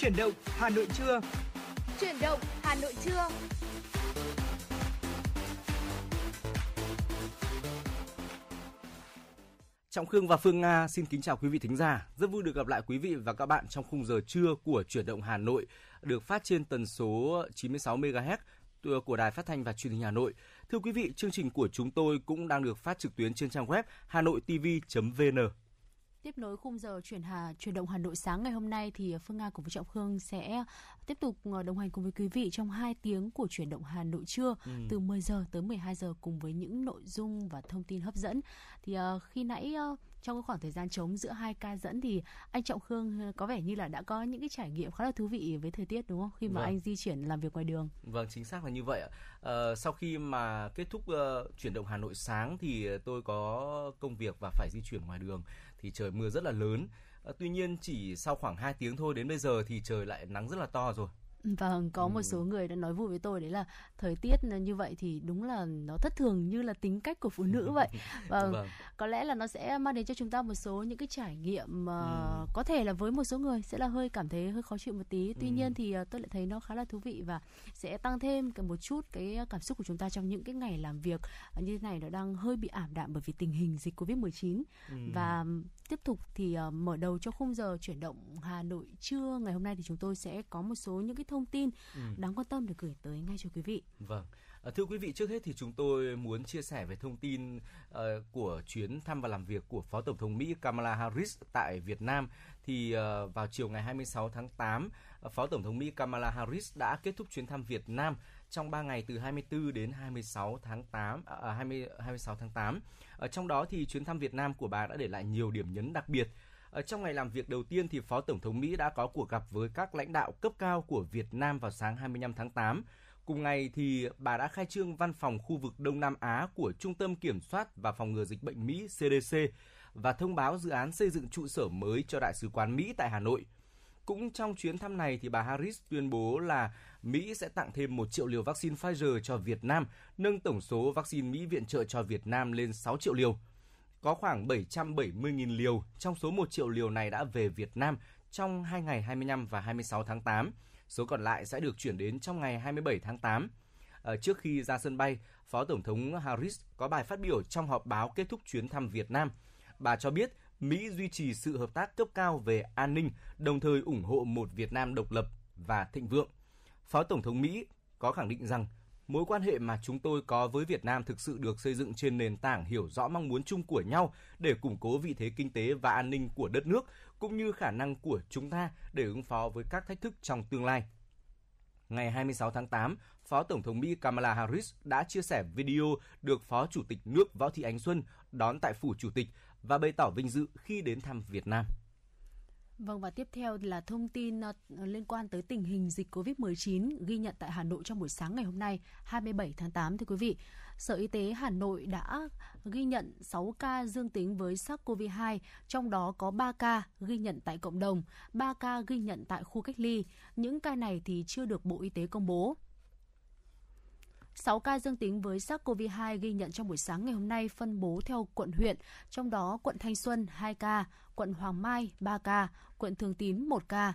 Chuyển động Hà Nội trưa. Chuyển động Hà Nội trưa. Trọng Khương và Phương Nga xin kính chào quý vị thính giả. Rất vui được gặp lại quý vị và các bạn trong khung giờ trưa của Chuyển động Hà Nội được phát trên tần số 96 MHz của Đài Phát thanh và Truyền hình Hà Nội. Thưa quý vị, chương trình của chúng tôi cũng đang được phát trực tuyến trên trang web hanoitv.vn. Tiếp nối khung giờ chuyển hà chuyển động Hà Nội sáng ngày hôm nay thì Phương Nga cùng với Trọng Khương sẽ tiếp tục ờ, đồng hành cùng với quý vị trong 2 tiếng của chuyển động Hà Nội trưa ừ. từ 10 giờ tới 12 giờ cùng với những nội dung và thông tin hấp dẫn. Thì uh, khi nãy uh, trong cái khoảng thời gian trống giữa hai ca dẫn thì anh Trọng Khương có vẻ như là đã có những cái trải nghiệm khá là thú vị với thời tiết đúng không? Khi mà vâng. anh di chuyển làm việc ngoài đường. Vâng, chính xác là như vậy ạ. Uh, sau khi mà kết thúc uh, chuyển động Hà Nội sáng thì tôi có công việc và phải di chuyển ngoài đường thì trời mưa rất là lớn. À, tuy nhiên chỉ sau khoảng 2 tiếng thôi đến bây giờ thì trời lại nắng rất là to rồi. Vâng, có một số người đã nói vui với tôi đấy là thời tiết như vậy thì đúng là nó thất thường như là tính cách của phụ nữ vậy. Vâng, vâng. có lẽ là nó sẽ mang đến cho chúng ta một số những cái trải nghiệm mà ừ. có thể là với một số người sẽ là hơi cảm thấy hơi khó chịu một tí. Tuy ừ. nhiên thì ờ, tôi lại thấy nó khá là thú vị và sẽ tăng thêm một chút cái cảm xúc của chúng ta trong những cái ngày làm việc như thế này nó đang hơi bị ảm đạm bởi vì tình hình dịch Covid-19. Ừ. Và tiếp tục thì mở đầu cho khung giờ chuyển động Hà Nội trưa ngày hôm nay thì chúng tôi sẽ có một số những cái thông tin ừ. đáng quan tâm để gửi tới ngay cho quý vị. Vâng. À, thưa quý vị, trước hết thì chúng tôi muốn chia sẻ về thông tin uh, của chuyến thăm và làm việc của Phó Tổng thống Mỹ Kamala Harris tại Việt Nam. Thì uh, vào chiều ngày 26 tháng 8, uh, Phó Tổng thống Mỹ Kamala Harris đã kết thúc chuyến thăm Việt Nam trong 3 ngày từ 24 đến 26 tháng 8 à, 20 26 tháng 8. Ở trong đó thì chuyến thăm Việt Nam của bà đã để lại nhiều điểm nhấn đặc biệt. Ở trong ngày làm việc đầu tiên thì Phó Tổng thống Mỹ đã có cuộc gặp với các lãnh đạo cấp cao của Việt Nam vào sáng 25 tháng 8. Cùng ngày thì bà đã khai trương văn phòng khu vực Đông Nam Á của Trung tâm Kiểm soát và Phòng ngừa Dịch bệnh Mỹ CDC và thông báo dự án xây dựng trụ sở mới cho Đại sứ quán Mỹ tại Hà Nội. Cũng trong chuyến thăm này thì bà Harris tuyên bố là Mỹ sẽ tặng thêm 1 triệu liều vaccine Pfizer cho Việt Nam, nâng tổng số vaccine Mỹ viện trợ cho Việt Nam lên 6 triệu liều. Có khoảng 770.000 liều, trong số 1 triệu liều này đã về Việt Nam trong 2 ngày 25 và 26 tháng 8. Số còn lại sẽ được chuyển đến trong ngày 27 tháng 8. À, ờ, trước khi ra sân bay, Phó Tổng thống Harris có bài phát biểu trong họp báo kết thúc chuyến thăm Việt Nam. Bà cho biết Mỹ duy trì sự hợp tác cấp cao về an ninh, đồng thời ủng hộ một Việt Nam độc lập và thịnh vượng. Phó Tổng thống Mỹ có khẳng định rằng mối quan hệ mà chúng tôi có với Việt Nam thực sự được xây dựng trên nền tảng hiểu rõ mong muốn chung của nhau để củng cố vị thế kinh tế và an ninh của đất nước cũng như khả năng của chúng ta để ứng phó với các thách thức trong tương lai. Ngày 26 tháng 8, Phó Tổng thống Mỹ Kamala Harris đã chia sẻ video được Phó Chủ tịch nước Võ Thị Ánh Xuân đón tại Phủ Chủ tịch và bày tỏ vinh dự khi đến thăm Việt Nam. Vâng và tiếp theo là thông tin ờ, liên quan tới tình hình dịch COVID-19 ghi nhận tại Hà Nội trong buổi sáng ngày hôm nay 27 tháng 8 thưa quý vị. Sở Y tế Hà Nội đã ghi nhận 6 ca dương tính với SARS-CoV-2, trong đó có 3 ca ghi nhận tại cộng đồng, 3 ca ghi nhận tại khu cách ly. Những ca này thì chưa được Bộ Y tế công bố. 6 ca dương tính với SARS-CoV-2 ghi nhận trong buổi sáng ngày hôm nay phân bố theo quận huyện, trong đó quận Thanh Xuân 2 ca, quận Hoàng Mai 3 ca, quận Thường Tín 1 ca.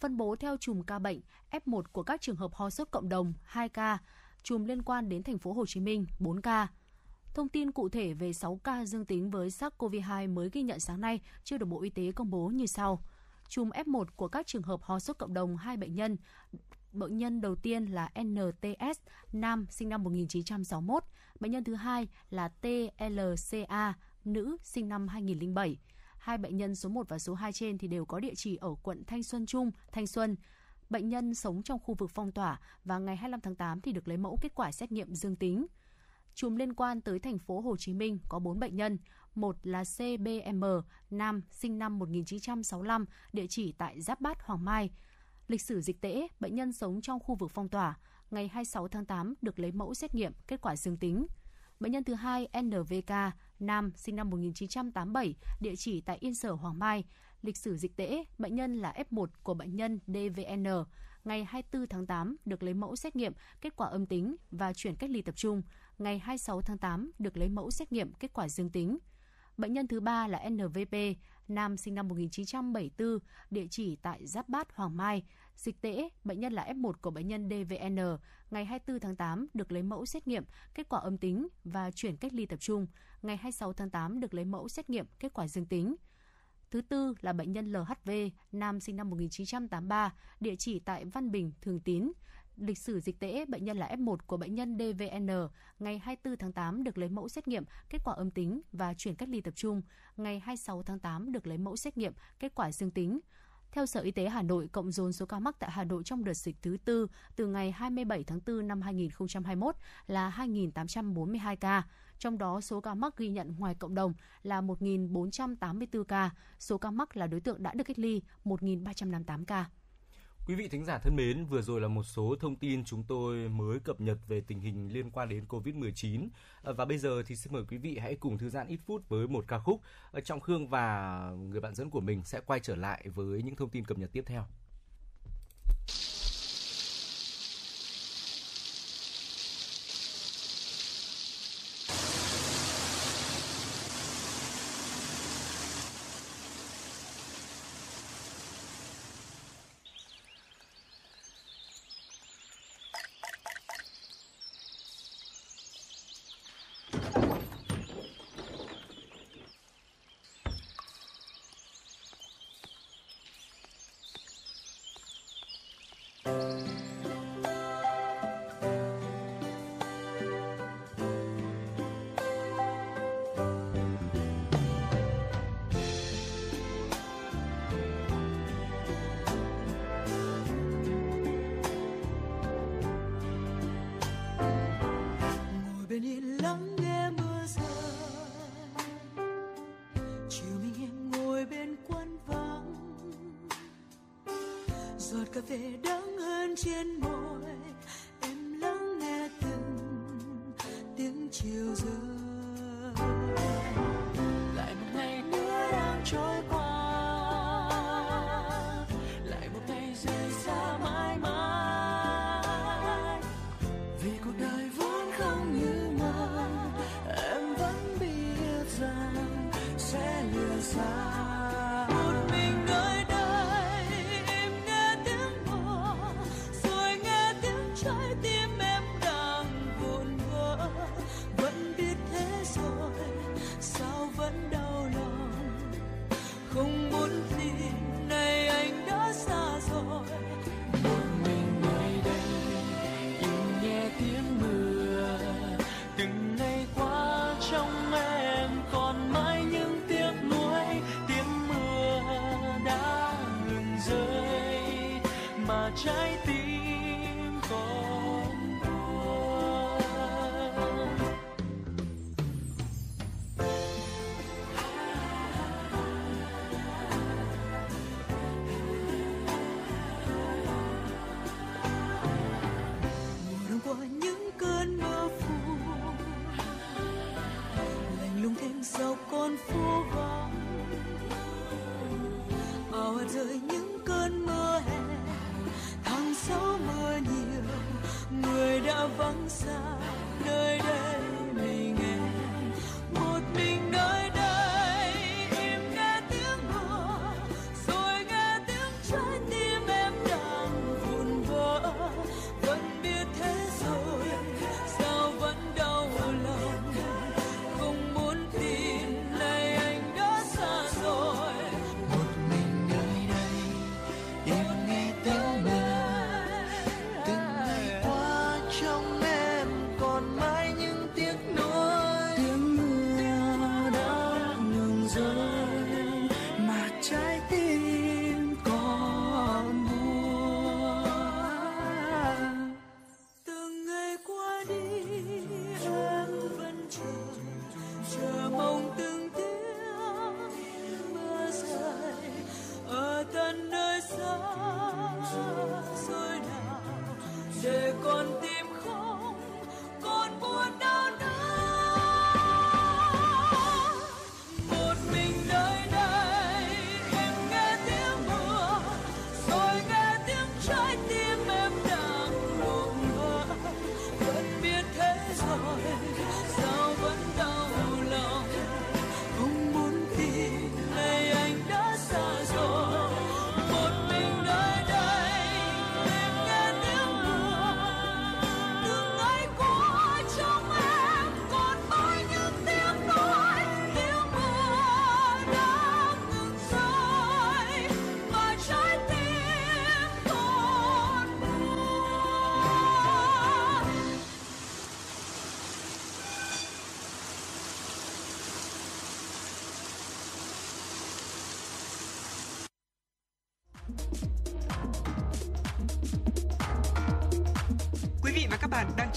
Phân bố theo chùm ca bệnh, F1 của các trường hợp ho sốt cộng đồng 2 ca, chùm liên quan đến thành phố Hồ Chí Minh 4 ca. Thông tin cụ thể về 6 ca dương tính với SARS-CoV-2 mới ghi nhận sáng nay chưa được Bộ Y tế công bố như sau. Chùm F1 của các trường hợp ho sốt cộng đồng 2 bệnh nhân Bệnh nhân đầu tiên là NTS, nam sinh năm 1961. Bệnh nhân thứ hai là TLCA, nữ sinh năm 2007. Hai bệnh nhân số 1 và số 2 trên thì đều có địa chỉ ở quận Thanh Xuân Trung, Thanh Xuân. Bệnh nhân sống trong khu vực phong tỏa và ngày 25 tháng 8 thì được lấy mẫu kết quả xét nghiệm dương tính. Chùm liên quan tới thành phố Hồ Chí Minh có 4 bệnh nhân, một là CBM, nam, sinh năm 1965, địa chỉ tại Giáp Bát, Hoàng Mai. Lịch sử dịch tễ, bệnh nhân sống trong khu vực phong tỏa, ngày 26 tháng 8 được lấy mẫu xét nghiệm, kết quả dương tính. Bệnh nhân thứ hai NVK, nam, sinh năm 1987, địa chỉ tại Yên Sở, Hoàng Mai. Lịch sử dịch tễ, bệnh nhân là F1 của bệnh nhân DVN. Ngày 24 tháng 8 được lấy mẫu xét nghiệm, kết quả âm tính và chuyển cách ly tập trung. Ngày 26 tháng 8 được lấy mẫu xét nghiệm, kết quả dương tính. Bệnh nhân thứ ba là NVP, nam sinh năm 1974, địa chỉ tại Giáp Bát, Hoàng Mai. Dịch tễ, bệnh nhân là F1 của bệnh nhân DVN, ngày 24 tháng 8 được lấy mẫu xét nghiệm, kết quả âm tính và chuyển cách ly tập trung. Ngày 26 tháng 8 được lấy mẫu xét nghiệm, kết quả dương tính. Thứ tư là bệnh nhân LHV, nam sinh năm 1983, địa chỉ tại Văn Bình, Thường Tín. Lịch sử dịch tễ, bệnh nhân là F1 của bệnh nhân DVN, ngày 24 tháng 8 được lấy mẫu xét nghiệm, kết quả âm tính và chuyển cách ly tập trung. Ngày 26 tháng 8 được lấy mẫu xét nghiệm, kết quả dương tính. Theo Sở Y tế Hà Nội, cộng dồn số ca mắc tại Hà Nội trong đợt dịch thứ tư từ ngày 27 tháng 4 năm 2021 là 2.842 ca. Trong đó, số ca mắc ghi nhận ngoài cộng đồng là 1.484 ca. Số ca mắc là đối tượng đã được cách ly 1.358 ca. Quý vị thính giả thân mến, vừa rồi là một số thông tin chúng tôi mới cập nhật về tình hình liên quan đến Covid-19. À, và bây giờ thì xin mời quý vị hãy cùng thư giãn ít phút với một ca khúc. À, Trọng Khương và người bạn dẫn của mình sẽ quay trở lại với những thông tin cập nhật tiếp theo.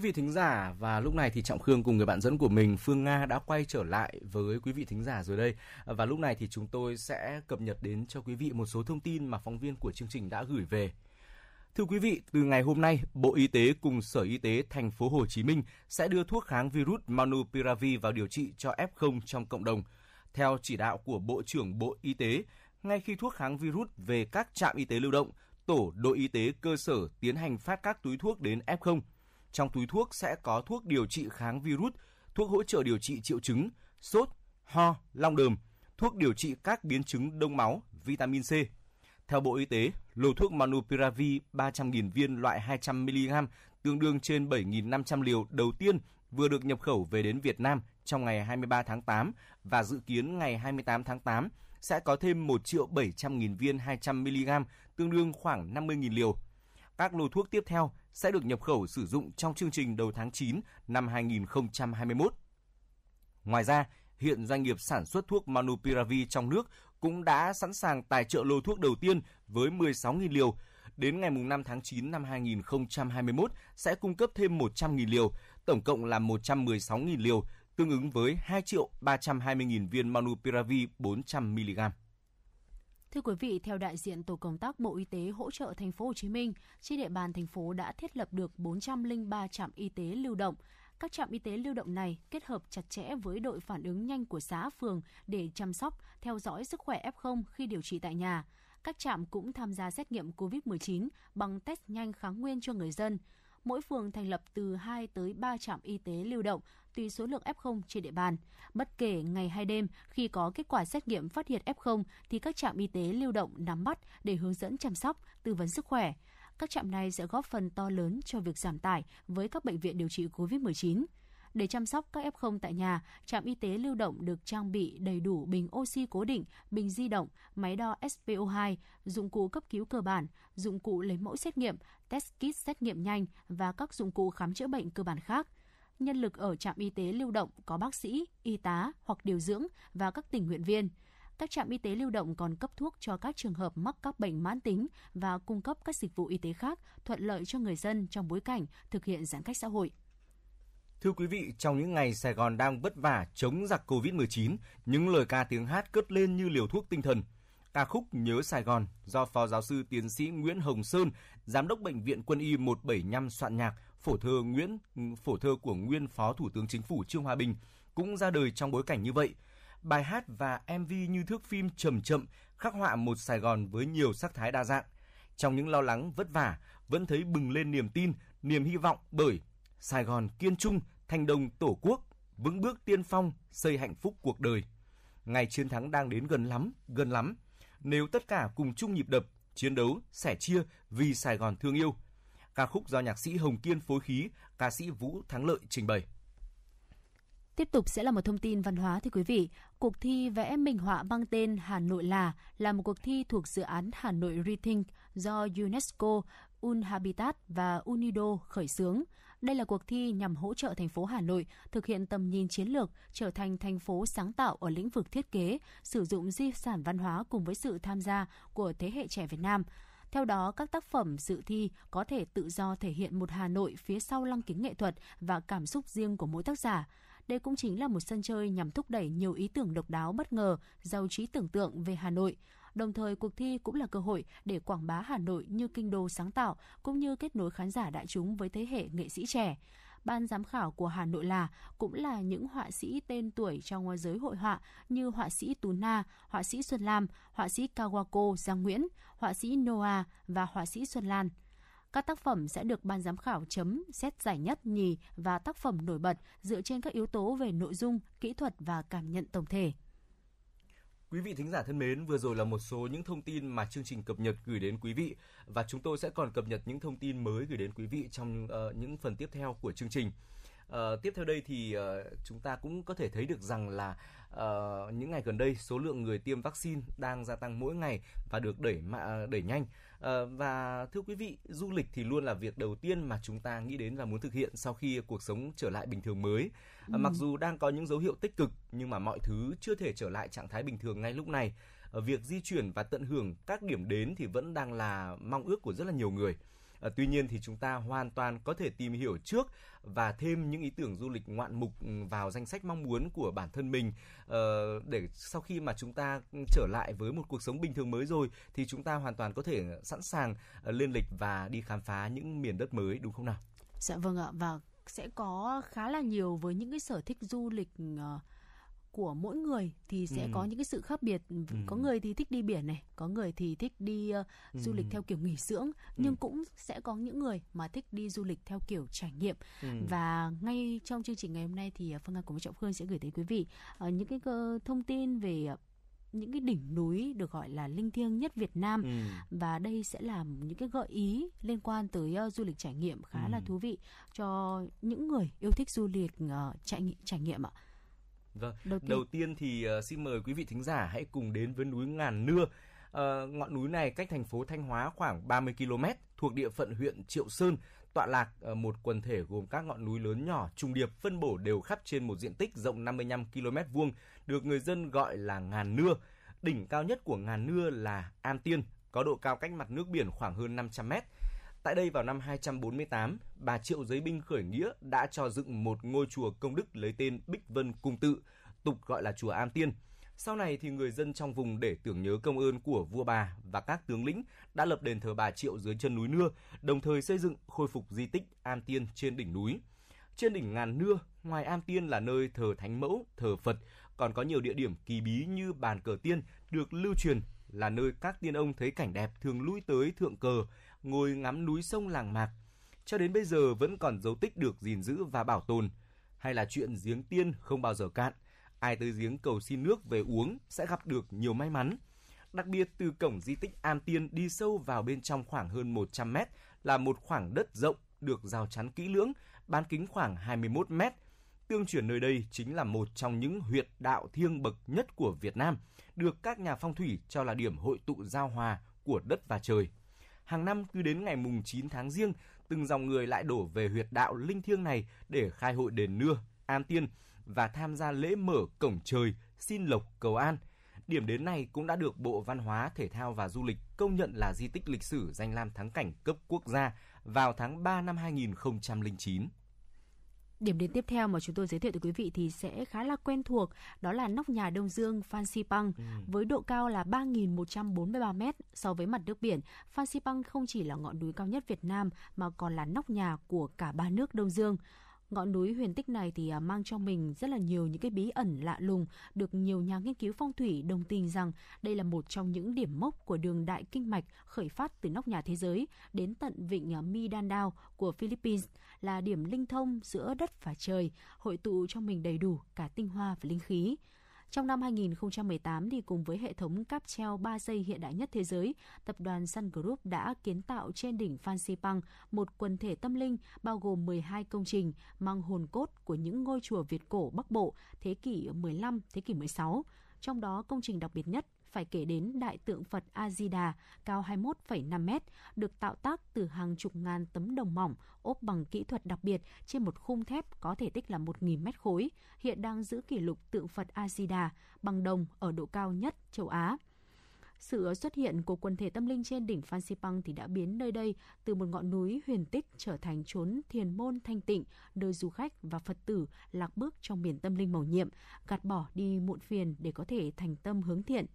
Vị thính giả và lúc này thì Trọng Khương cùng người bạn dẫn của mình Phương Nga đã quay trở lại với quý vị thính giả rồi đây. Và lúc này thì chúng tôi sẽ cập nhật đến cho quý vị một số thông tin mà phóng viên của chương trình đã gửi về. Thưa quý vị, từ ngày hôm nay, Bộ Y tế cùng Sở Y tế thành phố Hồ Chí Minh sẽ đưa thuốc kháng virus Manupiravir vào điều trị cho F0 trong cộng đồng. Theo chỉ đạo của Bộ trưởng Bộ Y tế, ngay khi thuốc kháng virus về các trạm y tế lưu động, tổ đội y tế cơ sở tiến hành phát các túi thuốc đến F0. Trong túi thuốc sẽ có thuốc điều trị kháng virus, thuốc hỗ trợ điều trị triệu chứng, sốt, ho, long đờm, thuốc điều trị các biến chứng đông máu, vitamin C. Theo Bộ Y tế, lô thuốc Manupiravir 300.000 viên loại 200mg tương đương trên 7.500 liều đầu tiên vừa được nhập khẩu về đến Việt Nam trong ngày 23 tháng 8 và dự kiến ngày 28 tháng 8 sẽ có thêm 1 triệu 700 nghìn viên 200mg tương đương khoảng 50.000 liều. Các lô thuốc tiếp theo sẽ được nhập khẩu sử dụng trong chương trình đầu tháng 9 năm 2021. Ngoài ra, hiện doanh nghiệp sản xuất thuốc Manupiravir trong nước cũng đã sẵn sàng tài trợ lô thuốc đầu tiên với 16.000 liều. Đến ngày 5 tháng 9 năm 2021 sẽ cung cấp thêm 100.000 liều, tổng cộng là 116.000 liều, tương ứng với 2 triệu 320.000 viên Manupiravir 400mg. Thưa quý vị, theo đại diện tổ công tác Bộ Y tế hỗ trợ thành phố Hồ Chí Minh, trên địa bàn thành phố đã thiết lập được 403 trạm y tế lưu động. Các trạm y tế lưu động này kết hợp chặt chẽ với đội phản ứng nhanh của xã, phường để chăm sóc, theo dõi sức khỏe F0 khi điều trị tại nhà. Các trạm cũng tham gia xét nghiệm COVID-19 bằng test nhanh kháng nguyên cho người dân. Mỗi phường thành lập từ 2 tới 3 trạm y tế lưu động tùy số lượng F0 trên địa bàn. Bất kể ngày hay đêm, khi có kết quả xét nghiệm phát hiện F0 thì các trạm y tế lưu động nắm bắt để hướng dẫn chăm sóc, tư vấn sức khỏe. Các trạm này sẽ góp phần to lớn cho việc giảm tải với các bệnh viện điều trị COVID-19. Để chăm sóc các F0 tại nhà, trạm y tế lưu động được trang bị đầy đủ bình oxy cố định, bình di động, máy đo SPO2, dụng cụ cấp cứu cơ bản, dụng cụ lấy mẫu xét nghiệm, test kit xét nghiệm nhanh và các dụng cụ khám chữa bệnh cơ bản khác. Nhân lực ở trạm y tế lưu động có bác sĩ, y tá hoặc điều dưỡng và các tình nguyện viên. Các trạm y tế lưu động còn cấp thuốc cho các trường hợp mắc các bệnh mãn tính và cung cấp các dịch vụ y tế khác thuận lợi cho người dân trong bối cảnh thực hiện giãn cách xã hội. Thưa quý vị, trong những ngày Sài Gòn đang vất vả chống giặc Covid-19, những lời ca tiếng hát cất lên như liều thuốc tinh thần. Ca khúc Nhớ Sài Gòn do Phó Giáo sư Tiến sĩ Nguyễn Hồng Sơn, Giám đốc Bệnh viện Quân y 175 soạn nhạc, phổ thơ Nguyễn phổ thơ của nguyên Phó Thủ tướng Chính phủ Trương Hòa Bình cũng ra đời trong bối cảnh như vậy. Bài hát và MV như thước phim chậm chậm khắc họa một Sài Gòn với nhiều sắc thái đa dạng. Trong những lo lắng vất vả, vẫn thấy bừng lên niềm tin, niềm hy vọng bởi Sài Gòn kiên trung, thành đồng tổ quốc, vững bước tiên phong, xây hạnh phúc cuộc đời. Ngày chiến thắng đang đến gần lắm, gần lắm. Nếu tất cả cùng chung nhịp đập, chiến đấu, sẻ chia vì Sài Gòn thương yêu. Ca khúc do nhạc sĩ Hồng Kiên phối khí, ca sĩ Vũ Thắng Lợi trình bày. Tiếp tục sẽ là một thông tin văn hóa thưa quý vị. Cuộc thi vẽ minh họa mang tên Hà Nội là là một cuộc thi thuộc dự án Hà Nội Rethink do UNESCO, Unhabitat và Unido khởi xướng. Đây là cuộc thi nhằm hỗ trợ thành phố Hà Nội thực hiện tầm nhìn chiến lược trở thành thành phố sáng tạo ở lĩnh vực thiết kế, sử dụng di sản văn hóa cùng với sự tham gia của thế hệ trẻ Việt Nam. Theo đó, các tác phẩm dự thi có thể tự do thể hiện một Hà Nội phía sau lăng kính nghệ thuật và cảm xúc riêng của mỗi tác giả. Đây cũng chính là một sân chơi nhằm thúc đẩy nhiều ý tưởng độc đáo bất ngờ, giàu trí tưởng tượng về Hà Nội. Đồng thời, cuộc thi cũng là cơ hội để quảng bá Hà Nội như kinh đô sáng tạo, cũng như kết nối khán giả đại chúng với thế hệ nghệ sĩ trẻ. Ban giám khảo của Hà Nội là cũng là những họa sĩ tên tuổi trong giới hội họa như họa sĩ Tú Na, họa sĩ Xuân Lam, họa sĩ Kawako Giang Nguyễn, họa sĩ Noah và họa sĩ Xuân Lan. Các tác phẩm sẽ được ban giám khảo chấm xét giải nhất, nhì và tác phẩm nổi bật dựa trên các yếu tố về nội dung, kỹ thuật và cảm nhận tổng thể. Quý vị thính giả thân mến, vừa rồi là một số những thông tin mà chương trình cập nhật gửi đến quý vị và chúng tôi sẽ còn cập nhật những thông tin mới gửi đến quý vị trong uh, những phần tiếp theo của chương trình. Uh, tiếp theo đây thì uh, chúng ta cũng có thể thấy được rằng là uh, những ngày gần đây số lượng người tiêm vaccine đang gia tăng mỗi ngày và được đẩy mạ, đẩy nhanh. Uh, và thưa quý vị, du lịch thì luôn là việc đầu tiên mà chúng ta nghĩ đến và muốn thực hiện sau khi cuộc sống trở lại bình thường mới. Uh, ừ. Mặc dù đang có những dấu hiệu tích cực nhưng mà mọi thứ chưa thể trở lại trạng thái bình thường ngay lúc này. Uh, việc di chuyển và tận hưởng các điểm đến thì vẫn đang là mong ước của rất là nhiều người. À, tuy nhiên thì chúng ta hoàn toàn có thể tìm hiểu trước và thêm những ý tưởng du lịch ngoạn mục ừ, vào danh sách mong muốn của bản thân mình à, để sau khi mà chúng ta ừ, trở lại với một cuộc sống bình thường mới rồi thì chúng ta hoàn toàn có thể sẵn sàng ờ, lên lịch và đi khám phá những miền đất mới đúng không nào? Dạ vâng ạ và sẽ có khá là nhiều với những cái sở thích du lịch uh, của mỗi người thì sẽ ừ. có những cái sự khác biệt ừ. có người thì thích đi biển này có người thì thích đi uh, ừ. du lịch theo kiểu nghỉ dưỡng ừ. nhưng cũng sẽ có những người mà thích đi du lịch theo kiểu trải nghiệm ừ. và ngay trong chương trình ngày hôm nay thì uh, phương anh cùng với trọng khương sẽ gửi tới quý vị uh, những cái uh, thông tin về uh, những cái đỉnh núi được gọi là linh thiêng nhất Việt Nam ừ. và đây sẽ là những cái gợi ý liên quan tới uh, du lịch trải nghiệm khá ừ. là thú vị cho những người yêu thích du lịch uh, trải nghiệm trải nghiệm ạ. Vâng, đầu tiên, đầu tiên thì uh, xin mời quý vị thính giả hãy cùng đến với núi Ngàn Nưa. Uh, ngọn núi này cách thành phố Thanh Hóa khoảng 30 km, thuộc địa phận huyện Triệu Sơn, tọa lạc ở một quần thể gồm các ngọn núi lớn nhỏ trùng điệp phân bổ đều khắp trên một diện tích rộng 55 km vuông, được người dân gọi là Ngàn Nưa. Đỉnh cao nhất của Ngàn Nưa là Am Tiên, có độ cao cách mặt nước biển khoảng hơn 500 mét. Tại đây vào năm 248, bà Triệu Giấy Binh khởi nghĩa đã cho dựng một ngôi chùa công đức lấy tên Bích Vân Cung Tự, tục gọi là chùa Am Tiên. Sau này thì người dân trong vùng để tưởng nhớ công ơn của vua bà và các tướng lĩnh đã lập đền thờ bà Triệu dưới chân núi Nưa, đồng thời xây dựng khôi phục di tích Am Tiên trên đỉnh núi. Trên đỉnh ngàn Nưa, ngoài Am Tiên là nơi thờ Thánh Mẫu, thờ Phật, còn có nhiều địa điểm kỳ bí như bàn cờ tiên được lưu truyền là nơi các tiên ông thấy cảnh đẹp thường lui tới thượng cờ, ngồi ngắm núi sông làng mạc. Cho đến bây giờ vẫn còn dấu tích được gìn giữ và bảo tồn. Hay là chuyện giếng tiên không bao giờ cạn, ai tới giếng cầu xin nước về uống sẽ gặp được nhiều may mắn. Đặc biệt từ cổng di tích Am Tiên đi sâu vào bên trong khoảng hơn 100 mét là một khoảng đất rộng được rào chắn kỹ lưỡng, bán kính khoảng 21 mét. Tương truyền nơi đây chính là một trong những huyệt đạo thiêng bậc nhất của Việt Nam, được các nhà phong thủy cho là điểm hội tụ giao hòa của đất và trời. Hàng năm cứ đến ngày mùng 9 tháng riêng, từng dòng người lại đổ về huyệt đạo linh thiêng này để khai hội đền nưa, an tiên và tham gia lễ mở cổng trời, xin lộc cầu an. Điểm đến này cũng đã được Bộ Văn hóa, Thể thao và Du lịch công nhận là di tích lịch sử danh lam thắng cảnh cấp quốc gia vào tháng 3 năm 2009. Điểm đến tiếp theo mà chúng tôi giới thiệu tới quý vị thì sẽ khá là quen thuộc, đó là nóc nhà Đông Dương Phan Xipang ừ. với độ cao là 3.143 m so với mặt nước biển. Phan Xipang không chỉ là ngọn núi cao nhất Việt Nam mà còn là nóc nhà của cả ba nước Đông Dương. Ngọn núi huyền tích này thì à, mang trong mình rất là nhiều những cái bí ẩn lạ lùng, được nhiều nhà nghiên cứu phong thủy đồng tình rằng đây là một trong những điểm mốc của đường đại kinh mạch khởi phát từ nóc nhà thế giới đến tận vịnh à, Mindanao của Philippines là điểm linh thông giữa đất và trời, hội tụ trong mình đầy đủ cả tinh hoa và linh khí. Trong năm 2018 thì cùng với hệ thống cáp treo 3 dây hiện đại nhất thế giới, tập đoàn Sun Group đã kiến tạo trên đỉnh Phan Xipang một quần thể tâm linh bao gồm 12 công trình mang hồn cốt của những ngôi chùa Việt cổ Bắc Bộ thế kỷ 15, thế kỷ 16. Trong đó công trình đặc biệt nhất phải kể đến Đại tượng Phật A-di-đà cao 21,5 mét, được tạo tác từ hàng chục ngàn tấm đồng mỏng ốp bằng kỹ thuật đặc biệt trên một khung thép có thể tích là 1.000 mét khối, hiện đang giữ kỷ lục tượng Phật A-di-đà bằng đồng ở độ cao nhất châu Á. Sự xuất hiện của quần thể tâm linh trên đỉnh Phan Xipang thì đã biến nơi đây từ một ngọn núi huyền tích trở thành chốn thiền môn thanh tịnh, nơi du khách và Phật tử lạc bước trong biển tâm linh màu nhiệm, gạt bỏ đi muộn phiền để có thể thành tâm hướng thiện,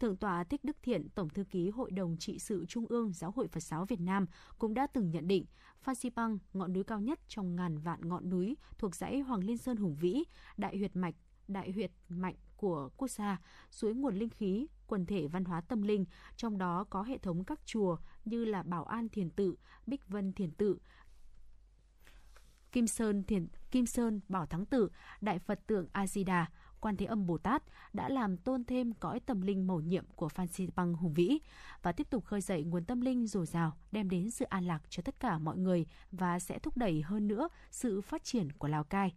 Thượng tọa Thích Đức Thiện, Tổng thư ký Hội đồng trị sự Trung ương Giáo hội Phật giáo Việt Nam cũng đã từng nhận định Phan ngọn núi cao nhất trong ngàn vạn ngọn núi thuộc dãy Hoàng Liên Sơn hùng vĩ, đại huyệt mạch, đại huyệt mạnh của quốc gia, suối nguồn linh khí, quần thể văn hóa tâm linh, trong đó có hệ thống các chùa như là Bảo An Thiền Tự, Bích Vân Thiền Tự, Kim Sơn Thiền Kim Sơn Bảo Thắng Tự, Đại Phật tượng A Di Đà, Quan Thế Âm Bồ Tát đã làm tôn thêm cõi tâm linh mầu nhiệm của Phan Xipang hùng vĩ và tiếp tục khơi dậy nguồn tâm linh dồi dào, đem đến sự an lạc cho tất cả mọi người và sẽ thúc đẩy hơn nữa sự phát triển của Lào Cai.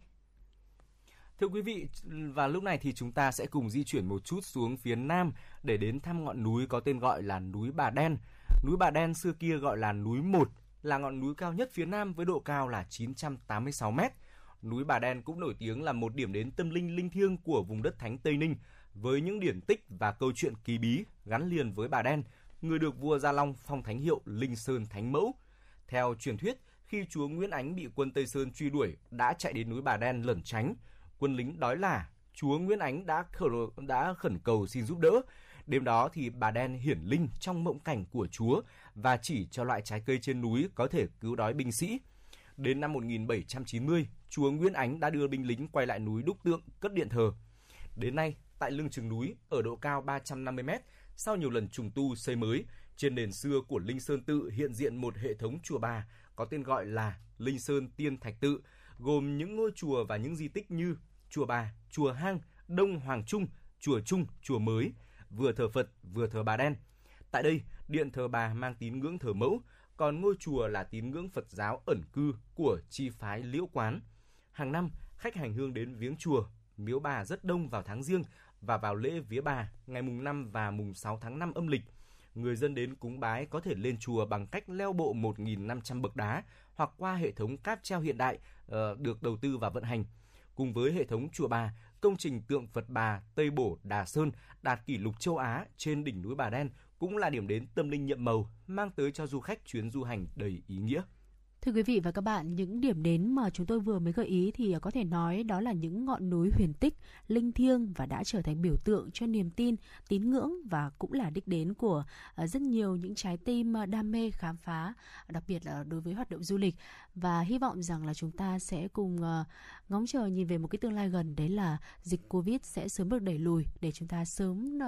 Thưa quý vị, và lúc này thì chúng ta sẽ cùng di chuyển một chút xuống phía Nam để đến thăm ngọn núi có tên gọi là núi Bà Đen. Núi Bà Đen xưa kia gọi là núi Một, là ngọn núi cao nhất phía Nam với độ cao là 986 mét. Núi Bà Đen cũng nổi tiếng là một điểm đến tâm linh linh thiêng của vùng đất Thánh Tây Ninh, với những điển tích và câu chuyện kỳ bí gắn liền với Bà Đen, người được vua Gia Long phong thánh hiệu Linh Sơn Thánh Mẫu. Theo truyền thuyết, khi chúa Nguyễn Ánh bị quân Tây Sơn truy đuổi, đã chạy đến núi Bà Đen lẩn tránh. Quân lính đói là, chúa Nguyễn Ánh đã khẩn, đã khẩn cầu xin giúp đỡ. Đêm đó thì bà đen hiển linh trong mộng cảnh của chúa và chỉ cho loại trái cây trên núi có thể cứu đói binh sĩ. Đến năm 1790, chúa Nguyễn Ánh đã đưa binh lính quay lại núi Đúc Tượng cất điện thờ. Đến nay, tại lưng chừng núi ở độ cao 350 m, sau nhiều lần trùng tu xây mới, trên nền xưa của Linh Sơn Tự hiện diện một hệ thống chùa bà có tên gọi là Linh Sơn Tiên Thạch Tự, gồm những ngôi chùa và những di tích như chùa Bà, chùa Hang, Đông Hoàng Trung, chùa Trung, chùa Mới, vừa thờ Phật vừa thờ Bà Đen. Tại đây, điện thờ Bà mang tín ngưỡng thờ mẫu, còn ngôi chùa là tín ngưỡng Phật giáo ẩn cư của chi phái Liễu Quán. Hàng năm, khách hành hương đến viếng chùa, miếu bà rất đông vào tháng riêng và vào lễ vía bà ngày mùng 5 và mùng 6 tháng 5 âm lịch. Người dân đến cúng bái có thể lên chùa bằng cách leo bộ 1.500 bậc đá hoặc qua hệ thống cáp treo hiện đại ờ, được đầu tư và vận hành. Cùng với hệ thống chùa bà, công trình tượng Phật Bà Tây Bổ Đà Sơn đạt kỷ lục châu Á trên đỉnh núi Bà Đen cũng là điểm đến tâm linh nhiệm màu, mang tới cho du khách chuyến du hành đầy ý nghĩa. Thưa quý vị và các bạn, những điểm đến mà chúng tôi vừa mới gợi ý thì à, có thể nói đó là những ngọn núi huyền tích, linh thiêng và đã trở thành biểu tượng cho niềm tin, tín ngưỡng và cũng là đích đến của à, rất nhiều những trái tim à, đam mê khám phá, đặc biệt là đối với hoạt động du lịch và hy vọng rằng là chúng ta sẽ cùng ngóng chờ nhìn về một cái tương lai gần đấy là dịch Covid sẽ sớm được đẩy lùi để chúng ta sớm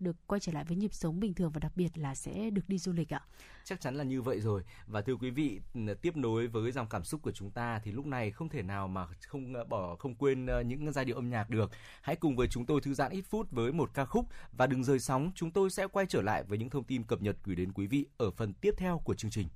được quay trở lại với nhịp sống bình thường và đặc biệt là sẽ được đi du lịch ạ. Chắc chắn là như vậy rồi và thưa quý vị tiếp nối với dòng cảm xúc của chúng ta thì lúc này không thể nào mà không ờ, bỏ không quên ờ, những giai điệu âm nhạc được. Hãy cùng với chúng tôi thư giãn ít phút với một ca khúc và đừng rời sóng, chúng tôi sẽ quay trở lại với những thông tin cập nhật gửi đến quý vị ở phần tiếp theo của chương trình.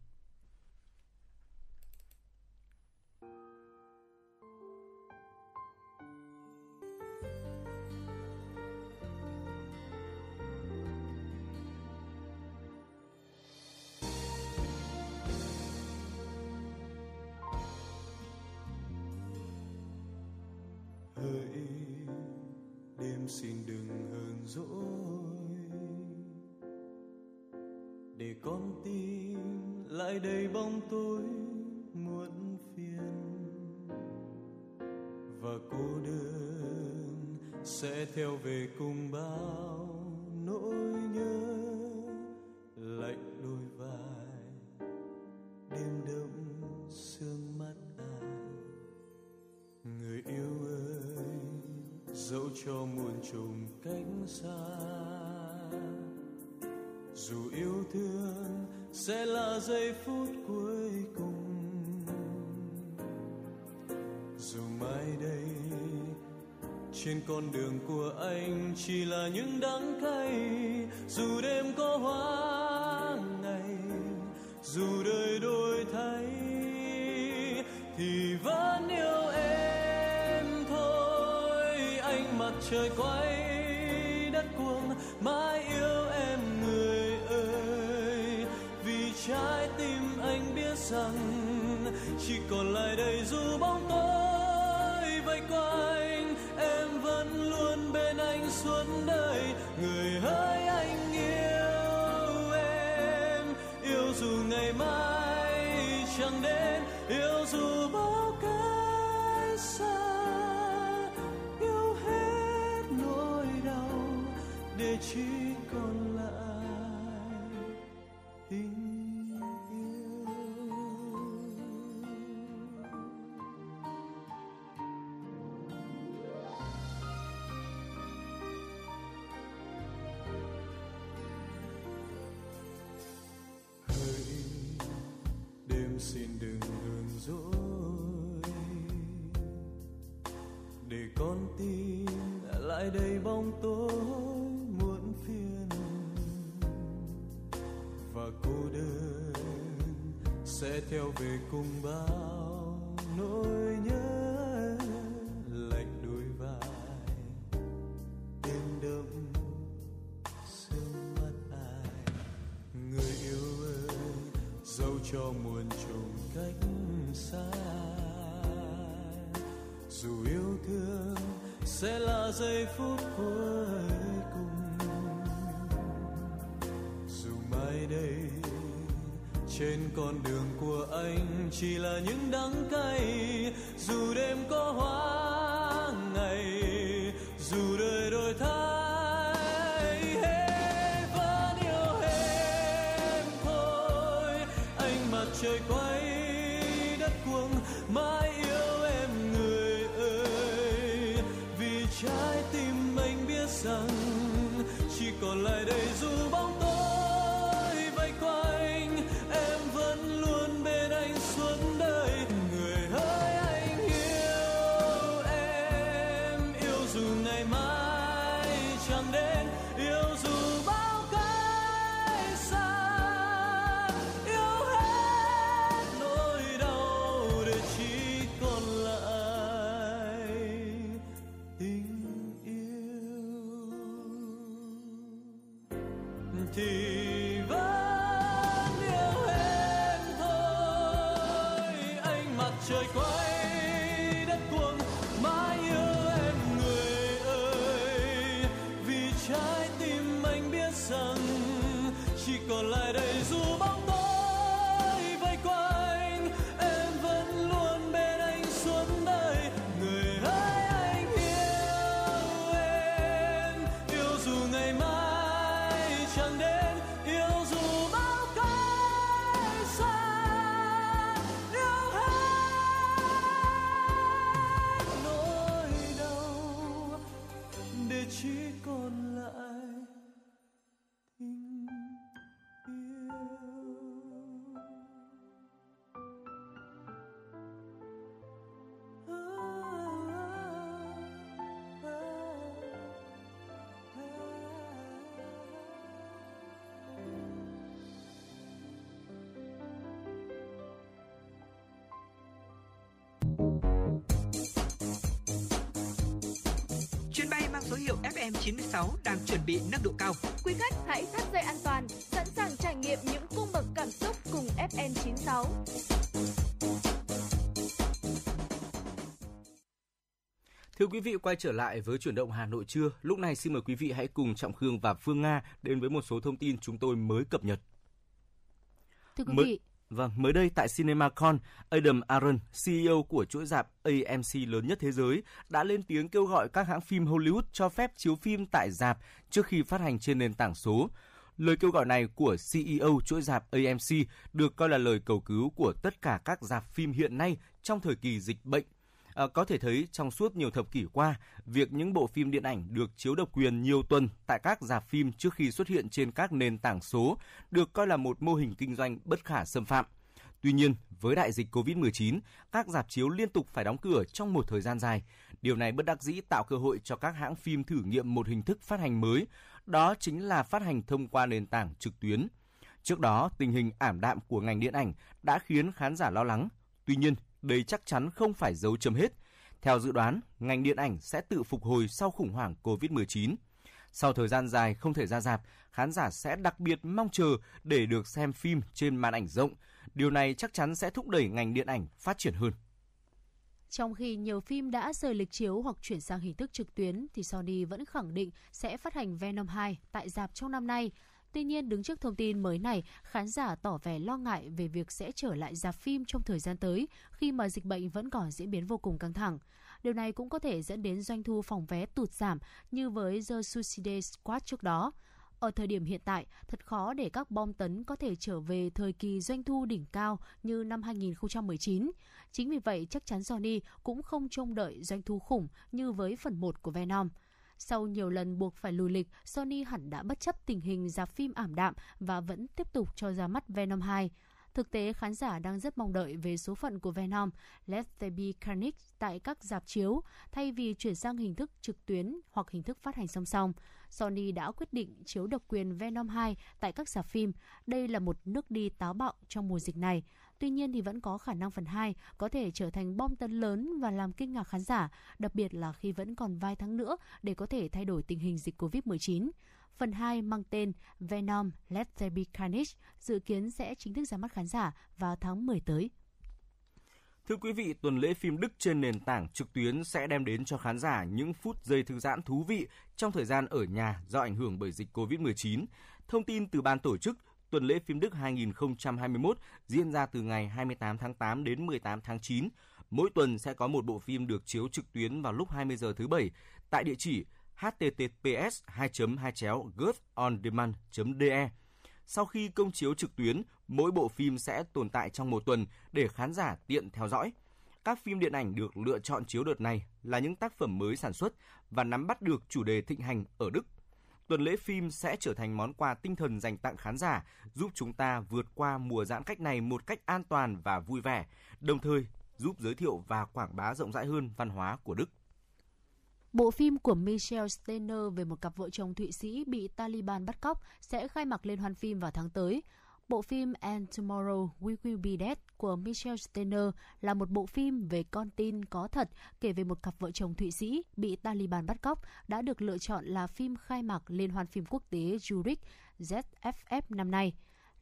Xin đừng hờn dỗi. Để con tim lại đầy bóng tối muộn phiền. Và cô đơn sẽ theo về cùng bao nỗi nhớ. Dẫu cho muôn trùng cánh xa. Dù yêu thương sẽ là giây phút cuối cùng. Dù mai đây trên con đường của anh chỉ là những đắng cay. Dù đêm có hoa ngày, dù đời đôi trời quay đất cuồng, mãi yêu em người ơi. Vì trái tim anh biết rằng chỉ còn lại đây dù bóng tối. Chỉ còn lại tình yêu. Đêm xin đừng hờn dỗi. Để con tim lại đầy bóng tối. Sẽ theo về cùng bao nỗi nhớ, lạnh đôi vai. Đêm đậm sương mắt ai, người yêu ơi dẫu cho muôn trùng cách xa. Dù yêu thương sẽ là giây phút cuối cùng. Dù mai đây trên con đường chỉ là những đắng số hiệu FM96 đang chuẩn bị nâng độ cao. Quý khách hãy thắt dây an toàn, sẵn sàng trải nghiệm những cung bậc cảm xúc cùng FN96. Thưa quý vị, quay trở lại với chuyển động Hà Nội trưa. Lúc này xin mời quý vị hãy cùng Trọng Khương và Phương Nga đến với một số thông tin chúng tôi mới cập nhật. Thưa quý Mới- vị, Vâng, mới đây tại CinemaCon, Adam Aron, CEO của chuỗi rạp AMC lớn nhất thế giới, đã lên tiếng kêu gọi các hãng phim Hollywood cho phép chiếu phim tại rạp trước khi phát hành trên nền tảng số. Lời kêu gọi này của CEO chuỗi rạp AMC được coi là lời cầu cứu của tất cả các rạp phim hiện nay trong thời kỳ dịch bệnh. À, có thể thấy trong suốt nhiều thập kỷ qua, việc những bộ phim điện ảnh được chiếu độc quyền nhiều tuần tại các rạp phim trước khi xuất hiện trên các nền tảng số được coi là một mô hình kinh doanh bất khả xâm phạm. Tuy nhiên, với đại dịch COVID-19, các rạp chiếu liên tục phải đóng cửa trong một thời gian dài. Điều này bất đắc dĩ tạo cơ hội cho các hãng phim thử nghiệm một hình thức phát hành mới, đó chính là phát hành thông qua nền tảng trực tuyến. Trước đó, tình hình ảm đạm của ngành điện ảnh đã khiến khán giả lo lắng. Tuy nhiên, đây chắc chắn không phải dấu chấm hết. Theo dự đoán, ngành điện ảnh sẽ tự phục hồi sau khủng hoảng COVID-19. Sau thời gian dài không thể ra rạp, khán giả sẽ đặc biệt mong chờ để được xem phim trên màn ảnh rộng. Điều này chắc chắn sẽ thúc đẩy ngành điện ảnh phát triển hơn. Trong khi nhiều phim đã rời lịch chiếu hoặc chuyển sang hình thức trực tuyến, thì Sony vẫn khẳng định sẽ phát hành Venom 2 tại dạp trong năm nay. Tuy nhiên, đứng trước thông tin mới này, khán giả tỏ vẻ lo ngại về việc sẽ trở lại dạp phim trong thời gian tới khi mà dịch bệnh vẫn còn diễn biến vô cùng căng thẳng. Điều này cũng có thể dẫn đến doanh thu phòng vé tụt giảm như với The Suicide Squad trước đó. Ở thời điểm hiện tại, thật khó để các bom tấn có thể trở về thời kỳ doanh thu đỉnh cao như năm 2019. Chính vì vậy, chắc chắn Sony cũng không trông đợi doanh thu khủng như với phần 1 của Venom. Sau nhiều lần buộc phải lùi lịch, Sony hẳn đã bất chấp tình hình dạp phim ảm đạm và vẫn tiếp tục cho ra mắt Venom 2. Thực tế, khán giả đang rất mong đợi về số phận của Venom Let There Be Carnage tại các dạp chiếu, thay vì chuyển sang hình thức trực tuyến hoặc hình thức phát hành song song. Sony đã quyết định chiếu độc quyền Venom 2 tại các dạp phim. Đây là một nước đi táo bạo trong mùa dịch này. Tuy nhiên thì vẫn có khả năng phần 2 có thể trở thành bom tấn lớn và làm kinh ngạc khán giả, đặc biệt là khi vẫn còn vài tháng nữa để có thể thay đổi tình hình dịch Covid-19. Phần 2 mang tên Venom Let There Be Carnage dự kiến sẽ chính thức ra mắt khán giả vào tháng 10 tới. Thưa quý vị, tuần lễ phim Đức trên nền tảng trực tuyến sẽ đem đến cho khán giả những phút giây thư giãn thú vị trong thời gian ở nhà do ảnh hưởng bởi dịch COVID-19. Thông tin từ ban tổ chức, tuần lễ phim Đức 2021 diễn ra từ ngày 28 tháng 8 đến 18 tháng 9. Mỗi tuần sẽ có một bộ phim được chiếu trực tuyến vào lúc 20 giờ thứ Bảy tại địa chỉ https 2 2 de Sau khi công chiếu trực tuyến, mỗi bộ phim sẽ tồn tại trong một tuần để khán giả tiện theo dõi. Các phim điện ảnh được lựa chọn chiếu đợt này là những tác phẩm mới sản xuất và nắm bắt được chủ đề thịnh hành ở Đức. Tuần lễ phim sẽ trở thành món quà tinh thần dành tặng khán giả, giúp chúng ta vượt qua mùa giãn cách này một cách an toàn và vui vẻ, đồng thời giúp giới thiệu và quảng bá rộng rãi hơn văn hóa của Đức. Bộ phim của Michelle Steiner về một cặp vợ chồng Thụy Sĩ bị Taliban bắt cóc sẽ khai mạc liên hoan phim vào tháng tới. Bộ phim And Tomorrow We Will Be Dead của Michel Steiner là một bộ phim về con tin có thật kể về một cặp vợ chồng Thụy Sĩ bị Taliban bắt cóc đã được lựa chọn là phim khai mạc Liên hoan phim quốc tế Zurich ZFF năm nay.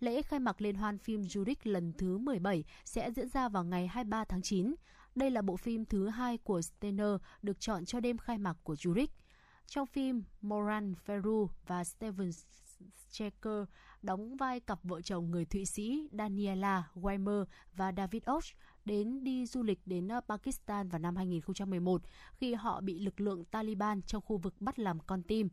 Lễ khai mạc Liên hoan phim Zurich lần thứ 17 sẽ diễn ra vào ngày 23 tháng 9. Đây là bộ phim thứ hai của Steiner được chọn cho đêm khai mạc của Zurich. Trong phim, Moran Ferru và Steven Checker đóng vai cặp vợ chồng người Thụy Sĩ Daniela Weimer và David Osh đến đi du lịch đến ờ, Pakistan vào năm 2011 khi họ bị lực lượng Taliban trong khu vực bắt làm con tim.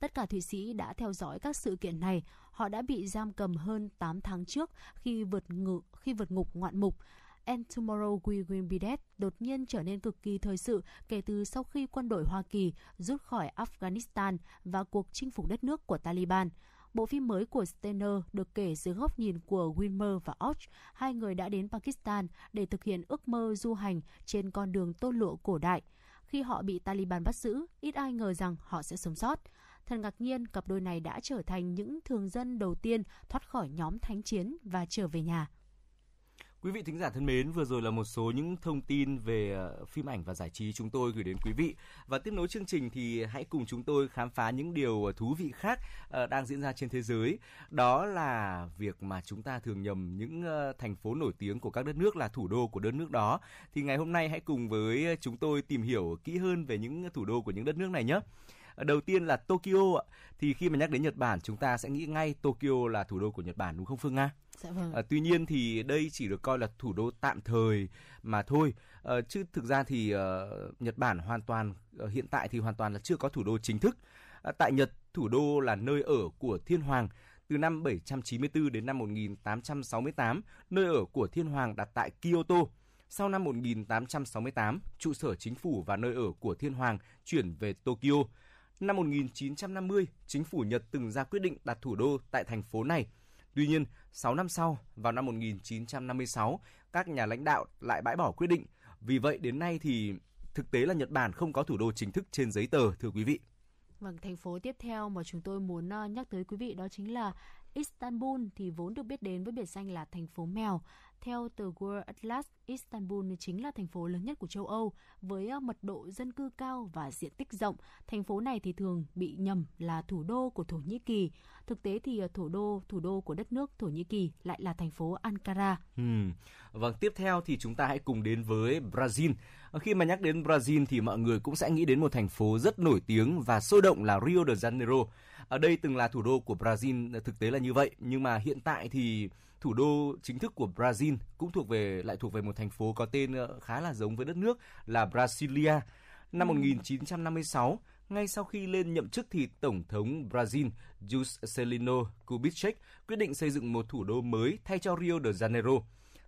Tất cả Thụy Sĩ đã theo dõi các sự kiện này. Họ đã bị giam cầm hơn 8 tháng trước khi vượt ngự, khi vượt ngục ngoạn mục. And Tomorrow We Will Be Dead đột nhiên trở nên cực kỳ thời sự kể từ sau khi quân đội Hoa Kỳ rút khỏi Afghanistan và cuộc chinh phục đất nước của Taliban. Bộ phim mới của Steiner được kể dưới góc nhìn của Wilmer và Och, hai người đã đến Pakistan để thực hiện ước mơ du hành trên con đường tôn lụa cổ đại. Khi họ bị Taliban bắt giữ, ít ai ngờ rằng họ sẽ sống sót. Thật ngạc nhiên, cặp đôi này đã trở thành những thường dân đầu tiên thoát khỏi nhóm thánh chiến và trở về nhà. Quý vị thính giả thân mến, vừa rồi là một số những thông tin về ờ, phim ảnh và giải trí chúng tôi gửi đến quý vị. Và tiếp nối chương trình thì hãy cùng chúng tôi khám phá những điều ờ, thú vị khác ờ, đang diễn ra trên thế giới. Đó là việc mà chúng ta thường nhầm những thành phố nổi tiếng của các đất nước là thủ đô của đất nước đó. Thì ngày hôm nay hãy cùng với chúng tôi tìm hiểu kỹ hơn về những thủ đô của những đất nước này nhé. Đầu tiên là Tokyo Thì khi mà nhắc đến Nhật Bản chúng ta sẽ nghĩ ngay Tokyo là thủ đô của Nhật Bản đúng không Phương Nga? Dạ vâng. À, tuy nhiên thì đây chỉ được coi là thủ đô tạm thời mà thôi. À, chứ thực ra thì uh, Nhật Bản hoàn toàn uh, hiện tại thì hoàn toàn là chưa có thủ đô chính thức. À, tại Nhật, thủ đô là nơi ở của Thiên Hoàng. Từ năm 794 đến năm 1868, nơi ở của Thiên Hoàng đặt tại Kyoto. Sau năm 1868, trụ sở chính phủ và nơi ở của Thiên Hoàng chuyển về Tokyo. Năm 1950, chính phủ Nhật từng ra quyết định đặt thủ đô tại thành phố này – Tuy nhiên, 6 năm sau, vào năm 1956, các nhà lãnh đạo lại bãi bỏ quyết định. Vì vậy đến nay thì thực tế là Nhật Bản không có thủ đô chính thức trên giấy tờ thưa quý vị. Vâng, thành phố tiếp theo mà chúng tôi muốn ờ, nhắc tới quý vị đó chính là Istanbul thì vốn được biết đến với biệt danh là thành phố mèo. Theo tờ World Atlas, Istanbul chính là thành phố lớn nhất của châu Âu với ờ, mật độ dân cư cao và diện tích rộng. Thành phố này thì thường bị nhầm là thủ đô của Thổ Nhĩ Kỳ. Thực tế thì ờ, thủ đô thủ đô của đất nước Thổ Nhĩ Kỳ lại là thành phố Ankara. Ừ. Vâng, tiếp theo thì chúng ta hãy cùng đến với Brazil. Ờ, khi mà nhắc đến Brazil thì mọi người cũng sẽ nghĩ đến một thành phố rất nổi tiếng và sôi động là Rio de Janeiro. Ở đây từng là thủ đô của Brazil, thực tế là như vậy, nhưng mà hiện tại thì thủ đô chính thức của Brazil cũng thuộc về lại thuộc về một thành phố có tên ờ, khá là giống với đất nước là Brasilia. Năm 1956, ngay sau khi lên nhậm chức thì Tổng thống Brazil Juscelino Kubitschek quyết định xây dựng một thủ đô mới thay cho Rio de Janeiro.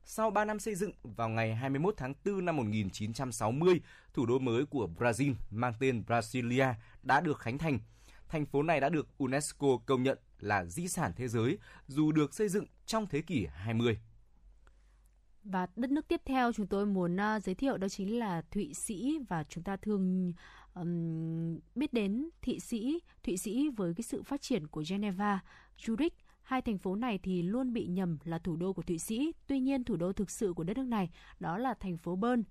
Sau 3 năm xây dựng, vào ngày 21 tháng 4 năm 1960, thủ đô mới của Brazil mang tên Brasilia đã được khánh thành. Thành phố này đã được UNESCO công nhận là di sản thế giới dù được xây dựng trong thế kỷ 20. Và đất nước tiếp theo chúng tôi muốn uh, giới thiệu đó chính là Thụy Sĩ và chúng ta thường um, biết đến Thụy Sĩ, Thụy Sĩ với cái sự phát triển của Geneva, Zurich Hai thành phố này thì luôn bị nhầm là thủ đô của Thụy Sĩ, tuy nhiên thủ đô thực sự của đất nước này đó là thành phố Bern.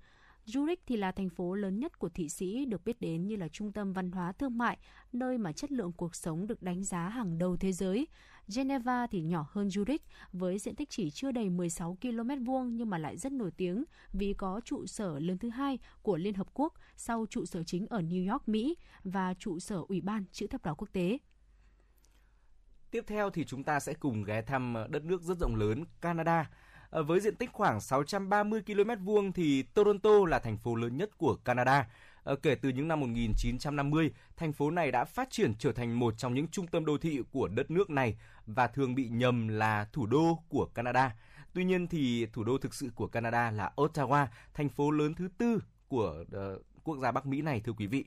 Zurich thì là thành phố lớn nhất của Thụy Sĩ, được biết đến như là trung tâm văn hóa thương mại, nơi mà chất lượng cuộc sống được đánh giá hàng đầu thế giới. Geneva thì nhỏ hơn Zurich với diện tích chỉ chưa đầy 16 km vuông nhưng mà lại rất nổi tiếng vì có trụ sở lớn thứ hai của Liên Hợp Quốc sau trụ sở chính ở New York, Mỹ và trụ sở Ủy ban Chữ thập đỏ quốc tế. Tiếp theo thì chúng ta sẽ cùng ghé thăm đất nước rất rộng lớn Canada. Ờ, với diện tích khoảng 630 km vuông thì Toronto là thành phố lớn nhất của Canada. Ờ, kể từ những năm 1950, thành phố này đã phát triển trở thành một trong những trung tâm đô thị của đất nước này và thường bị nhầm là thủ đô của Canada. Tuy nhiên thì thủ đô thực sự của Canada là Ottawa, thành phố lớn thứ tư của uh, quốc gia Bắc Mỹ này thưa quý vị.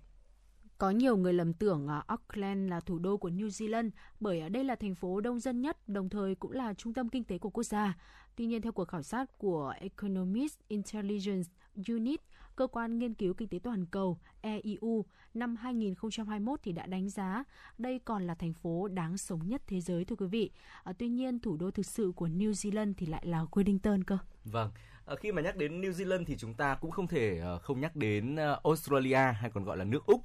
Có nhiều người lầm tưởng Auckland là thủ đô của New Zealand bởi ở đây là thành phố đông dân nhất, đồng thời cũng là trung tâm kinh tế của quốc gia. Tuy nhiên, theo cuộc khảo sát của Economist Intelligence Unit, cơ quan nghiên cứu kinh tế toàn cầu EIU năm 2021 thì đã đánh giá đây còn là thành phố đáng sống nhất thế giới thưa quý vị. À, tuy nhiên, thủ đô thực sự của New Zealand thì lại là Wellington cơ. Vâng, à, khi mà nhắc đến New Zealand thì chúng ta cũng không thể uh, không nhắc đến uh, Australia hay còn gọi là nước Úc.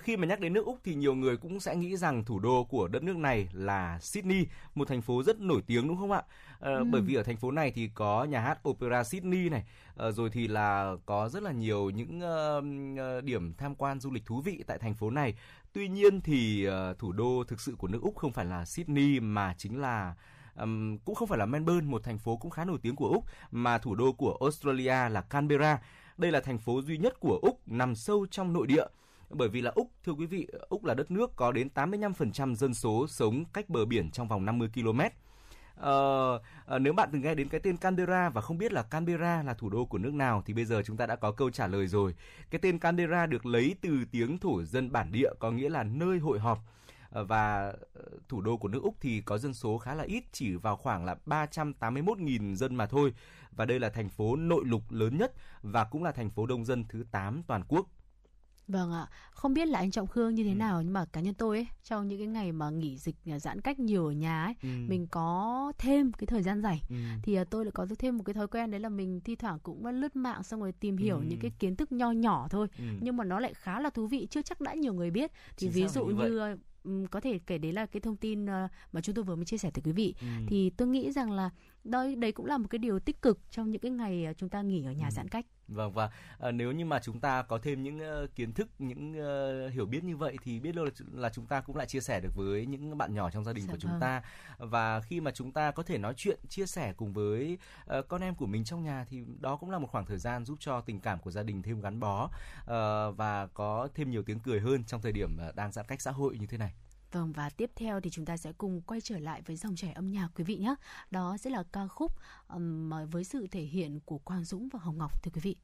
Khi mà nhắc đến nước Úc thì nhiều người cũng sẽ nghĩ rằng thủ đô của đất nước này là Sydney, một thành phố rất nổi tiếng đúng không ạ? Ừ. Bởi vì ở thành phố này thì có nhà hát Opera Sydney này, rồi thì là có rất là nhiều những uh, điểm tham quan du lịch thú vị tại thành phố này. Tuy nhiên thì uh, thủ đô thực sự của nước Úc không phải là Sydney mà chính là um, cũng không phải là Melbourne, một thành phố cũng khá nổi tiếng của Úc, mà thủ đô của Australia là Canberra. Đây là thành phố duy nhất của Úc nằm sâu trong nội địa. Bởi vì là Úc, thưa quý vị, Úc là đất nước có đến 85% dân số sống cách bờ biển trong vòng 50 km. Ờ, ờ, nếu bạn từng nghe đến cái tên Canberra và không biết là Canberra là thủ đô của nước nào thì bây giờ chúng ta đã có câu trả lời rồi. Cái tên Canberra được lấy từ tiếng thổ dân bản địa có nghĩa là nơi hội họp. Ờ, và ờ, thủ đô của nước Úc thì có dân số khá là ít, chỉ vào khoảng là 381.000 dân mà thôi. Và đây là thành phố nội lục lớn nhất và cũng là thành phố đông dân thứ 8 toàn quốc. Vâng ạ, không biết là anh Trọng Khương như thế ừ. nào nhưng mà cá nhân tôi ấy, trong những cái ngày mà nghỉ dịch à, giãn cách nhiều ở nhà ấy, ừ. mình có thêm cái thời gian rảnh ừ. thì à, tôi lại có thêm một cái thói quen đấy là mình thi thoảng cũng lướt mạng xong rồi tìm hiểu ừ. những cái kiến thức nho nhỏ thôi, ừ. nhưng mà nó lại khá là thú vị, chưa chắc đã nhiều người biết. Thì Chính ví dụ như vậy? Có thể kể đấy là cái thông tin ờ, mà chúng tôi vừa mới chia sẻ tới quý vị ừ. thì tôi nghĩ rằng là đây đấy cũng là một cái điều tích cực trong những cái ngày ờ, chúng ta nghỉ ở nhà ừ. giãn cách Vâng và à, nếu như mà chúng ta có thêm những uh, kiến thức, những uh, hiểu biết như vậy thì biết đâu là, là chúng ta cũng lại chia sẻ được với những bạn nhỏ trong gia đình dạ của chúng vâng. ta và khi mà chúng ta có thể nói chuyện, chia sẻ cùng với uh, con em của mình trong nhà thì đó cũng là một khoảng thời gian giúp cho tình cảm của gia đình thêm gắn bó uh, và có thêm nhiều tiếng cười hơn trong thời điểm uh, đang giãn cách xã hội như thế này. Vâng và tiếp theo thì chúng ta sẽ cùng quay trở lại với dòng chảy âm nhạc quý vị nhé. Đó sẽ là ca khúc um, với sự thể hiện của Quang Dũng và Hồng Ngọc thưa quý vị.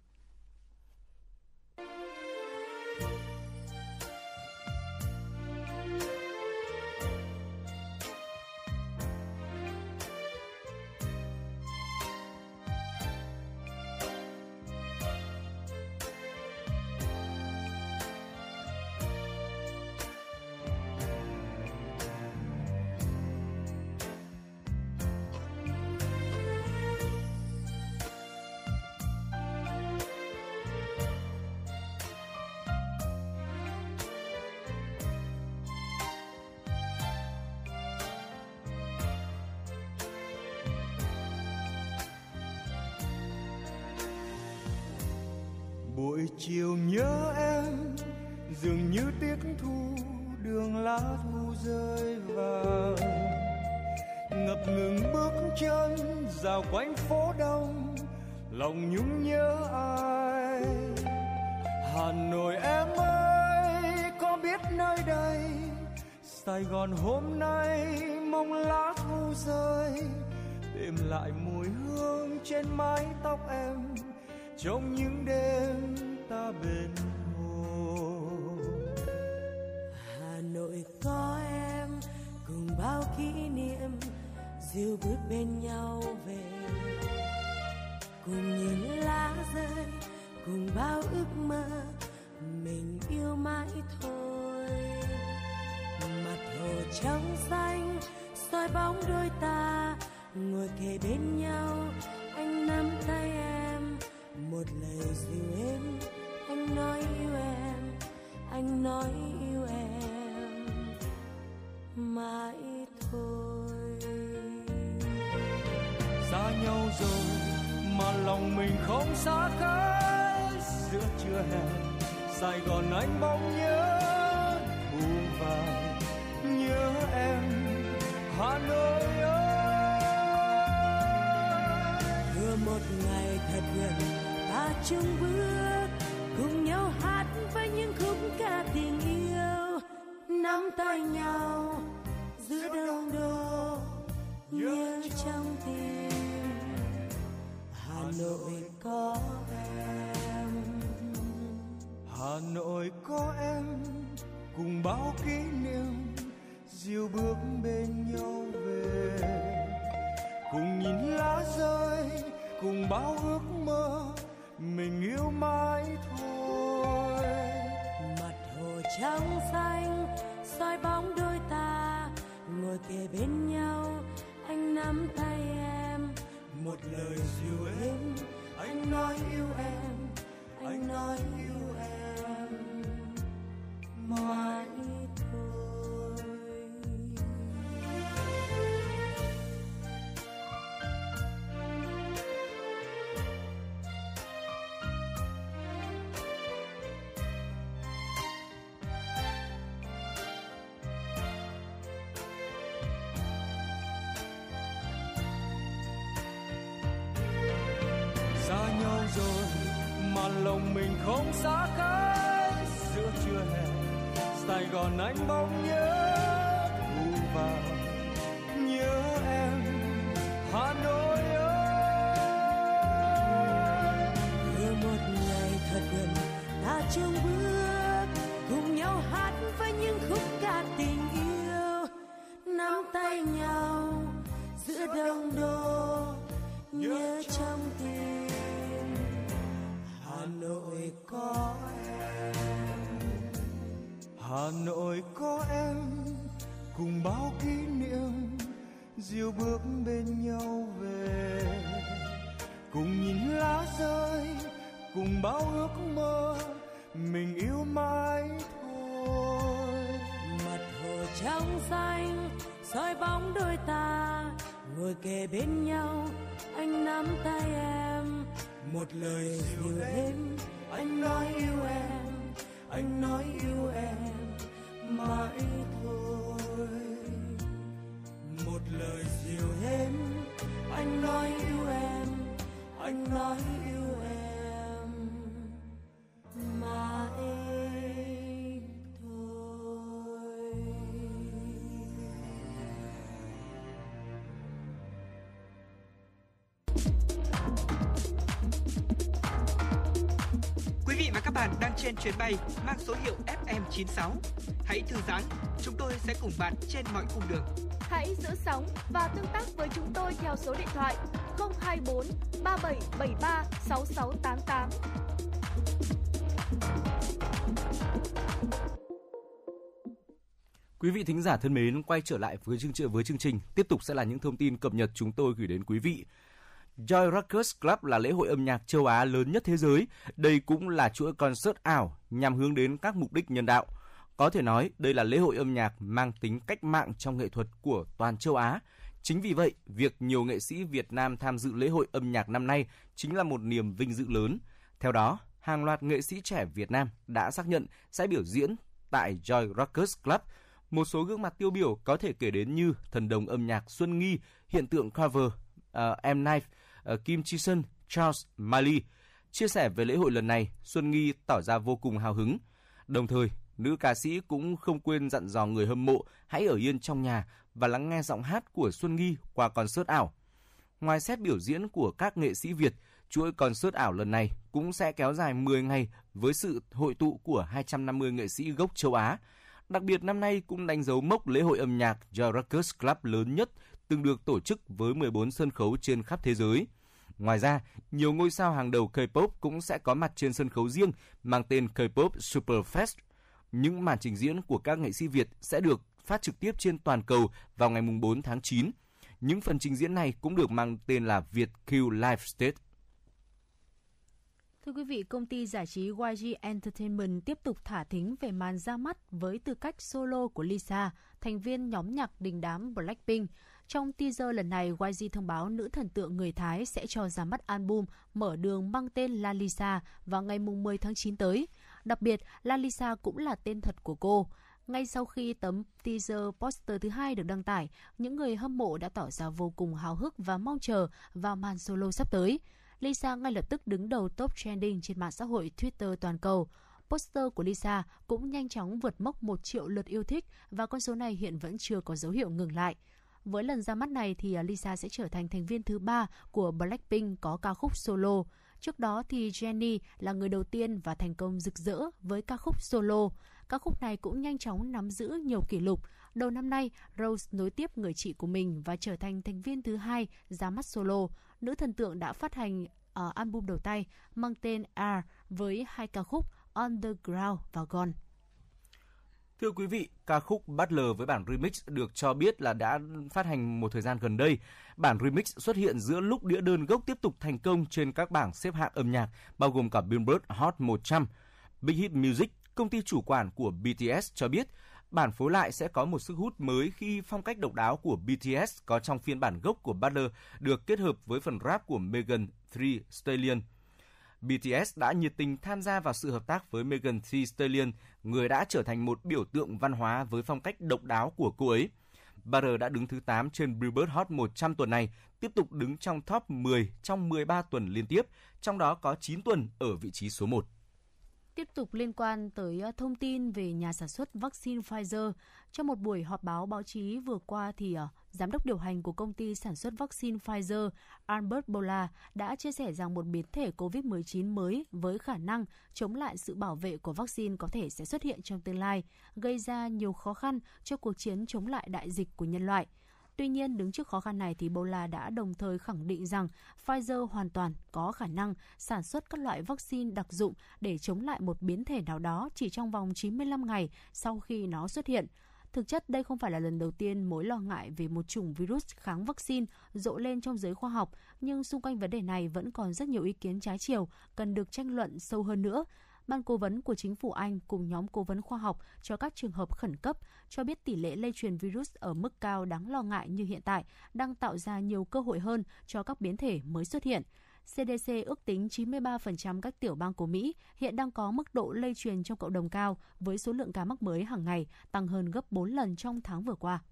Ta chung sài gòn anh bỗng diêu bước trên chuyến bay mang số hiệu FM96. Hãy thư giãn, chúng tôi sẽ cùng bạn trên mọi cung đường. Hãy giữ sóng và tương tác với chúng tôi theo số điện thoại 024 3773 6688. Quý vị thính giả thân mến, quay trở lại với chương trình với chương trình, tiếp tục sẽ là những thông tin cập nhật chúng tôi gửi đến quý vị. Joy Rockers Club là lễ hội âm nhạc châu Á lớn nhất thế giới. Đây cũng là chuỗi concert ảo nhằm hướng đến các mục đích nhân đạo. Có thể nói, đây là lễ hội âm nhạc mang tính cách mạng trong nghệ thuật của toàn châu Á. Chính vì vậy, việc nhiều nghệ sĩ Việt Nam tham dự lễ hội âm nhạc năm nay chính là một niềm vinh dự lớn. Theo đó, hàng loạt nghệ sĩ trẻ Việt Nam đã xác nhận sẽ biểu diễn tại Joy Rockers Club. Một số gương mặt tiêu biểu có thể kể đến như thần đồng âm nhạc Xuân Nghi, hiện tượng cover uh, M. Knife, Ờ, Kim Chi Sun, Charles Miley. Chia sẻ về lễ hội lần này, Xuân Nghi tỏ ra vô cùng hào hứng. Đồng thời, nữ ca sĩ cũng không quên dặn dò người hâm mộ hãy ở yên trong nhà và lắng nghe giọng hát của Xuân Nghi qua concert ảo. Ngoài xét biểu diễn của các nghệ sĩ Việt, chuỗi concert ảo lần này cũng sẽ kéo dài 10 ngày với sự hội tụ của 250 nghệ sĩ gốc châu Á. Đặc biệt năm nay cũng đánh dấu mốc lễ hội âm nhạc The Rockers Club lớn nhất từng được tổ chức với 14 sân khấu trên khắp thế giới. Ngoài ra, nhiều ngôi sao hàng đầu K-pop cũng sẽ có mặt trên sân khấu riêng mang tên K-pop Superfest. Những màn trình diễn của các nghệ sĩ Việt sẽ được phát trực tiếp trên toàn cầu vào ngày 4 tháng 9. Những phần trình diễn này cũng được mang tên là Việt Q Live Stage. Thưa quý vị, công ty giải trí YG Entertainment tiếp tục thả thính về màn ra mắt với tư cách solo của Lisa, thành viên nhóm nhạc đình đám Blackpink. Trong teaser lần này, YG thông báo nữ thần tượng người Thái sẽ cho ra mắt album mở đường mang tên La Lisa vào ngày 10 tháng 9 tới. Đặc biệt, La Lisa cũng là tên thật của cô. Ngay sau khi tấm teaser poster thứ hai được đăng tải, những người hâm mộ đã tỏ ra vô cùng háo hức và mong chờ vào màn solo sắp tới. Lisa ngay lập tức đứng đầu top trending trên mạng xã hội Twitter toàn cầu. Poster của Lisa cũng nhanh chóng vượt mốc 1 triệu lượt yêu thích và con số này hiện vẫn chưa có dấu hiệu ngừng lại. Với lần ra mắt này thì à, Lisa sẽ trở thành thành viên thứ ba của Blackpink có ca khúc solo. Trước đó thì Jennie là người đầu tiên và thành công rực rỡ với ca khúc solo. Ca khúc này cũng nhanh chóng nắm giữ nhiều kỷ lục. Đầu năm nay, Rose nối tiếp người chị của mình và trở thành thành viên thứ hai ra mắt solo. Nữ thần tượng đã phát hành ở album đầu tay mang tên R với hai ca khúc On the Ground và Gone. Thưa quý vị, ca khúc Butler với bản remix được cho biết là đã phát hành một thời gian gần đây. Bản remix xuất hiện giữa lúc đĩa đơn gốc tiếp tục thành công trên các bảng xếp hạng âm nhạc, bao gồm cả Billboard Hot 100. Big Hit Music, công ty chủ quản của BTS cho biết, bản phối lại sẽ có một sức hút mới khi phong cách độc đáo của BTS có trong phiên bản gốc của Butler được kết hợp với phần rap của Megan Thee Stallion – BTS đã nhiệt tình tham gia vào sự hợp tác với Megan Thee Stallion, người đã trở thành một biểu tượng văn hóa với phong cách độc đáo của cô ấy. Barre đã đứng thứ 8 trên Billboard Hot 100 tuần này, tiếp tục đứng trong top 10 trong 13 tuần liên tiếp, trong đó có 9 tuần ở vị trí số 1. Tiếp tục liên quan tới ờ, thông tin về nhà sản xuất vaccine Pfizer, trong một buổi họp báo báo chí vừa qua thì ờ, giám đốc điều hành của công ty sản xuất vaccine Pfizer Albert Bola đã chia sẻ rằng một biến thể COVID-19 mới với khả năng chống lại sự bảo vệ của vaccine có thể sẽ xuất hiện trong tương lai, gây ra nhiều khó khăn cho cuộc chiến chống lại đại dịch của nhân loại. Tuy nhiên, đứng trước khó khăn này thì Bola đã đồng thời khẳng định rằng Pfizer hoàn toàn có khả năng sản xuất các loại vaccine đặc dụng để chống lại một biến thể nào đó chỉ trong vòng 95 ngày sau khi nó xuất hiện. Thực chất đây không phải là lần đầu tiên mối lo ngại về một chủng virus kháng vaccine rộ lên trong giới khoa học, nhưng xung quanh vấn đề này vẫn còn rất nhiều ý kiến trái chiều, cần được tranh luận sâu hơn nữa. Ban cố vấn của chính phủ Anh cùng nhóm cố vấn khoa học cho các trường hợp khẩn cấp cho biết tỷ lệ lây truyền virus ở mức cao đáng lo ngại như hiện tại đang tạo ra nhiều cơ hội hơn cho các biến thể mới xuất hiện. CDC ước tính 93% các tiểu bang của Mỹ hiện đang có mức độ lây truyền trong cộng đồng cao với số lượng ca mắc mới hàng ngày tăng hơn gấp 4 lần trong tháng vừa qua.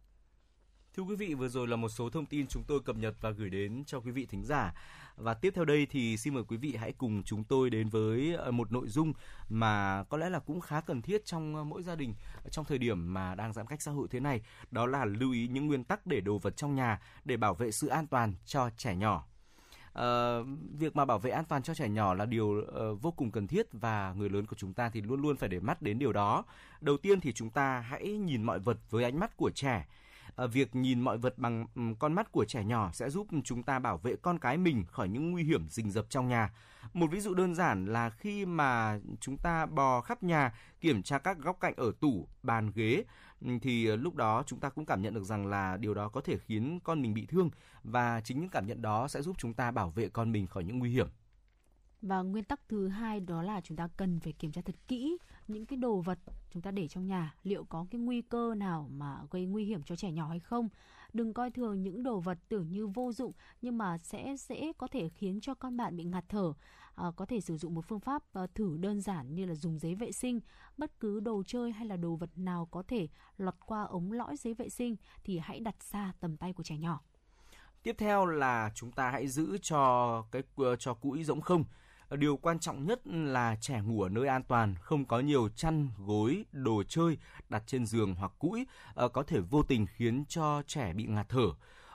Thưa quý vị, vừa rồi là một số thông tin chúng tôi cập nhật và gửi đến cho quý vị thính giả. Và tiếp theo đây thì xin mời quý vị hãy cùng chúng tôi đến với ờ, một nội dung mà có lẽ là cũng khá cần thiết trong ờ, mỗi gia đình trong thời điểm mà đang giãn cách xã hội thế này. Đó là lưu ý những nguyên tắc để đồ vật trong nhà để bảo vệ sự an toàn cho trẻ nhỏ. Uh, việc mà bảo vệ an toàn cho trẻ nhỏ là điều uh, vô cùng cần thiết và người lớn của chúng ta thì luôn luôn phải để mắt đến điều đó. Đầu tiên thì chúng ta hãy nhìn mọi vật với ánh mắt của trẻ Ờ, việc nhìn mọi vật bằng con mắt của trẻ nhỏ sẽ giúp chúng ta bảo vệ con cái mình khỏi những nguy hiểm rình rập trong nhà. Một ví dụ đơn giản là khi mà chúng ta bò khắp nhà kiểm tra các góc cạnh ở tủ, bàn, ghế thì ờ, lúc đó chúng ta cũng cảm nhận được rằng là điều đó có thể khiến con mình bị thương và chính những cảm nhận đó sẽ giúp chúng ta bảo vệ con mình khỏi những nguy hiểm. Và nguyên tắc thứ hai đó là chúng ta cần phải kiểm tra thật kỹ những cái đồ vật chúng ta để trong nhà liệu có cái nguy cơ nào mà gây nguy hiểm cho trẻ nhỏ hay không? Đừng coi thường những đồ vật tưởng như vô dụng nhưng mà sẽ dễ có thể khiến cho con bạn bị ngạt thở. À, có thể sử dụng một phương pháp à, thử đơn giản như là dùng giấy vệ sinh. Bất cứ đồ chơi hay là đồ vật nào có thể lọt qua ống lõi giấy vệ sinh thì hãy đặt xa tầm tay của trẻ nhỏ. Tiếp theo là chúng ta hãy giữ cho cái ờ, cho cũi rỗng không điều quan trọng nhất là trẻ ngủ ở nơi an toàn, không có nhiều chăn, gối, đồ chơi đặt trên giường hoặc cũi ờ, có thể vô tình khiến cho trẻ bị ngạt thở.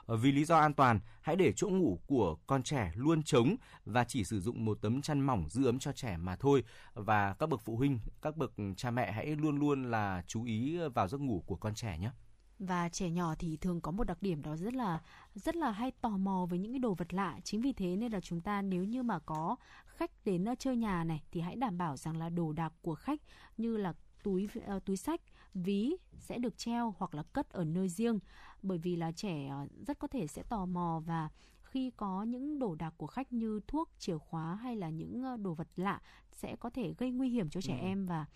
Ờ, vì lý do an toàn, hãy để chỗ ngủ của con trẻ luôn trống và chỉ sử dụng một tấm chăn mỏng giữ ấm cho trẻ mà thôi. Và các bậc phụ huynh, các bậc cha mẹ hãy luôn luôn là chú ý vào giấc ngủ của con trẻ nhé. và trẻ nhỏ thì thường có một đặc điểm đó rất là rất là hay tò mò với những cái đồ vật lạ chính vì thế nên là chúng ta nếu như mà có khách đến ờ, chơi nhà này thì hãy đảm bảo rằng là đồ đạc của khách như là túi uh, túi sách ví sẽ được treo hoặc là cất ở nơi riêng bởi vì là trẻ uh, rất có thể sẽ tò mò và khi có những đồ đạc của khách như thuốc chìa khóa hay là những đồ vật lạ sẽ có thể gây nguy hiểm cho trẻ ừ. em và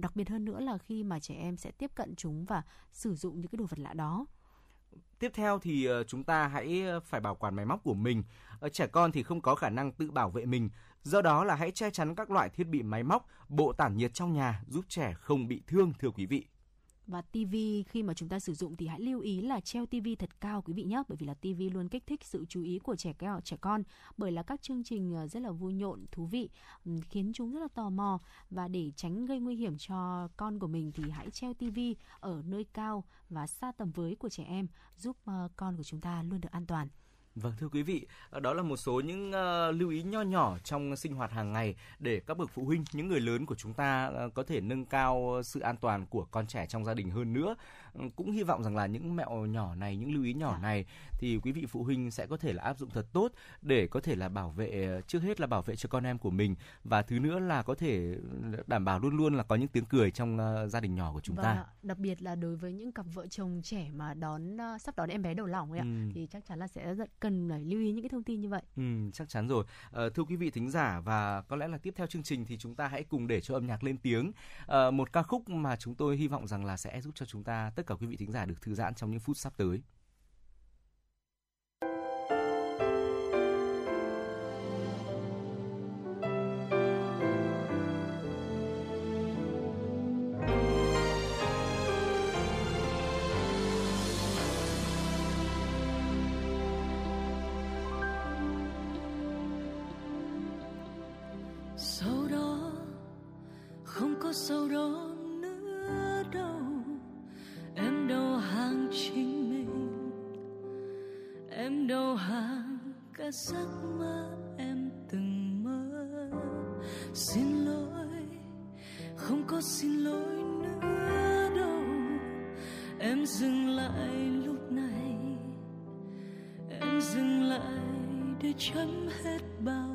đặc biệt hơn nữa là khi mà trẻ em sẽ tiếp cận chúng và sử dụng những cái đồ vật lạ đó Tiếp theo thì ờ, chúng ta hãy ờ, phải bảo quản máy móc của mình. Ờ, trẻ con thì không có khả năng tự bảo vệ mình. Do đó là hãy che chắn các loại thiết bị máy móc, bộ tản nhiệt trong nhà giúp trẻ không bị thương thưa quý vị và TV khi mà chúng ta sử dụng thì hãy lưu ý là treo TV thật cao, quý vị nhé, bởi vì là TV luôn kích thích sự chú ý của trẻ kẹo trẻ con, bởi là các chương trình ờ, rất là vui nhộn, thú vị khiến chúng rất là tò mò và để tránh gây nguy hiểm cho con của mình thì hãy treo TV ở nơi cao và xa tầm với của trẻ em, giúp ờ, con của chúng ta luôn được an toàn. Vâng thưa quý vị, đó là một số những uh, lưu ý nho nhỏ trong sinh hoạt hàng ngày để các bậc phụ huynh, những người lớn của chúng ta uh, có thể nâng cao sự an toàn của con trẻ trong gia đình hơn nữa. Cũng hy vọng rằng là những mẹo nhỏ này, những lưu ý nhỏ dạ. này thì quý vị phụ huynh sẽ có thể là áp dụng thật tốt để có thể là bảo vệ trước hết là bảo vệ cho con em của mình và thứ nữa là có thể đảm bảo luôn luôn là có những tiếng cười trong uh, gia đình nhỏ của chúng và ta. Vâng đặc biệt là đối với những cặp vợ chồng trẻ mà đón uh, sắp đón em bé đầu lòng ấy ừ. ạ thì chắc chắn là sẽ rất cần phải lưu ý những cái thông tin như vậy. Ừ, chắc chắn rồi. À, thưa quý vị thính giả và có lẽ là tiếp theo chương trình thì chúng ta hãy cùng để cho âm nhạc lên tiếng. À, một ca khúc mà chúng tôi hy vọng rằng là sẽ giúp cho chúng ta tất cả quý vị thính giả được thư giãn trong những phút sắp tới. sau đầu hàng cả giấc mơ em từng mơ. Xin lỗi, không có xin lỗi nữa đâu. Em dừng lại lúc này, em dừng lại để chấm hết bao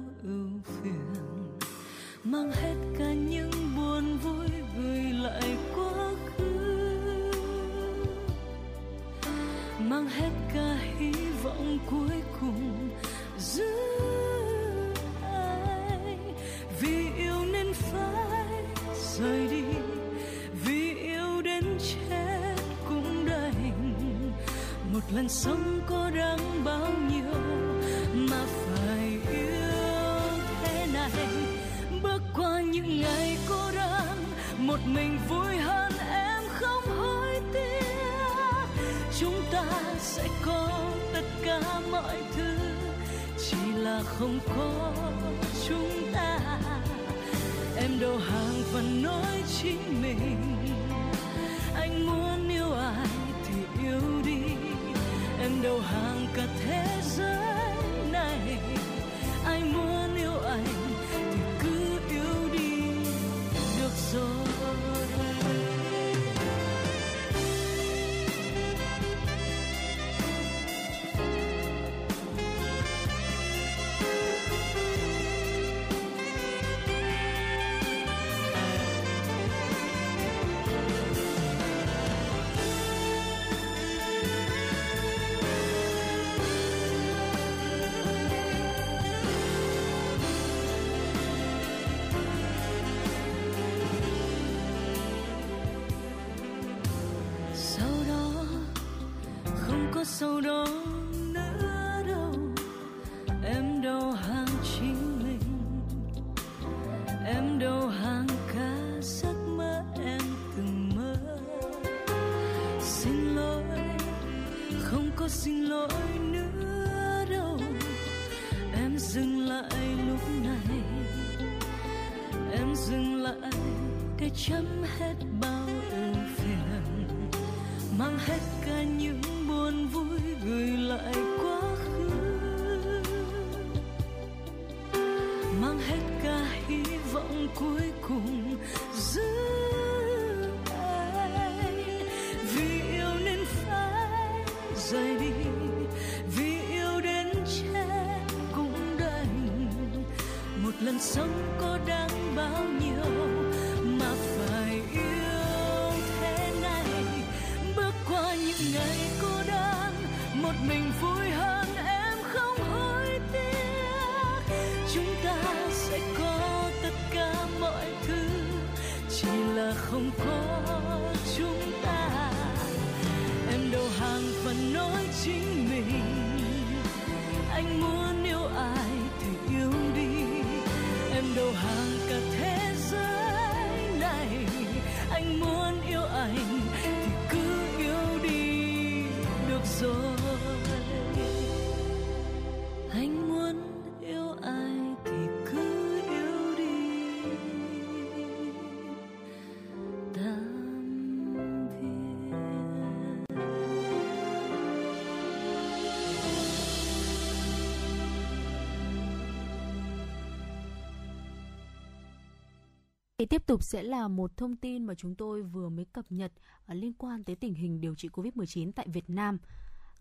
Thì tiếp tục sẽ là một thông tin mà chúng tôi vừa mới cập nhật à, liên quan tới tình hình điều trị COVID-19 tại Việt Nam.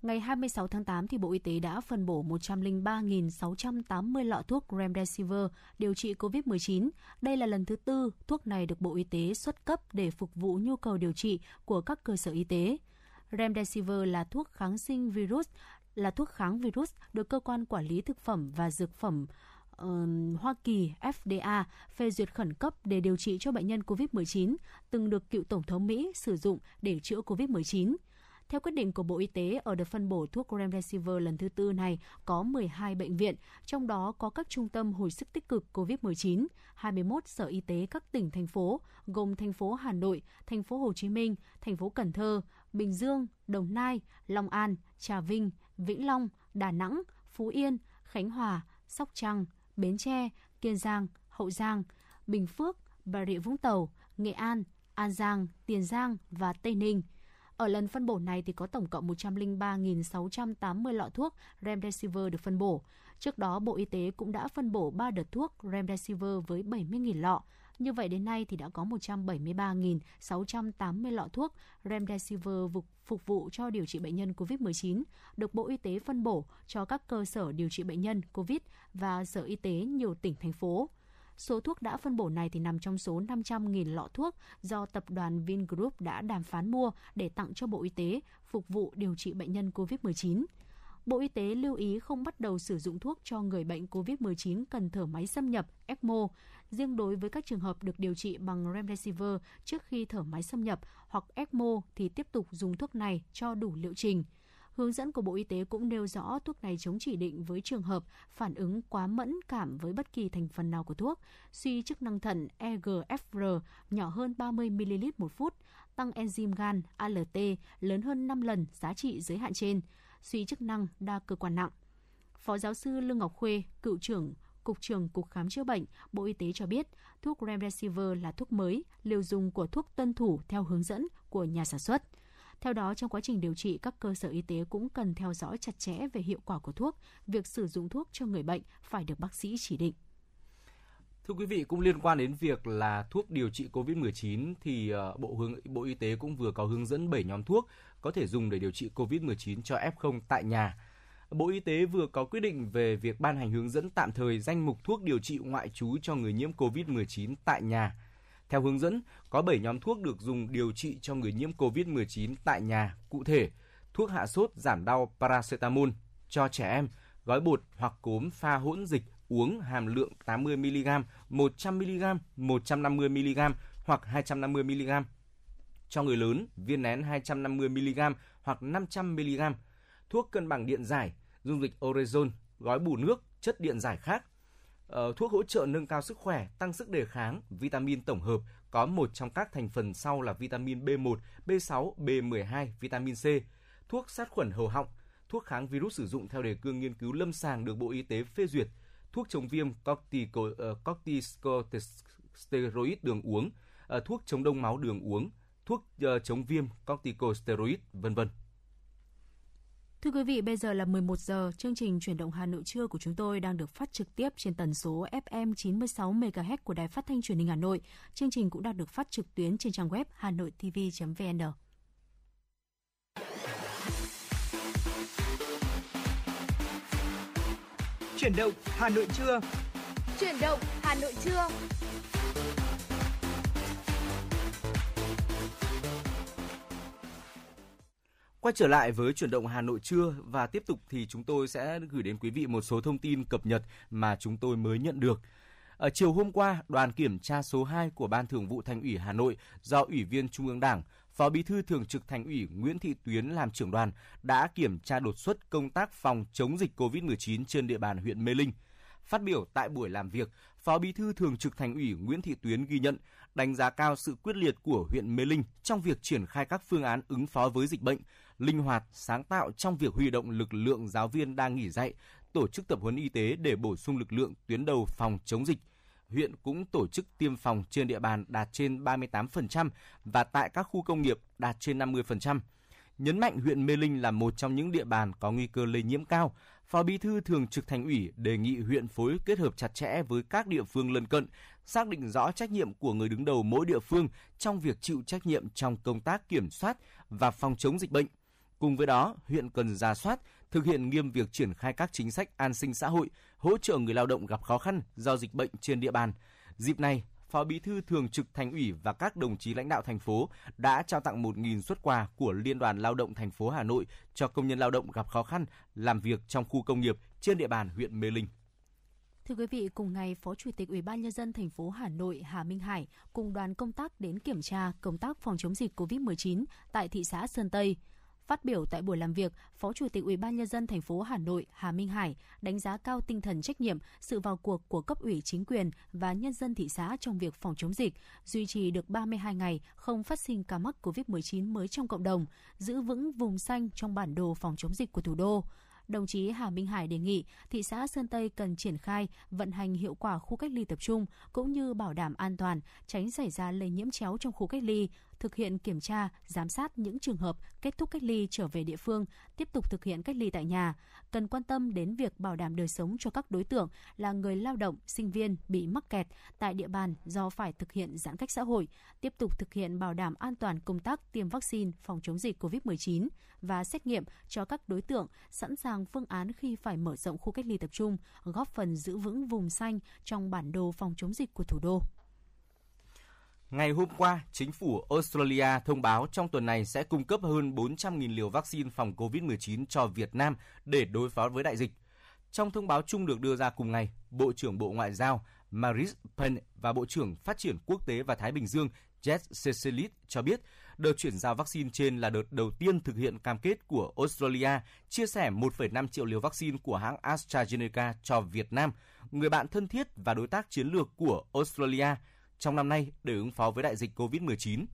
Ngày 26 tháng 8 thì Bộ Y tế đã phân bổ 103.680 lọ thuốc Remdesivir điều trị COVID-19. Đây là lần thứ tư thuốc này được Bộ Y tế xuất cấp để phục vụ nhu cầu điều trị của các cơ sở y tế. Remdesivir là thuốc kháng sinh virus, là thuốc kháng virus được cơ quan quản lý thực phẩm và dược phẩm uh, Hoa Kỳ FDA phê duyệt khẩn cấp để điều trị cho bệnh nhân COVID-19 từng được cựu Tổng thống Mỹ sử dụng để chữa COVID-19. Theo quyết định của Bộ Y tế, ở đợt phân bổ thuốc Remdesivir lần thứ tư này có 12 bệnh viện, trong đó có các trung tâm hồi sức tích cực COVID-19, 21 sở y tế các tỉnh, thành phố, gồm thành phố Hà Nội, thành phố Hồ Chí Minh, thành phố Cần Thơ, Bình Dương, Đồng Nai, Long An, Trà Vinh, Vĩnh Long, Đà Nẵng, Phú Yên, Khánh Hòa, Sóc Trăng, Bến Tre, Kiên Giang, Hậu Giang, Bình Phước, Bà Rịa Vũng Tàu, Nghệ An, An Giang, Tiền Giang và Tây Ninh. Ở lần phân bổ này thì có tổng cộng 103.680 lọ thuốc Remdesivir được phân bổ. Trước đó, Bộ Y tế cũng đã phân bổ 3 đợt thuốc Remdesivir với 70.000 lọ. Như vậy đến nay thì đã có 173.680 lọ thuốc Remdesivir phục, vụ cho điều trị bệnh nhân COVID-19 được Bộ Y tế phân bổ cho các cơ sở điều trị bệnh nhân COVID và Sở Y tế nhiều tỉnh, thành phố. Số thuốc đã phân bổ này thì nằm trong số 500.000 lọ thuốc do tập đoàn Vingroup đã đàm phán mua để tặng cho Bộ Y tế phục vụ điều trị bệnh nhân COVID-19. Bộ Y tế lưu ý không bắt đầu sử dụng thuốc cho người bệnh COVID-19 cần thở máy xâm nhập ECMO. Riêng đối với các trường hợp được điều trị bằng Remdesivir trước khi thở máy xâm nhập hoặc ECMO thì tiếp tục dùng thuốc này cho đủ liệu trình. Hướng dẫn của Bộ Y tế cũng nêu rõ thuốc này chống chỉ định với trường hợp phản ứng quá mẫn cảm với bất kỳ thành phần nào của thuốc, suy chức năng thận EGFR nhỏ hơn 30ml một phút, tăng enzyme gan ALT lớn hơn 5 lần giá trị giới hạn trên, suy chức năng đa cơ quan nặng. Phó giáo sư Lương Ngọc Khuê, cựu trưởng Cục trưởng Cục Khám chữa bệnh, Bộ Y tế cho biết thuốc Remdesivir là thuốc mới, liều dùng của thuốc tuân thủ theo hướng dẫn của nhà sản xuất. Theo đó, trong quá trình điều trị, các cơ sở y tế cũng cần theo dõi chặt chẽ về hiệu quả của thuốc. Việc sử dụng thuốc cho người bệnh phải được bác sĩ chỉ định. Thưa quý vị, cũng liên quan đến việc là thuốc điều trị COVID-19 thì ờ, Bộ hướng Bộ Y tế cũng vừa có hướng dẫn 7 nhóm thuốc có thể dùng để điều trị COVID-19 cho F0 tại nhà. Bộ Y tế vừa có quyết định về việc ban hành hướng dẫn tạm thời danh mục thuốc điều trị ngoại trú cho người nhiễm COVID-19 tại nhà. Theo hướng dẫn, có 7 nhóm thuốc được dùng điều trị cho người nhiễm COVID-19 tại nhà. Cụ thể, thuốc hạ sốt giảm đau paracetamol cho trẻ em, gói bột hoặc cốm pha hỗn dịch uống hàm lượng 80mg, 100mg, 150mg hoặc 250mg. Cho người lớn, viên nén 250mg hoặc 500mg. Thuốc cân bằng điện giải, dung dịch Orezon, gói bù nước, chất điện giải khác. Ờ, thuốc hỗ trợ nâng cao sức khỏe, tăng sức đề kháng, vitamin tổng hợp có một trong các thành phần sau là vitamin B1, B6, B12, vitamin C. Thuốc sát khuẩn hầu họng, thuốc kháng virus sử dụng theo đề cương nghiên cứu lâm sàng được Bộ Y tế phê duyệt, thuốc chống viêm ờ, corticosteroid đường uống, ờ, thuốc chống đông máu đường uống, thuốc chống viêm corticosteroid, vân vân. Thưa quý vị, bây giờ là 11 giờ, chương trình chuyển động Hà Nội trưa của chúng tôi đang được phát trực tiếp trên tần số FM 96 MHz của Đài Phát thanh Truyền hình Hà Nội. Chương trình cũng đang được phát trực tuyến trên trang web hanoitv.vn. Chuyển động Hà Nội trưa. Chuyển động Hà Nội trưa. Quay trở lại với chuyển động Hà Nội trưa và tiếp tục thì chúng tôi sẽ gửi đến quý vị một số thông tin cập nhật mà chúng tôi mới nhận được. Ở chiều hôm qua, đoàn kiểm tra số 2 của Ban Thường vụ Thành ủy Hà Nội do Ủy viên Trung ương Đảng, Phó Bí thư Thường trực Thành ủy Nguyễn Thị Tuyến làm trưởng đoàn đã kiểm tra đột xuất công tác phòng chống dịch COVID-19 trên địa bàn huyện Mê Linh. Phát biểu tại buổi làm việc, Phó Bí thư Thường trực Thành ủy Nguyễn Thị Tuyến ghi nhận, đánh giá cao sự quyết liệt của huyện Mê Linh trong việc triển khai các phương án ứng phó với dịch bệnh, linh hoạt, sáng tạo trong việc huy động lực lượng giáo viên đang nghỉ dạy, tổ chức tập huấn y tế để bổ sung lực lượng tuyến đầu phòng chống dịch. Huyện cũng tổ chức tiêm phòng trên địa bàn đạt trên 38% và tại các khu công nghiệp đạt trên 50%. Nhấn mạnh huyện Mê Linh là một trong những địa bàn có nguy cơ lây nhiễm cao, Phó Bí thư Thường trực Thành ủy đề nghị huyện phối kết hợp chặt chẽ với các địa phương lân cận, xác định rõ trách nhiệm của người đứng đầu mỗi địa phương trong việc chịu trách nhiệm trong công tác kiểm soát và phòng chống dịch bệnh. Cùng với đó, huyện cần ra soát, thực hiện nghiêm việc triển khai các chính sách an sinh xã hội, hỗ trợ người lao động gặp khó khăn do dịch bệnh trên địa bàn. Dịp này, Phó Bí thư Thường trực Thành ủy và các đồng chí lãnh đạo thành phố đã trao tặng 1.000 xuất quà của Liên đoàn Lao động thành phố Hà Nội cho công nhân lao động gặp khó khăn làm việc trong khu công nghiệp trên địa bàn huyện Mê Linh. Thưa quý vị, cùng ngày, Phó Chủ tịch Ủy ban nhân dân thành phố Hà Nội Hà Minh Hải cùng đoàn công tác đến kiểm tra công tác phòng chống dịch COVID-19 tại thị xã Sơn Tây. Phát biểu tại buổi làm việc, Phó Chủ tịch Ủy ban nhân dân thành phố Hà Nội Hà Minh Hải đánh giá cao tinh thần trách nhiệm, sự vào cuộc của cấp ủy chính quyền và nhân dân thị xã trong việc phòng chống dịch, duy trì được 32 ngày không phát sinh ca mắc COVID-19 mới trong cộng đồng, giữ vững vùng xanh trong bản đồ phòng chống dịch của thủ đô. Đồng chí Hà Minh Hải đề nghị thị xã Sơn Tây cần triển khai vận hành hiệu quả khu cách ly tập trung cũng như bảo đảm an toàn, tránh xảy ra lây nhiễm chéo trong khu cách ly, thực hiện kiểm tra, giám sát những trường hợp kết thúc cách ly trở về địa phương, tiếp tục thực hiện cách ly tại nhà, cần quan tâm đến việc bảo đảm đời sống cho các đối tượng là người lao động, sinh viên bị mắc kẹt tại địa bàn do phải thực hiện giãn cách xã hội, tiếp tục thực hiện bảo đảm an toàn công tác tiêm vaccine phòng chống dịch COVID-19 và xét nghiệm cho các đối tượng, sẵn sàng phương án khi phải mở rộng khu cách ly tập trung, góp phần giữ vững vùng xanh trong bản đồ phòng chống dịch của thủ đô. Ngày hôm qua, chính phủ Australia thông báo trong tuần này sẽ cung cấp hơn 400.000 liều vaccine phòng COVID-19 cho Việt Nam để đối phó với đại dịch. Trong thông báo chung được đưa ra cùng ngày, Bộ trưởng Bộ Ngoại giao Maris Penn và Bộ trưởng Phát triển Quốc tế và Thái Bình Dương Jess Cecilit cho biết đợt chuyển giao vaccine trên là đợt đầu tiên thực hiện cam kết của Australia chia sẻ 1,5 triệu liều vaccine của hãng AstraZeneca cho Việt Nam, người bạn thân thiết và đối tác chiến lược của Australia – trong năm nay để ứng phó với đại dịch COVID-19.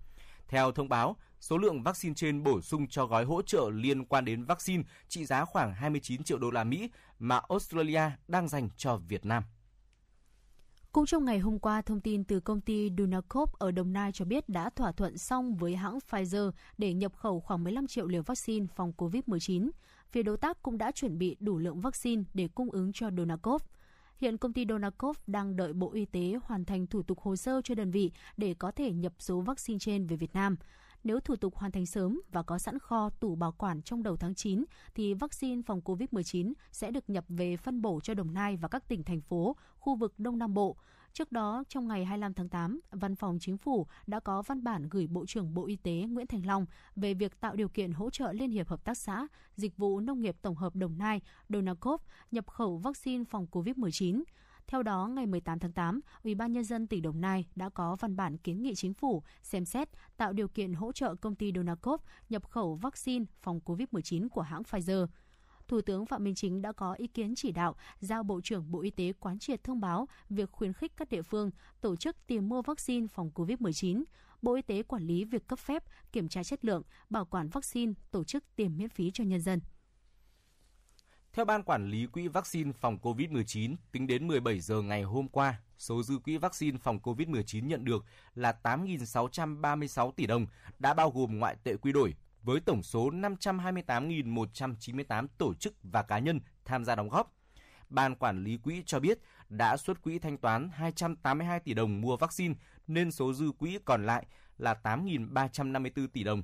Theo thông báo, số lượng vaccine trên bổ sung cho gói hỗ trợ liên quan đến vaccine trị giá khoảng 29 triệu đô la Mỹ mà Australia đang dành cho Việt Nam. Cũng trong ngày hôm qua, thông tin từ công ty Dunacop ở Đồng Nai cho biết đã thỏa thuận xong với hãng Pfizer để nhập khẩu khoảng 15 triệu liều vaccine phòng COVID-19. Phía đối tác cũng đã chuẩn bị đủ lượng vaccine để cung ứng cho Dunacop. Hiện công ty Donakov đang đợi Bộ Y tế hoàn thành thủ tục hồ sơ cho đơn vị để có thể nhập số vaccine trên về Việt Nam. Nếu thủ tục hoàn thành sớm và có sẵn kho tủ bảo quản trong đầu tháng 9, thì vaccine phòng COVID-19 sẽ được nhập về phân bổ cho Đồng Nai và các tỉnh, thành phố, khu vực Đông Nam Bộ. Trước đó, trong ngày 25 tháng 8, Văn phòng Chính phủ đã có văn bản gửi Bộ trưởng Bộ Y tế Nguyễn Thành Long về việc tạo điều kiện hỗ trợ Liên hiệp Hợp tác xã, Dịch vụ Nông nghiệp Tổng hợp Đồng Nai, Donacov nhập khẩu vaccine phòng COVID-19. Theo đó, ngày 18 tháng 8, Ủy ban nhân dân tỉnh Đồng Nai đã có văn bản kiến nghị chính phủ xem xét tạo điều kiện hỗ trợ công ty Donacov nhập khẩu vaccine phòng COVID-19 của hãng Pfizer. Thủ tướng Phạm Minh Chính đã có ý kiến chỉ đạo giao Bộ trưởng Bộ Y tế quán triệt thông báo việc khuyến khích các địa phương tổ chức tìm mua vaccine phòng COVID-19. Bộ Y tế quản lý việc cấp phép, kiểm tra chất lượng, bảo quản vaccine, tổ chức tiêm miễn phí cho nhân dân. Theo Ban Quản lý Quỹ Vaccine phòng COVID-19, tính đến 17 giờ ngày hôm qua, số dư quỹ vaccine phòng COVID-19 nhận được là 8.636 tỷ đồng, đã bao gồm ngoại tệ quy đổi, với tổng số 528.198 tổ chức và cá nhân tham gia đóng góp. Ban quản lý quỹ cho biết đã xuất quỹ thanh toán 282 tỷ đồng mua vaccine nên số dư quỹ còn lại là 8.354 tỷ đồng.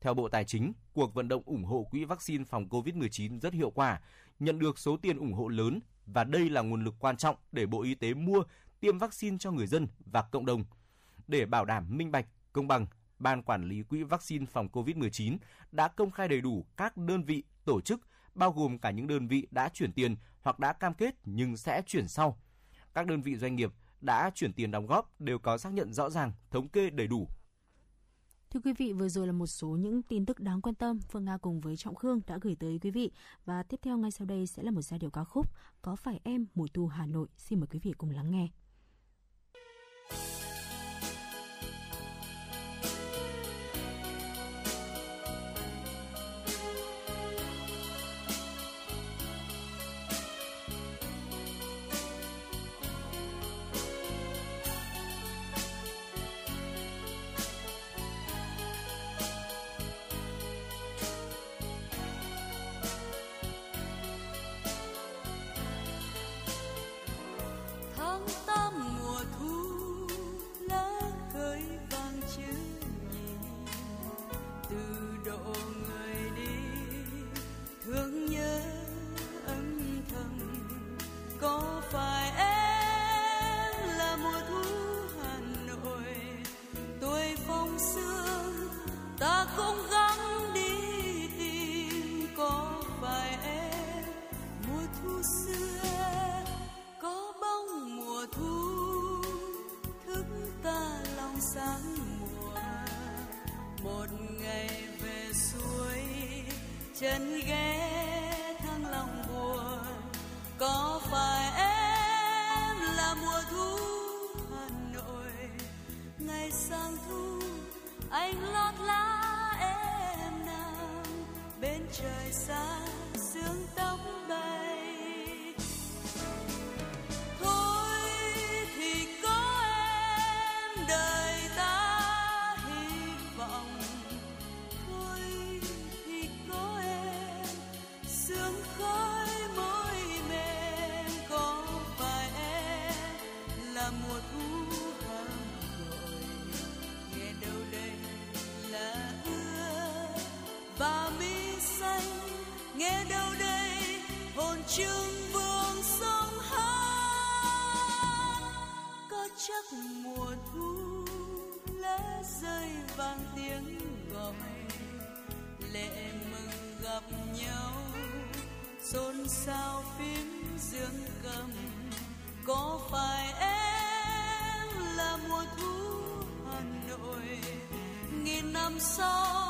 Theo Bộ Tài chính, cuộc vận động ủng hộ quỹ vaccine phòng COVID-19 rất hiệu quả, nhận được số tiền ủng hộ lớn và đây là nguồn lực quan trọng để Bộ Y tế mua, tiêm vaccine cho người dân và cộng đồng. Để bảo đảm minh bạch, công bằng, Ban Quản lý Quỹ Vaccine phòng COVID-19 đã công khai đầy đủ các đơn vị, tổ chức, bao gồm cả những đơn vị đã chuyển tiền hoặc đã cam kết nhưng sẽ chuyển sau. Các đơn vị doanh nghiệp đã chuyển tiền đóng góp đều có xác nhận rõ ràng, thống kê đầy đủ. Thưa quý vị, vừa rồi là một số những tin tức đáng quan tâm Phương Nga cùng với Trọng Khương đã gửi tới quý vị. Và tiếp theo ngay sau đây sẽ là một giai điệu ca khúc Có phải em mùa thu Hà Nội. Xin mời quý vị cùng lắng nghe. Trời xa sương tóc nghìn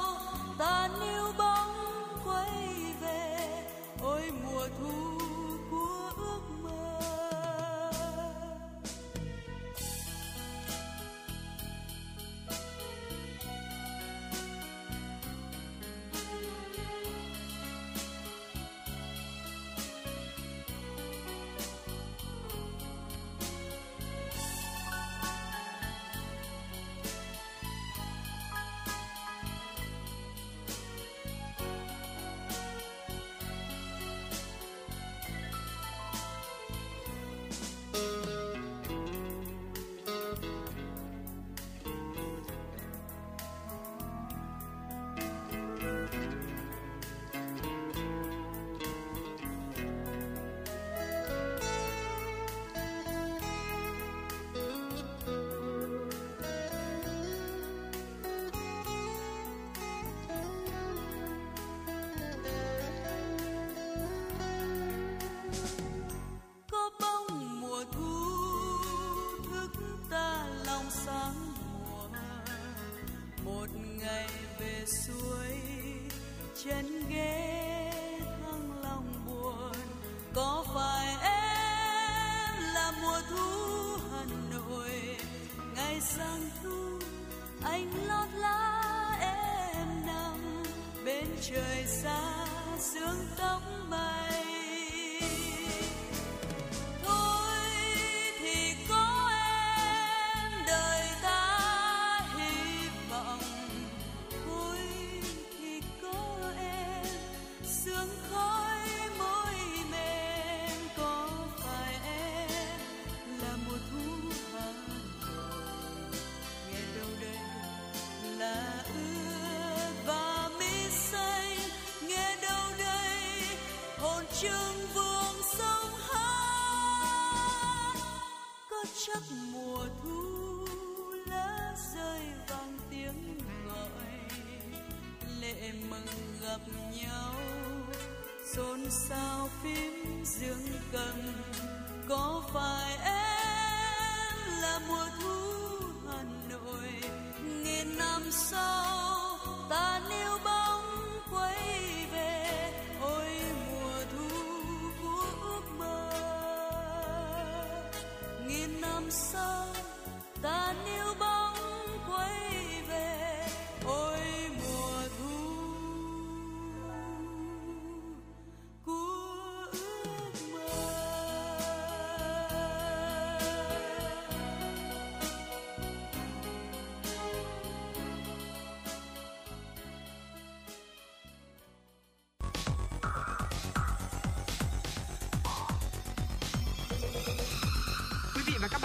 trời xa sương tây ta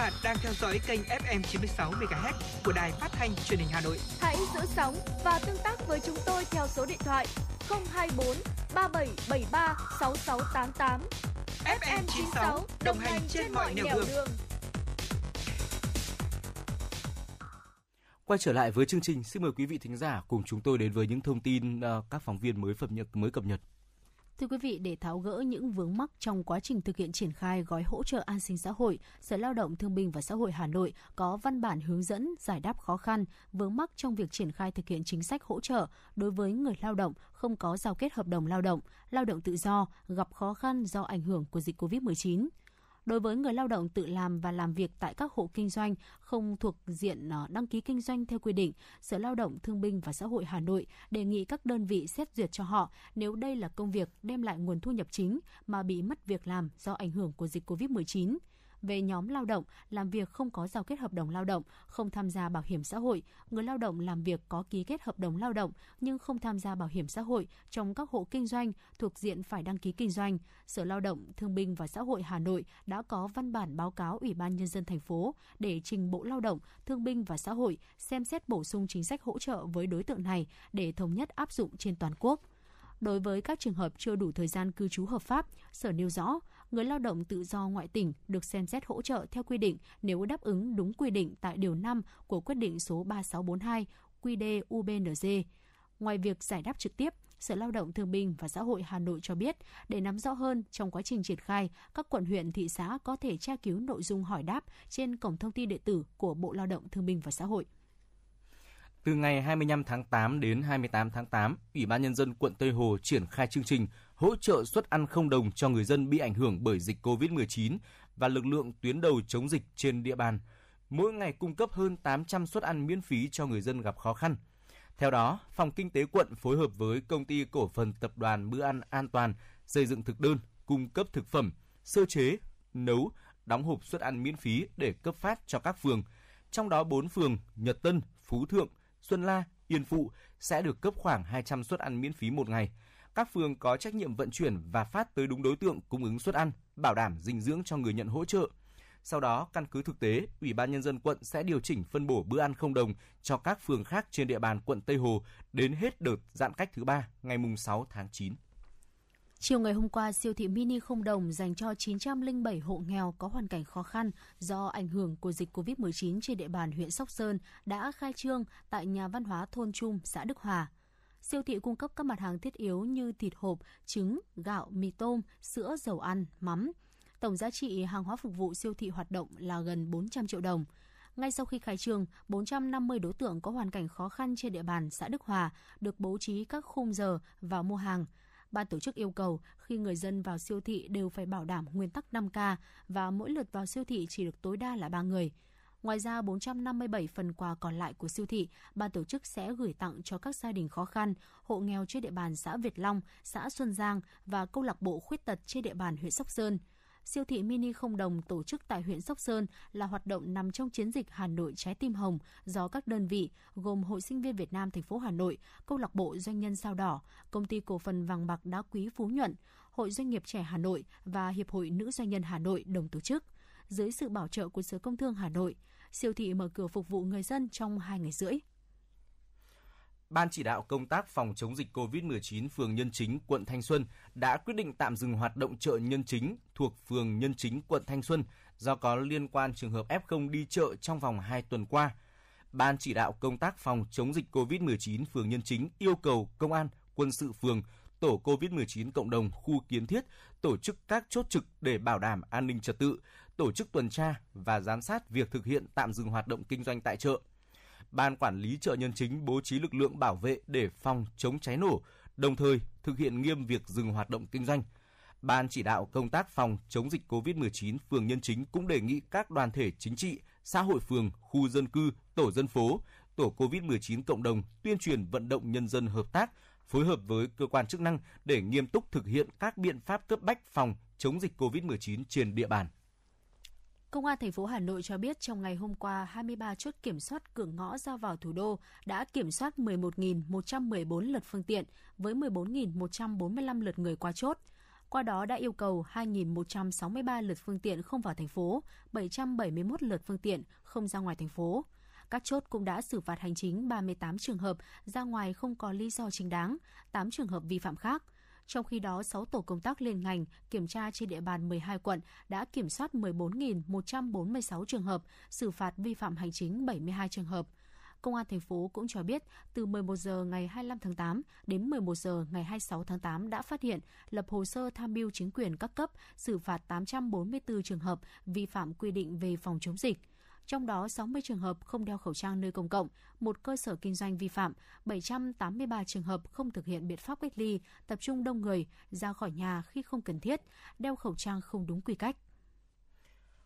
bạn đang theo dõi kênh FM 96 MHz của đài phát thanh truyền hình Hà Nội. Hãy giữ sóng và tương tác với chúng tôi theo số điện thoại 024 3773 6688. FM 96 đồng hành trên mọi nẻo đường. Quay trở lại với chương trình, xin mời quý vị thính giả cùng chúng tôi đến với những thông tin ờ, các phóng viên mới cập nhật mới cập nhật. Thưa quý vị, để tháo gỡ những vướng mắc trong quá trình thực hiện triển khai gói hỗ trợ an sinh xã hội, Sở Lao động Thương binh và Xã hội Hà Nội có văn bản hướng dẫn giải đáp khó khăn, vướng mắc trong việc triển khai thực hiện chính sách hỗ trợ đối với người lao động không có giao kết hợp đồng lao động, lao động tự do gặp khó khăn do ảnh hưởng của dịch COVID-19. Đối với người lao động tự làm và làm việc tại các hộ kinh doanh không thuộc diện ờ, đăng ký kinh doanh theo quy định, Sở Lao động Thương binh và Xã hội Hà Nội đề nghị các đơn vị xét duyệt cho họ nếu đây là công việc đem lại nguồn thu nhập chính mà bị mất việc làm do ảnh hưởng của dịch COVID-19 về nhóm lao động làm việc không có giao kết hợp đồng lao động, không tham gia bảo hiểm xã hội, người lao động làm việc có ký kết hợp đồng lao động nhưng không tham gia bảo hiểm xã hội trong các hộ kinh doanh thuộc diện phải đăng ký kinh doanh, Sở Lao động, Thương binh và Xã hội Hà Nội đã có văn bản báo cáo Ủy ban nhân dân thành phố để trình Bộ Lao động, Thương binh và Xã hội xem xét bổ sung chính sách hỗ trợ với đối tượng này để thống nhất áp dụng trên toàn quốc. Đối với các trường hợp chưa đủ thời gian cư trú hợp pháp, Sở nêu rõ, người lao động tự do ngoại tỉnh được xem xét hỗ trợ theo quy định nếu đáp ứng đúng quy định tại Điều 5 của quyết định số 3642 QĐ UBND. Ngoài việc giải đáp trực tiếp, Sở Lao động Thương binh và Xã hội Hà Nội cho biết, để nắm rõ hơn trong quá trình triển khai, các quận huyện thị xã có thể tra cứu nội dung hỏi đáp trên cổng thông tin điện tử của Bộ Lao động Thương binh và Xã hội. Từ ngày 25 tháng 8 đến 28 tháng 8, Ủy ban Nhân dân quận Tây Hồ triển khai chương trình hỗ trợ suất ăn không đồng cho người dân bị ảnh hưởng bởi dịch COVID-19 và lực lượng tuyến đầu chống dịch trên địa bàn. Mỗi ngày cung cấp hơn 800 suất ăn miễn phí cho người dân gặp khó khăn. Theo đó, Phòng Kinh tế quận phối hợp với Công ty Cổ phần Tập đoàn Bữa ăn An toàn xây dựng thực đơn, cung cấp thực phẩm, sơ chế, nấu, đóng hộp suất ăn miễn phí để cấp phát cho các phường. Trong đó 4 phường Nhật Tân, Phú Thượng, Xuân La, Yên Phụ sẽ được cấp khoảng 200 suất ăn miễn phí một ngày. Các phường có trách nhiệm vận chuyển và phát tới đúng đối tượng cung ứng suất ăn, bảo đảm dinh dưỡng cho người nhận hỗ trợ. Sau đó, căn cứ thực tế, Ủy ban Nhân dân quận sẽ điều chỉnh phân bổ bữa ăn không đồng cho các phường khác trên địa bàn quận Tây Hồ đến hết đợt giãn cách thứ ba ngày 6 tháng 9. Chiều ngày hôm qua, siêu thị mini không đồng dành cho 907 hộ nghèo có hoàn cảnh khó khăn do ảnh hưởng của dịch COVID-19 trên địa bàn huyện Sóc Sơn đã khai trương tại nhà văn hóa thôn Trung, xã Đức Hòa. Siêu thị cung cấp các mặt hàng thiết yếu như thịt hộp, trứng, gạo, mì tôm, sữa, dầu ăn, mắm. Tổng giá trị hàng hóa phục vụ siêu thị hoạt động là gần 400 triệu đồng. Ngay sau khi khai trương, 450 đối tượng có hoàn cảnh khó khăn trên địa bàn xã Đức Hòa được bố trí các khung giờ vào mua hàng. Ban tổ chức yêu cầu khi người dân vào siêu thị đều phải bảo đảm nguyên tắc 5K và mỗi lượt vào siêu thị chỉ được tối đa là 3 người. Ngoài ra, 457 phần quà còn lại của siêu thị, ban tổ chức sẽ gửi tặng cho các gia đình khó khăn, hộ nghèo trên địa bàn xã Việt Long, xã Xuân Giang và câu lạc bộ khuyết tật trên địa bàn huyện Sóc Sơn. Siêu thị mini không đồng tổ chức tại huyện Sóc Sơn là hoạt động nằm trong chiến dịch Hà Nội Trái Tim Hồng do các đơn vị gồm Hội Sinh viên Việt Nam thành phố Hà Nội, Câu lạc bộ Doanh nhân Sao Đỏ, Công ty Cổ phần Vàng Bạc Đá Quý Phú Nhuận, Hội Doanh nghiệp trẻ Hà Nội và Hiệp hội Nữ Doanh nhân Hà Nội đồng tổ chức. Dưới sự bảo trợ của Sở Công Thương Hà Nội, siêu thị mở cửa phục vụ người dân trong 2 ngày rưỡi. Ban chỉ đạo công tác phòng chống dịch COVID-19 phường Nhân Chính, quận Thanh Xuân đã quyết định tạm dừng hoạt động chợ Nhân Chính thuộc phường Nhân Chính, quận Thanh Xuân do có liên quan trường hợp F0 đi chợ trong vòng 2 tuần qua. Ban chỉ đạo công tác phòng chống dịch COVID-19 phường Nhân Chính yêu cầu công an, quân sự phường, tổ COVID-19 cộng đồng khu kiến thiết tổ chức các chốt trực để bảo đảm an ninh trật tự, tổ chức tuần tra và giám sát việc thực hiện tạm dừng hoạt động kinh doanh tại chợ. Ban quản lý chợ Nhân Chính bố trí lực lượng bảo vệ để phòng chống cháy nổ, đồng thời thực hiện nghiêm việc dừng hoạt động kinh doanh. Ban chỉ đạo công tác phòng chống dịch COVID-19 phường Nhân Chính cũng đề nghị các đoàn thể chính trị, xã hội phường, khu dân cư, tổ dân phố, tổ COVID-19 cộng đồng tuyên truyền vận động nhân dân hợp tác, phối hợp với cơ quan chức năng để nghiêm túc thực hiện các biện pháp cấp bách phòng chống dịch COVID-19 trên địa bàn. Công an thành phố Hà Nội cho biết trong ngày hôm qua, 23 chốt kiểm soát cửa ngõ ra vào thủ đô đã kiểm soát 11.114 lượt phương tiện với 14.145 lượt người qua chốt. Qua đó đã yêu cầu 2.163 lượt phương tiện không vào thành phố, 771 lượt phương tiện không ra ngoài thành phố. Các chốt cũng đã xử phạt hành chính 38 trường hợp ra ngoài không có lý do chính đáng, 8 trường hợp vi phạm khác. Trong khi đó, 6 tổ công tác liên ngành kiểm tra trên địa bàn 12 quận đã kiểm soát 14.146 trường hợp, xử phạt vi phạm hành chính 72 trường hợp. Công an thành phố cũng cho biết, từ 11 giờ ngày 25 tháng 8 đến 11 giờ ngày 26 tháng 8 đã phát hiện, lập hồ sơ tham mưu chính quyền các cấp, xử phạt 844 trường hợp vi phạm quy định về phòng chống dịch trong đó 60 trường hợp không đeo khẩu trang nơi công cộng, một cơ sở kinh doanh vi phạm, 783 trường hợp không thực hiện biện pháp cách ly, tập trung đông người, ra khỏi nhà khi không cần thiết, đeo khẩu trang không đúng quy cách.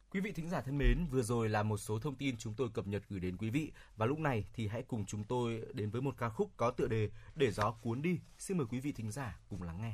Quý vị thính giả thân mến, vừa rồi là một số thông tin chúng tôi cập nhật gửi đến quý vị và lúc này thì hãy cùng chúng tôi đến với một ca khúc có tựa đề Để gió cuốn đi. Xin mời quý vị thính giả cùng lắng nghe.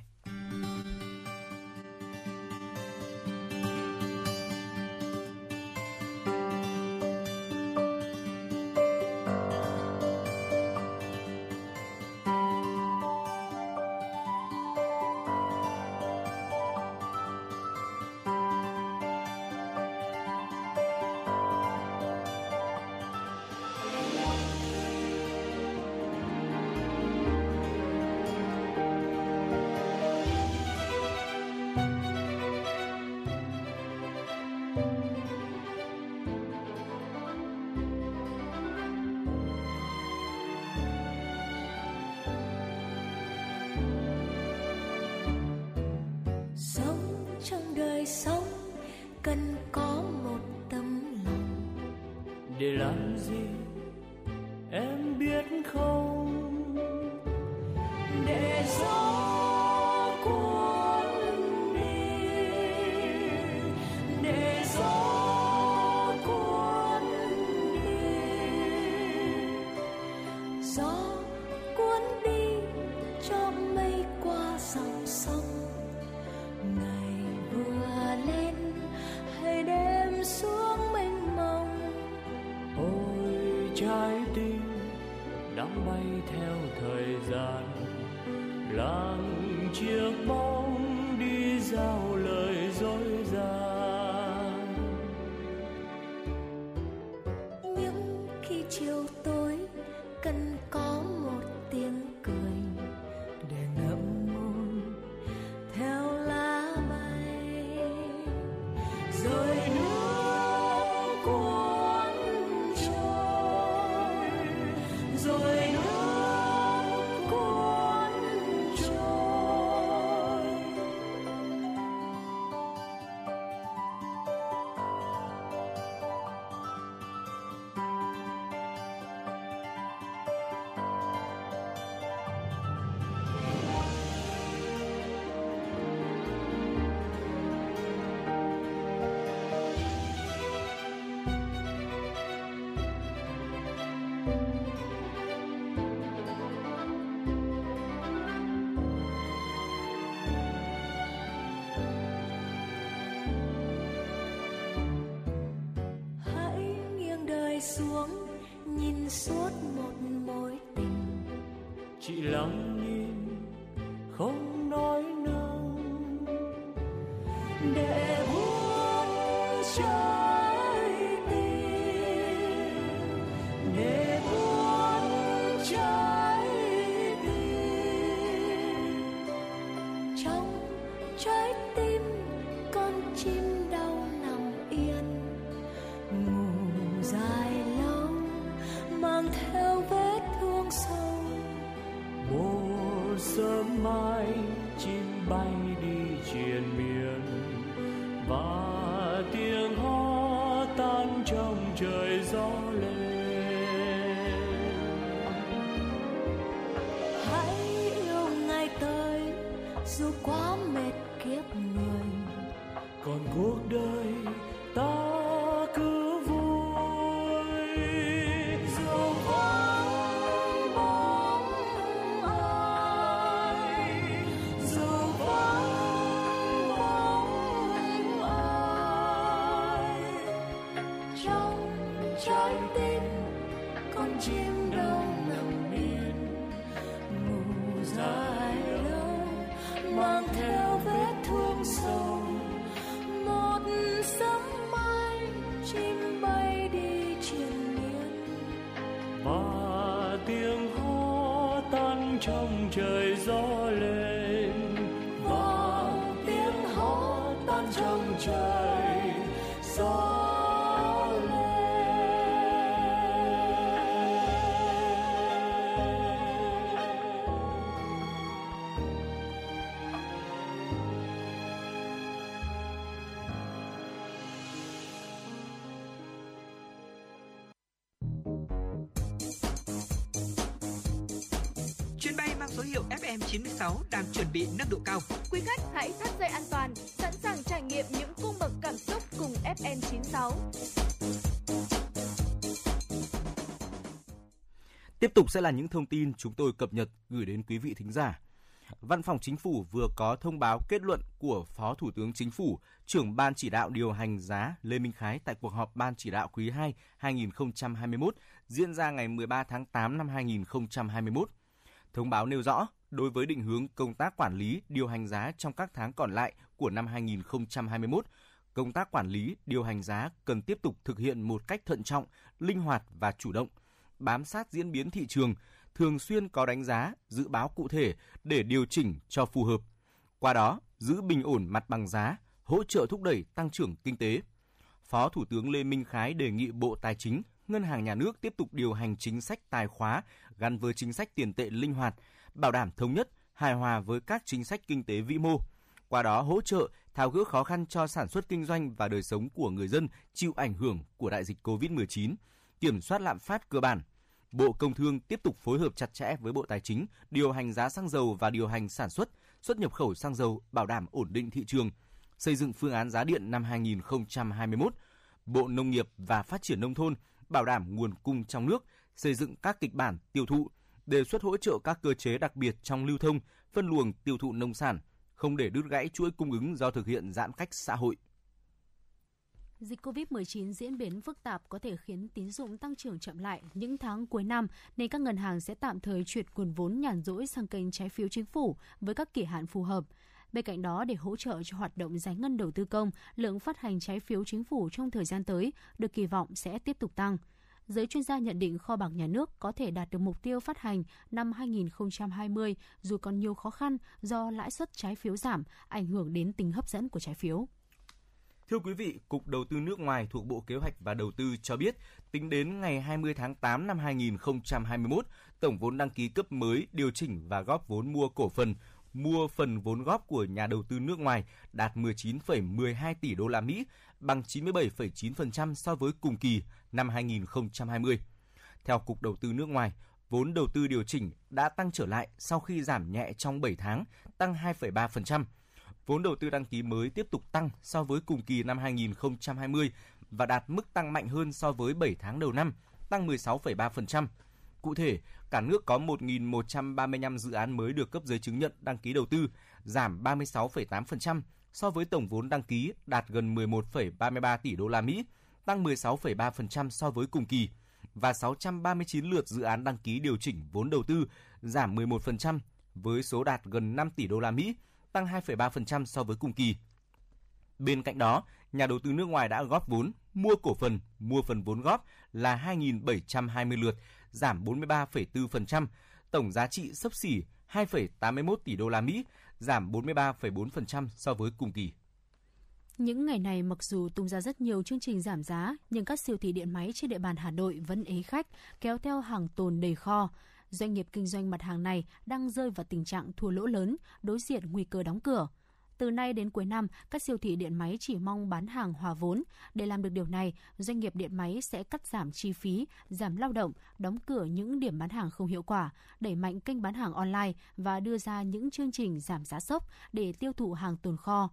Chị lắng hiệu FM96 đang chuẩn bị nâng độ cao. Quý khách hãy thắt dây an toàn, sẵn sàng trải nghiệm những cung bậc cảm xúc cùng FN96. Tiếp tục sẽ là những thông tin chúng tôi cập nhật gửi đến quý vị thính giả. Văn phòng Chính phủ vừa có thông báo kết luận của Phó Thủ tướng Chính phủ, trưởng Ban chỉ đạo điều hành giá Lê Minh Khái tại cuộc họp Ban chỉ đạo quý 2 2021 diễn ra ngày 13 tháng 8 năm 2021. Thông báo nêu rõ, đối với định hướng công tác quản lý, điều hành giá trong các tháng còn lại của năm 2021, công tác quản lý, điều hành giá cần tiếp tục thực hiện một cách thận trọng, linh hoạt và chủ động, bám sát diễn biến thị trường, thường xuyên có đánh giá, dự báo cụ thể để điều chỉnh cho phù hợp. Qua đó, giữ bình ổn mặt bằng giá, hỗ trợ thúc đẩy tăng trưởng kinh tế. Phó Thủ tướng Lê Minh Khái đề nghị Bộ Tài chính, Ngân hàng Nhà nước tiếp tục điều hành chính sách tài khóa gắn với chính sách tiền tệ linh hoạt, bảo đảm thống nhất, hài hòa với các chính sách kinh tế vĩ mô. Qua đó hỗ trợ tháo gỡ khó khăn cho sản xuất kinh doanh và đời sống của người dân chịu ảnh hưởng của đại dịch COVID-19, kiểm soát lạm phát cơ bản. Bộ Công Thương tiếp tục phối hợp chặt chẽ với Bộ Tài chính, điều hành giá xăng dầu và điều hành sản xuất, xuất nhập khẩu xăng dầu bảo đảm ổn định thị trường, xây dựng phương án giá điện năm 2021. Bộ Nông nghiệp và Phát triển Nông thôn bảo đảm nguồn cung trong nước, xây dựng các kịch bản tiêu thụ, đề xuất hỗ trợ các cơ chế đặc biệt trong lưu thông, phân luồng tiêu thụ nông sản, không để đứt gãy chuỗi cung ứng do thực hiện giãn cách xã hội. Dịch COVID-19 diễn biến phức tạp có thể khiến tín dụng tăng trưởng chậm lại những tháng cuối năm, nên các ngân hàng sẽ tạm thời chuyển nguồn vốn nhàn rỗi sang kênh trái phiếu chính phủ với các kỳ hạn phù hợp. Bên cạnh đó, để hỗ trợ cho hoạt động giải ngân đầu tư công, lượng phát hành trái phiếu chính phủ trong thời gian tới được kỳ vọng sẽ tiếp tục tăng. Giới chuyên gia nhận định kho bạc nhà nước có thể đạt được mục tiêu phát hành năm 2020 dù còn nhiều khó khăn do lãi suất trái phiếu giảm, ảnh hưởng đến tính hấp dẫn của trái phiếu. Thưa quý vị, Cục Đầu tư nước ngoài thuộc Bộ Kế hoạch và Đầu tư cho biết, tính đến ngày 20 tháng 8 năm 2021, tổng vốn đăng ký cấp mới, điều chỉnh và góp vốn mua cổ phần, mua phần vốn góp của nhà đầu tư nước ngoài đạt 19,12 tỷ đô la Mỹ, bằng 97,9% so với cùng kỳ năm 2020. Theo Cục Đầu tư nước ngoài, vốn đầu tư điều chỉnh đã tăng trở lại sau khi giảm nhẹ trong 7 tháng, tăng 2,3%. Vốn đầu tư đăng ký mới tiếp tục tăng so với cùng kỳ năm 2020 và đạt mức tăng mạnh hơn so với 7 tháng đầu năm, tăng 16,3%. Cụ thể, cả nước có 1.135 dự án mới được cấp giấy chứng nhận đăng ký đầu tư, giảm 36,8% so với tổng vốn đăng ký đạt gần 11,33 tỷ đô la Mỹ, tăng 16,3% so với cùng kỳ và 639 lượt dự án đăng ký điều chỉnh vốn đầu tư, giảm 11% với số đạt gần 5 tỷ đô la Mỹ, tăng 2,3% so với cùng kỳ. Bên cạnh đó, nhà đầu tư nước ngoài đã góp vốn, mua cổ phần, mua phần vốn góp là 2.720 lượt, giảm 43,4%, tổng giá trị sấp xỉ 2,81 tỷ đô la Mỹ, giảm 43,4% so với cùng kỳ. Những ngày này mặc dù tung ra rất nhiều chương trình giảm giá, nhưng các siêu thị điện máy trên địa bàn Hà Nội vẫn ế khách, kéo theo hàng tồn đầy kho. Doanh nghiệp kinh doanh mặt hàng này đang rơi vào tình trạng thua lỗ lớn, đối diện nguy cơ đóng cửa. Từ nay đến cuối năm, các siêu thị điện máy chỉ mong bán hàng hòa vốn. Để làm được điều này, doanh nghiệp điện máy sẽ cắt giảm chi phí, giảm lao động, đóng cửa những điểm bán hàng không hiệu quả, đẩy mạnh kênh bán hàng online và đưa ra những chương trình giảm giá sốc để tiêu thụ hàng tồn kho.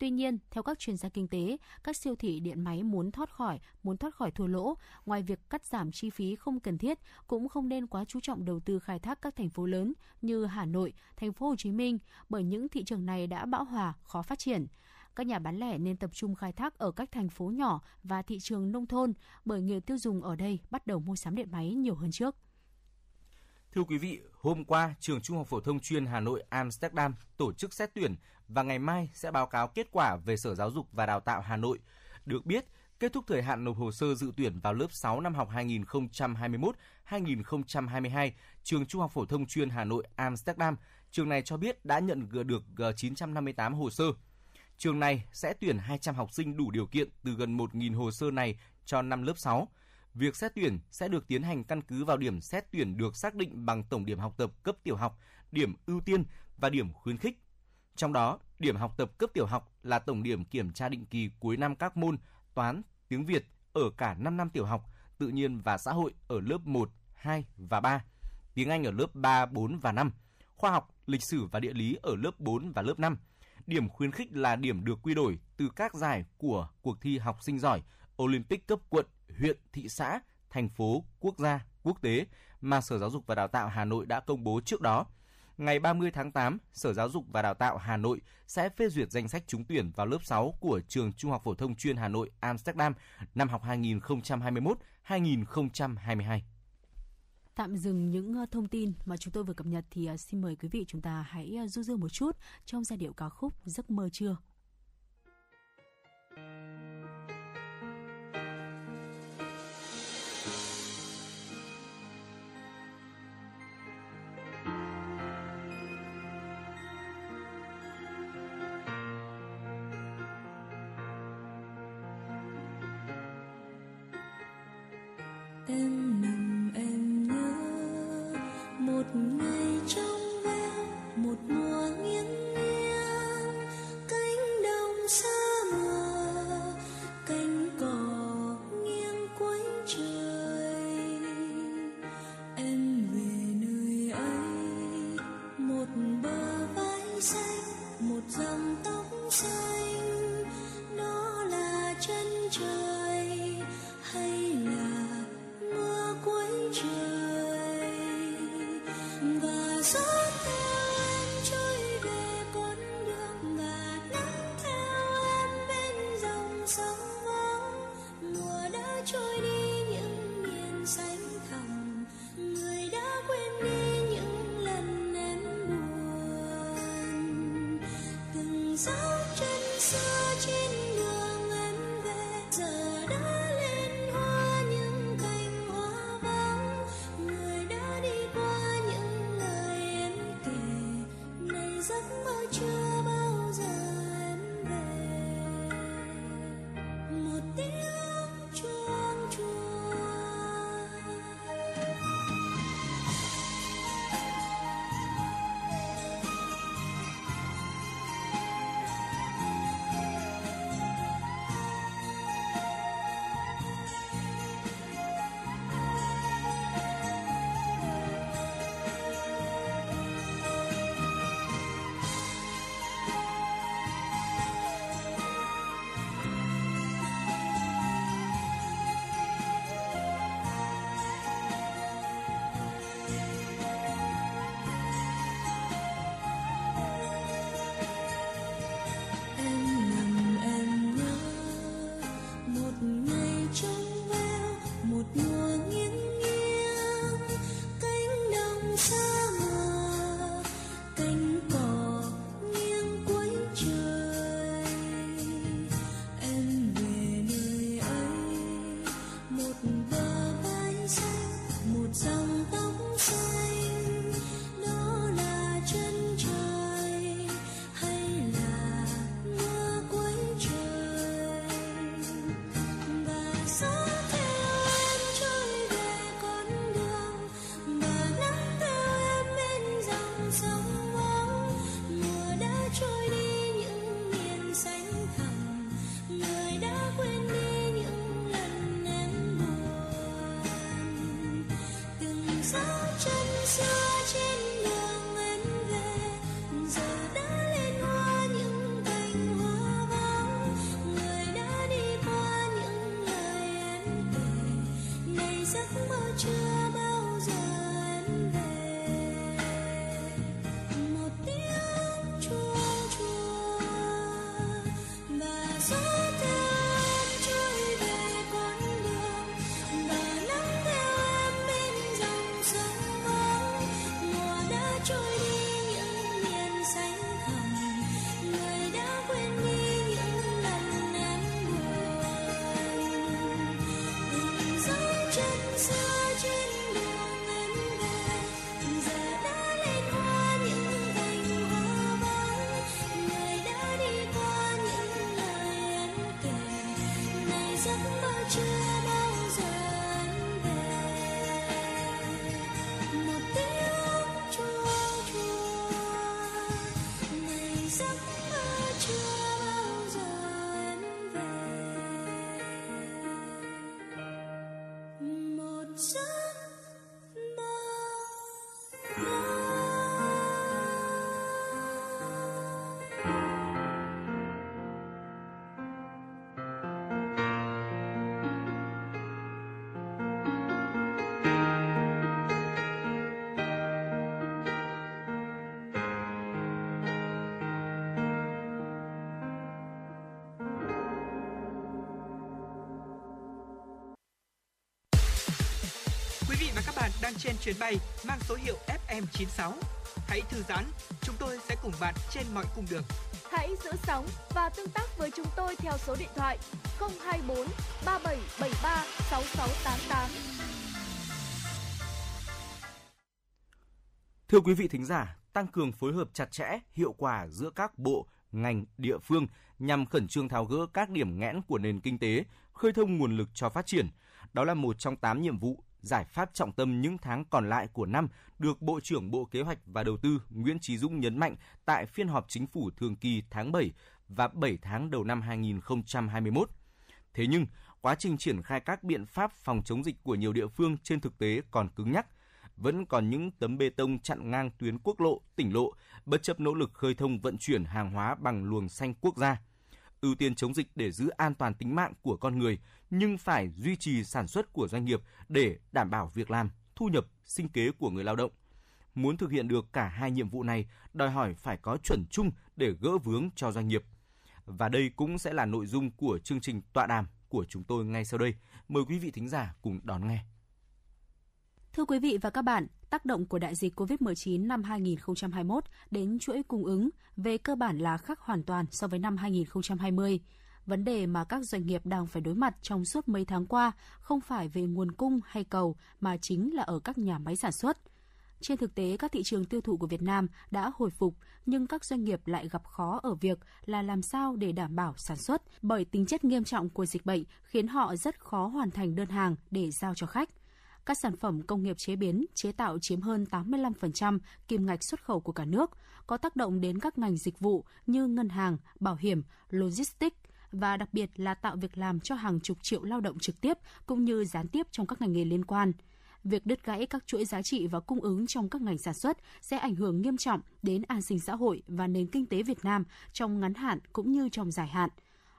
Tuy nhiên, theo các chuyên gia kinh tế, các siêu thị điện máy muốn thoát khỏi, muốn thoát khỏi thua lỗ, ngoài việc cắt giảm chi phí không cần thiết, cũng không nên quá chú trọng đầu tư khai thác các thành phố lớn như Hà Nội, thành phố Hồ Chí Minh, bởi những thị trường này đã bão hòa, khó phát triển các nhà bán lẻ nên tập trung khai thác ở các thành phố nhỏ và thị trường nông thôn bởi người tiêu dùng ở đây bắt đầu mua sắm điện máy nhiều hơn trước. Thưa quý vị, hôm qua, trường Trung học phổ thông chuyên Hà Nội Amsterdam tổ chức xét tuyển và ngày mai sẽ báo cáo kết quả về Sở Giáo dục và Đào tạo Hà Nội. Được biết, kết thúc thời hạn nộp hồ sơ dự tuyển vào lớp 6 năm học 2021-2022, trường Trung học phổ thông chuyên Hà Nội Amsterdam, trường này cho biết đã nhận được 958 hồ sơ. Trường này sẽ tuyển 200 học sinh đủ điều kiện từ gần 1.000 hồ sơ này cho năm lớp 6 việc xét tuyển sẽ được tiến hành căn cứ vào điểm xét tuyển được xác định bằng tổng điểm học tập cấp tiểu học, điểm ưu tiên và điểm khuyến khích. Trong đó, điểm học tập cấp tiểu học là tổng điểm kiểm tra định kỳ cuối năm các môn toán, tiếng Việt ở cả 5 năm tiểu học, tự nhiên và xã hội ở lớp 1, 2 và 3, tiếng Anh ở lớp 3, 4 và 5, khoa học, lịch sử và địa lý ở lớp 4 và lớp 5. Điểm khuyến khích là điểm được quy đổi từ các giải của cuộc thi học sinh giỏi, Olympic cấp quận, huyện, thị xã, thành phố, quốc gia, quốc tế mà Sở Giáo dục và Đào tạo Hà Nội đã công bố trước đó. Ngày 30 tháng 8, Sở Giáo dục và Đào tạo Hà Nội sẽ phê duyệt danh sách trúng tuyển vào lớp 6 của trường Trung học phổ thông chuyên Hà Nội Amsterdam năm học 2021-2022. Tạm dừng những ờ, thông tin mà chúng tôi vừa cập nhật thì ờ, xin mời quý vị chúng ta hãy ờ, du dương một chút trong giai điệu ca khúc Giấc mơ trưa đang trên chuyến bay mang số hiệu FM96. Hãy thư giãn, chúng tôi sẽ cùng bạn trên mọi cung đường. Hãy giữ sóng và tương tác với chúng tôi theo số điện thoại 024 3773 6688. Thưa quý vị thính giả, tăng cường phối hợp chặt chẽ, hiệu quả giữa các bộ, ngành, địa phương nhằm khẩn trương tháo gỡ các điểm nghẽn của nền kinh tế, khơi thông nguồn lực cho phát triển. Đó là một trong 8 nhiệm vụ, giải pháp trọng tâm những tháng còn lại của năm được Bộ trưởng Bộ Kế hoạch và Đầu tư Nguyễn Chí Dũng nhấn mạnh tại phiên họp chính phủ thường kỳ tháng 7 và 7 tháng đầu năm 2021. Thế nhưng, quá trình triển khai các biện pháp phòng chống dịch của nhiều địa phương trên thực tế còn cứng nhắc, vẫn còn những tấm bê tông chặn ngang tuyến quốc lộ, tỉnh lộ, bất chấp nỗ lực khơi thông vận chuyển hàng hóa bằng luồng xanh quốc gia. Ưu tiên chống dịch để giữ an toàn tính mạng của con người, nhưng phải duy trì sản xuất của doanh nghiệp để đảm bảo việc làm, thu nhập, sinh kế của người lao động. Muốn thực hiện được cả hai nhiệm vụ này, đòi hỏi phải có chuẩn chung để gỡ vướng cho doanh nghiệp. Và đây cũng sẽ là nội dung của chương trình tọa đàm của chúng tôi ngay sau đây. Mời quý vị thính giả cùng đón nghe. Thưa quý vị và các bạn, tác động của đại dịch COVID-19 năm 2021 đến chuỗi cung ứng về cơ bản là khác hoàn toàn so với năm 2020. Vấn đề mà các doanh nghiệp đang phải đối mặt trong suốt mấy tháng qua không phải về nguồn cung hay cầu mà chính là ở các nhà máy sản xuất. Trên thực tế, các thị trường tiêu thụ của Việt Nam đã hồi phục, nhưng các doanh nghiệp lại gặp khó ở việc là làm sao để đảm bảo sản xuất, bởi tính chất nghiêm trọng của dịch bệnh khiến họ rất khó hoàn thành đơn hàng để giao cho khách các sản phẩm công nghiệp chế biến, chế tạo chiếm hơn 85% kim ngạch xuất khẩu của cả nước, có tác động đến các ngành dịch vụ như ngân hàng, bảo hiểm, logistics và đặc biệt là tạo việc làm cho hàng chục triệu lao động trực tiếp cũng như gián tiếp trong các ngành nghề liên quan việc đứt gãy các chuỗi giá trị và cung ứng trong các ngành sản xuất sẽ ảnh hưởng nghiêm trọng đến an sinh xã hội và nền kinh tế Việt Nam trong ngắn hạn cũng như trong dài hạn.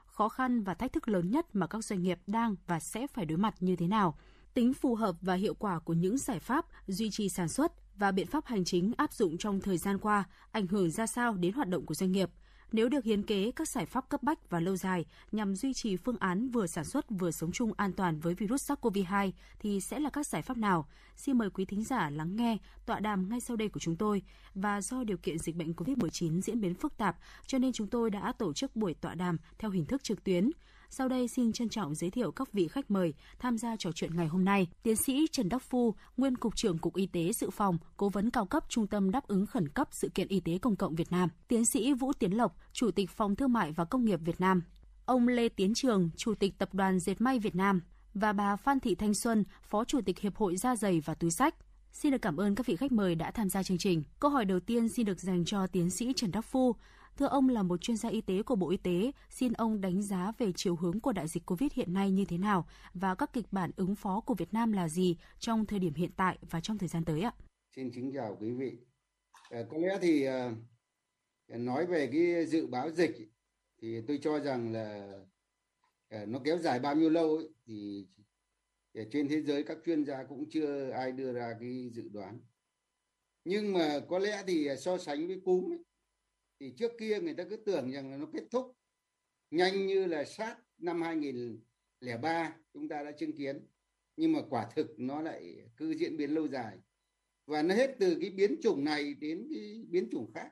Khó khăn và thách thức lớn nhất mà các doanh nghiệp đang và sẽ phải đối mặt như thế nào? Tính phù hợp và hiệu quả của những giải pháp duy trì sản xuất và biện pháp hành chính áp dụng trong thời gian qua ảnh hưởng ra sao đến hoạt động của doanh nghiệp. Nếu được hiến kế các giải pháp cấp bách và lâu dài nhằm duy trì phương án vừa sản xuất vừa sống chung an toàn với virus SARS-CoV-2 thì sẽ là các giải pháp nào? Xin mời quý thính giả lắng nghe tọa đàm ngay sau đây của chúng tôi. Và do điều kiện dịch bệnh COVID-19 diễn biến phức tạp, cho nên chúng tôi đã tổ chức buổi tọa đàm theo hình thức trực tuyến. Sau đây xin trân trọng giới thiệu các vị khách mời tham gia trò chuyện ngày hôm nay. Tiến sĩ Trần Đắc Phu, nguyên cục trưởng Cục Y tế Dự phòng, cố vấn cao cấp Trung tâm đáp ứng khẩn cấp sự kiện y tế công cộng Việt Nam. Tiến sĩ Vũ Tiến Lộc, Chủ tịch Phòng Thương mại và Công nghiệp Việt Nam. Ông Lê Tiến Trường, Chủ tịch Tập đoàn Dệt may Việt Nam và bà Phan Thị Thanh Xuân, Phó Chủ tịch Hiệp hội Da giày và Túi sách. Xin được cảm ơn các vị khách mời đã tham gia chương trình. Câu hỏi đầu tiên xin được dành cho tiến sĩ Trần Đắc Phu. Thưa ông là một chuyên gia y tế của Bộ Y tế, xin ông đánh giá về chiều hướng của đại dịch Covid hiện nay như thế nào và các kịch bản ứng phó của Việt Nam là gì trong thời điểm hiện tại và trong thời gian tới ạ? Xin kính chào quý vị. À, có lẽ thì à, nói về cái dự báo dịch thì tôi cho rằng là à, nó kéo dài bao nhiêu lâu ấy, thì trên thế giới các chuyên gia cũng chưa ai đưa ra cái dự đoán. Nhưng mà có lẽ thì so sánh với cúm ấy, thì trước kia người ta cứ tưởng rằng là nó kết thúc nhanh như là sát năm 2003 chúng ta đã chứng kiến. Nhưng mà quả thực nó lại cứ diễn biến lâu dài. Và nó hết từ cái biến chủng này đến cái biến chủng khác.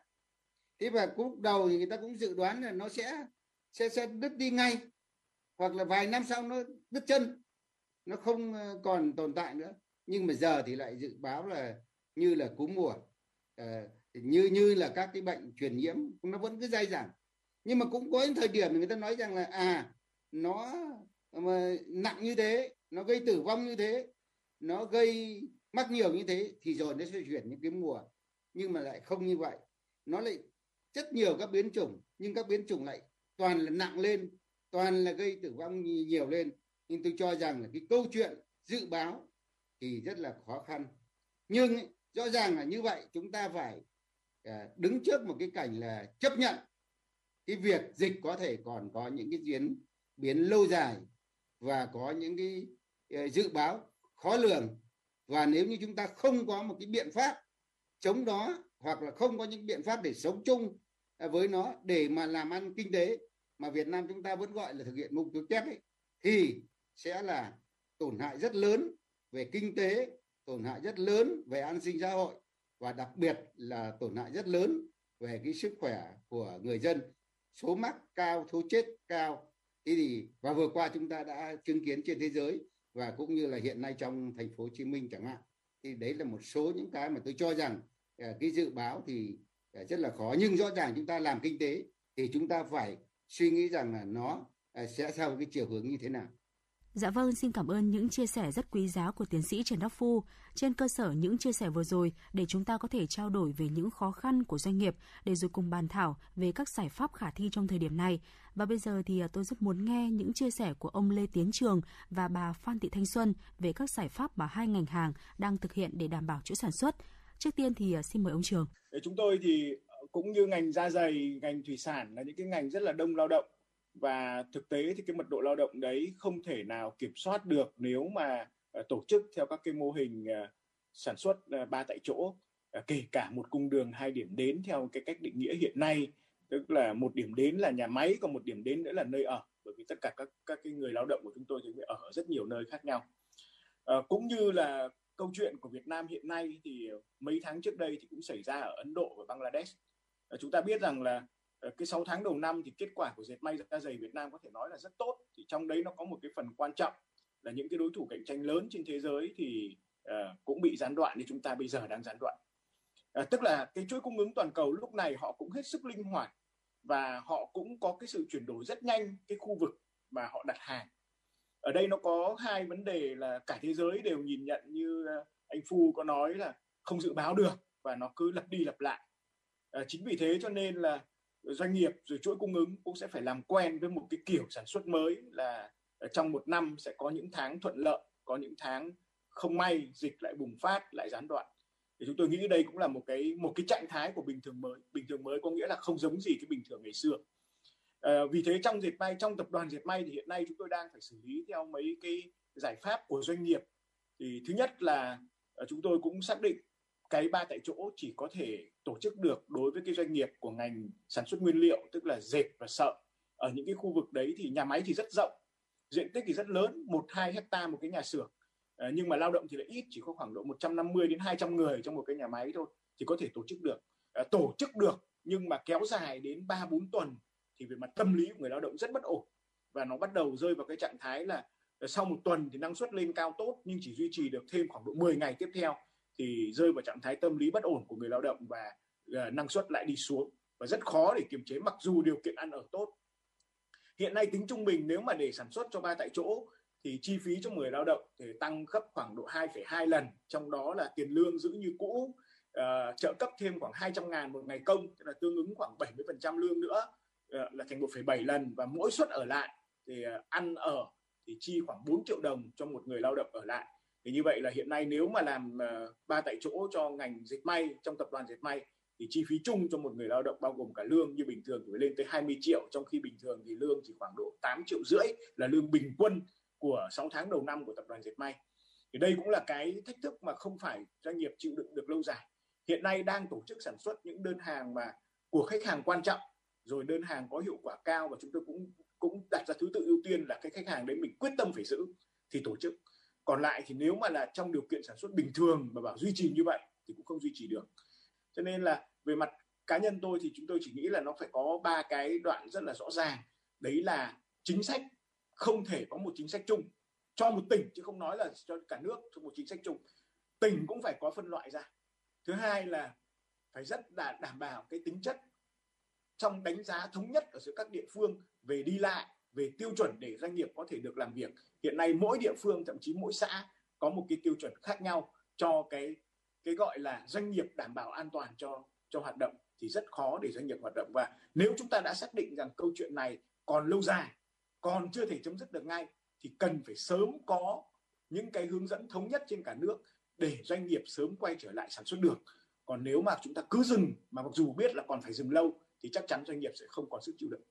Thế và lúc đầu thì người ta cũng dự đoán là nó sẽ sẽ sẽ đứt đi ngay. Hoặc là vài năm sau nó đứt chân. Nó không ờ, còn tồn tại nữa. Nhưng mà giờ thì lại dự báo là như là cúm mùa. À, như như là các cái bệnh truyền nhiễm, nó vẫn cứ dai dẳng. Nhưng mà cũng có những thời điểm người ta nói rằng là à nó, mà nặng như thế, nó gây tử vong như thế, nó gây mắc nhiều như thế thì rồi nó sẽ chuyển những cái mùa. Nhưng mà lại không như vậy. Nó lại rất nhiều các biến chủng, nhưng các biến chủng lại toàn là nặng lên, toàn là gây tử vong nhiều lên. Nhưng tôi cho rằng là cái câu chuyện dự báo thì rất là khó khăn. Nhưng rõ ràng là như vậy, chúng ta phải Ờ, đứng trước một cái cảnh là chấp nhận cái việc dịch có thể còn có những cái diễn biến lâu dài và có những cái ờ, dự báo khó lường. Và nếu như chúng ta không có một cái biện pháp chống đó hoặc là không có những biện pháp để sống chung ờ, với nó để mà làm ăn kinh tế mà Việt Nam chúng ta vẫn gọi là thực hiện mục tiêu kép ấy, thì sẽ là tổn hại rất lớn về kinh tế, tổn hại rất lớn về an sinh xã hội và đặc biệt là tổn hại rất lớn về cái sức khỏe của người dân. Số mắc cao, số chết cao. Thế thì, và vừa qua chúng ta đã chứng kiến trên thế giới và cũng như là hiện nay trong thành phố Hồ Chí Minh chẳng hạn. Thì đấy là một số những cái mà tôi cho rằng à, cái dự báo thì à, rất là khó. Nhưng rõ ràng chúng ta làm kinh tế thì chúng ta phải suy nghĩ rằng là nó à, sẽ theo cái chiều hướng như thế nào. Dạ vâng, xin cảm ơn những chia sẻ rất quý giá của tiến sĩ Trần Đắc Phu. Trên cơ sở những chia sẻ vừa rồi, để chúng ta có thể trao đổi về những khó khăn của doanh nghiệp, để rồi cùng bàn thảo về các giải pháp khả thi trong thời điểm này. Và bây giờ thì à, tôi rất muốn nghe những chia sẻ của ông Lê Tiến Trường và bà Phan Thị Thanh Xuân về các giải pháp mà hai ngành hàng đang thực hiện để đảm bảo chuỗi sản xuất. Trước tiên thì à, xin mời ông Trường. Chúng tôi thì cũng như ngành da dày, ngành thủy sản là những cái ngành rất là đông lao động và thực tế thì cái mật độ lao động đấy không thể nào kiểm soát được nếu mà ờ, tổ chức theo các cái mô hình ờ, sản xuất ờ, ba tại chỗ kể cả một cung đường hai điểm đến theo cái cách định nghĩa hiện nay. Tức là một điểm đến là nhà máy còn một điểm đến nữa là nơi ở bởi vì tất cả các các cái người lao động của chúng tôi thì ở rất nhiều nơi khác nhau. À, cũng như là câu chuyện của Việt Nam hiện nay thì mấy tháng trước đây thì cũng xảy ra ở Ấn Độ và Bangladesh. À, chúng ta biết rằng là Ờ, cái 6 tháng đầu năm thì kết quả của dệt may da dày Việt Nam có thể nói là rất tốt. Thì trong đấy nó có một cái phần quan trọng là những cái đối thủ cạnh tranh lớn trên thế giới thì uh, cũng bị gián đoạn như chúng ta bây giờ đang gián đoạn. Uh, tức là cái chuỗi cung ứng toàn cầu lúc này họ cũng hết sức linh hoạt và họ cũng có cái sự chuyển đổi rất nhanh cái khu vực mà họ đặt hàng. Ở đây nó có hai vấn đề là cả thế giới đều nhìn nhận như anh Phu có nói là không dự báo được và nó cứ lặp đi lặp lại. À, chính vì thế cho nên là doanh nghiệp rồi chuỗi cung ứng cũng sẽ phải làm quen với một cái kiểu sản xuất mới là trong một năm sẽ có những tháng thuận lợi có những tháng không may dịch lại bùng phát lại gián đoạn. Thì chúng tôi nghĩ đây cũng là một cái một cái trạng thái của bình thường mới. Bình thường mới có nghĩa là không giống gì cái bình thường ngày xưa. À, vì thế trong dệt may trong tập đoàn dệt may thì hiện nay chúng tôi đang phải xử lý theo mấy cái giải pháp của doanh nghiệp. Thì thứ nhất là ờ, chúng tôi cũng xác định cái ba tại chỗ chỉ có thể tổ chức được đối với cái doanh nghiệp của ngành sản xuất nguyên liệu tức là dệt và sợi ở những cái khu vực đấy thì nhà máy thì rất rộng diện tích thì rất lớn một hai hecta một cái nhà xưởng. À, nhưng mà lao động thì lại ít chỉ có khoảng độ 150 đến 200 người trong một cái nhà máy thôi thì có thể tổ chức được. À, tổ chức được nhưng mà kéo dài đến 3 4 tuần thì về mặt tâm lý của người lao động rất bất ổn. Và nó bắt đầu rơi vào cái trạng thái là ờ, sau một tuần thì năng suất lên cao tốt nhưng chỉ duy trì được thêm khoảng độ 10 ngày tiếp theo thì rơi vào trạng thái tâm lý bất ổn của người lao động và uh, năng suất lại đi xuống. Và rất khó để kiềm chế mặc dù điều kiện ăn ở tốt. Hiện nay tính trung bình nếu mà để sản xuất cho ba tại chỗ thì chi phí cho người lao động thì tăng gấp khoảng độ 2,2 lần. Trong đó là tiền lương giữ như cũ uh, trợ cấp thêm khoảng 200 ngàn một ngày công tức là tương ứng khoảng 70% lương nữa uh, là thành 1,7 lần. Và mỗi suất ở lại thì uh, ăn ở thì chi khoảng 4 triệu đồng cho một người lao động ở lại thì như vậy là hiện nay nếu mà làm ờ, ba tại chỗ cho ngành dệt may, trong tập đoàn dệt may, thì chi phí chung cho một người lao động bao gồm cả lương như bình thường phải lên tới 20 triệu, trong khi bình thường thì lương chỉ khoảng độ 8 triệu rưỡi là lương bình quân của 6 tháng đầu năm của tập đoàn dệt may. Thì đây cũng là cái thách thức mà không phải doanh nghiệp chịu đựng được lâu dài. Hiện nay đang tổ chức sản xuất những đơn hàng mà của khách hàng quan trọng, rồi đơn hàng có hiệu quả cao và chúng tôi cũng cũng đặt ra thứ tự ưu tiên là cái khách hàng đấy mình quyết tâm phải giữ, thì tổ chức còn lại thì nếu mà là trong điều kiện sản xuất bình thường mà bảo duy trì như vậy thì cũng không duy trì được. Cho nên là về mặt cá nhân tôi thì chúng tôi chỉ nghĩ là nó phải có ba cái đoạn rất là rõ ràng. Đấy là chính sách không thể có một chính sách chung cho một tỉnh, chứ không nói là cho cả nước cho một chính sách chung. Tỉnh cũng phải có phân loại ra. Thứ hai là phải rất là đảm bảo cái tính chất trong đánh giá thống nhất ở giữa các địa phương về đi lại về tiêu chuẩn để doanh nghiệp có thể được làm việc. Hiện nay mỗi địa phương, thậm chí mỗi xã có một cái tiêu chuẩn khác nhau cho cái cái gọi là doanh nghiệp đảm bảo an toàn cho cho hoạt động thì rất khó để doanh nghiệp hoạt động. Và nếu chúng ta đã xác định rằng câu chuyện này còn lâu dài, còn chưa thể chấm dứt được ngay, thì cần phải sớm có những cái hướng dẫn thống nhất trên cả nước để doanh nghiệp sớm quay trở lại sản xuất được. Còn nếu mà chúng ta cứ dừng, mà mặc dù biết là còn phải dừng lâu, thì chắc chắn doanh nghiệp sẽ không còn sức chịu đựng.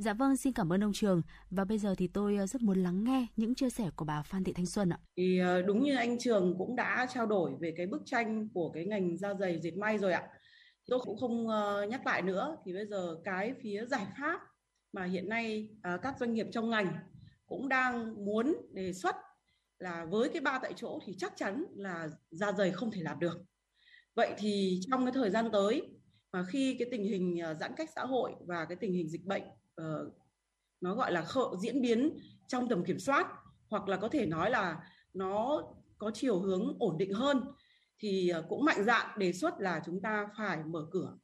Dạ vâng, xin cảm ơn ông Trường. Và bây giờ thì tôi ờ, rất muốn lắng nghe những chia sẻ của bà Phan Thị Thanh Xuân ạ. Thì ờ, đúng như anh Trường cũng đã trao đổi về cái bức tranh của cái ngành da dày dệt may rồi ạ. Tôi cũng không ờ, nhắc lại nữa. Thì bây giờ cái phía giải pháp mà hiện nay các doanh nghiệp trong ngành cũng đang muốn đề xuất là với cái ba tại chỗ thì chắc chắn là da dày không thể làm được vậy thì trong cái thời gian tới mà khi cái tình hình giãn cách xã hội và cái tình hình dịch bệnh uh, nó gọi là khợ, diễn biến trong tầm kiểm soát hoặc là có thể nói là nó có chiều hướng ổn định hơn thì ờ, cũng mạnh dạn đề xuất là chúng ta phải mở cửa.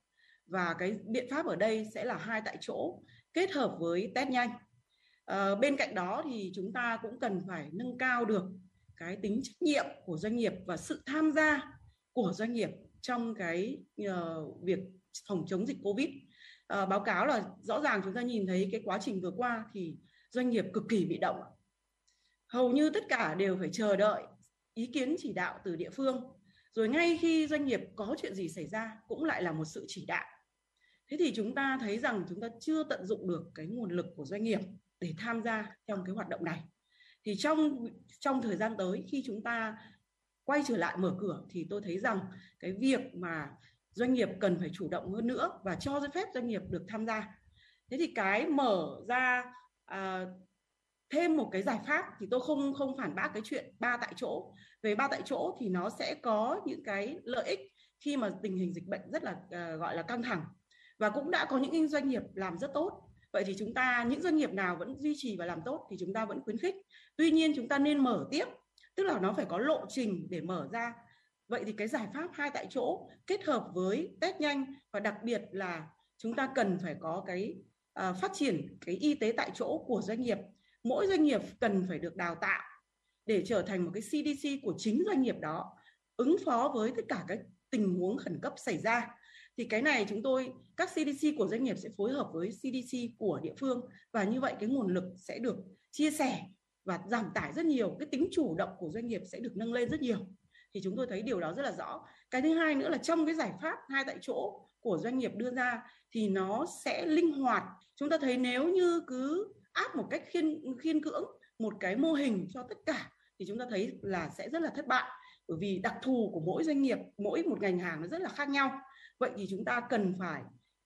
Và cái biện pháp ở đây sẽ là hai tại chỗ kết hợp với test nhanh. À, bên cạnh đó thì chúng ta cũng cần phải nâng cao được cái tính trách nhiệm của doanh nghiệp và sự tham gia của doanh nghiệp trong cái uh, việc phòng chống dịch covid uh, báo cáo là rõ ràng chúng ta nhìn thấy cái quá trình vừa qua thì doanh nghiệp cực kỳ bị động. Hầu như tất cả đều phải chờ đợi ý kiến chỉ đạo từ địa phương. Rồi ngay khi doanh nghiệp có chuyện gì xảy ra cũng lại là một sự chỉ đạo. Thế thì chúng ta thấy rằng chúng ta chưa tận dụng được cái nguồn lực của doanh nghiệp để tham gia trong cái hoạt động này. Thì trong trong thời gian tới khi chúng ta quay trở lại mở cửa thì tôi thấy rằng cái việc mà doanh nghiệp cần phải chủ động hơn nữa và cho phép doanh nghiệp được tham gia. Thế thì cái mở ra à, thêm một cái giải pháp thì tôi không không phản bác cái chuyện ba tại chỗ. Về ba tại chỗ thì nó sẽ có những cái lợi ích khi mà tình hình dịch bệnh rất là uh, gọi là căng thẳng và cũng đã có những doanh nghiệp làm rất tốt. Vậy thì chúng ta những doanh nghiệp nào vẫn duy trì và làm tốt thì chúng ta vẫn khuyến khích. Tuy nhiên chúng ta nên mở tiếp tức là nó phải có lộ trình để mở ra vậy thì cái giải pháp hai tại chỗ kết hợp với test nhanh và đặc biệt là chúng ta cần phải có cái uh, phát triển cái y tế tại chỗ của doanh nghiệp. Mỗi doanh nghiệp cần phải được đào tạo để trở thành một cái CDC của chính doanh nghiệp đó ứng phó với tất cả các tình huống khẩn cấp xảy ra. Thì cái này chúng tôi các CDC của doanh nghiệp sẽ phối hợp với CDC của địa phương và như vậy cái nguồn lực sẽ được chia sẻ và giảm tải rất nhiều cái tính chủ động của doanh nghiệp sẽ được nâng lên rất nhiều thì chúng tôi thấy điều đó rất là rõ. Cái thứ hai nữa là trong cái giải pháp hai tại chỗ của doanh nghiệp đưa ra thì nó sẽ linh hoạt. Chúng ta thấy nếu như cứ áp một cách khiên khiên cưỡng một cái mô hình cho tất cả thì chúng ta thấy là sẽ rất là thất bại. Bởi vì đặc thù của mỗi doanh nghiệp mỗi một ngành hàng nó rất là khác nhau. Vậy thì chúng ta cần phải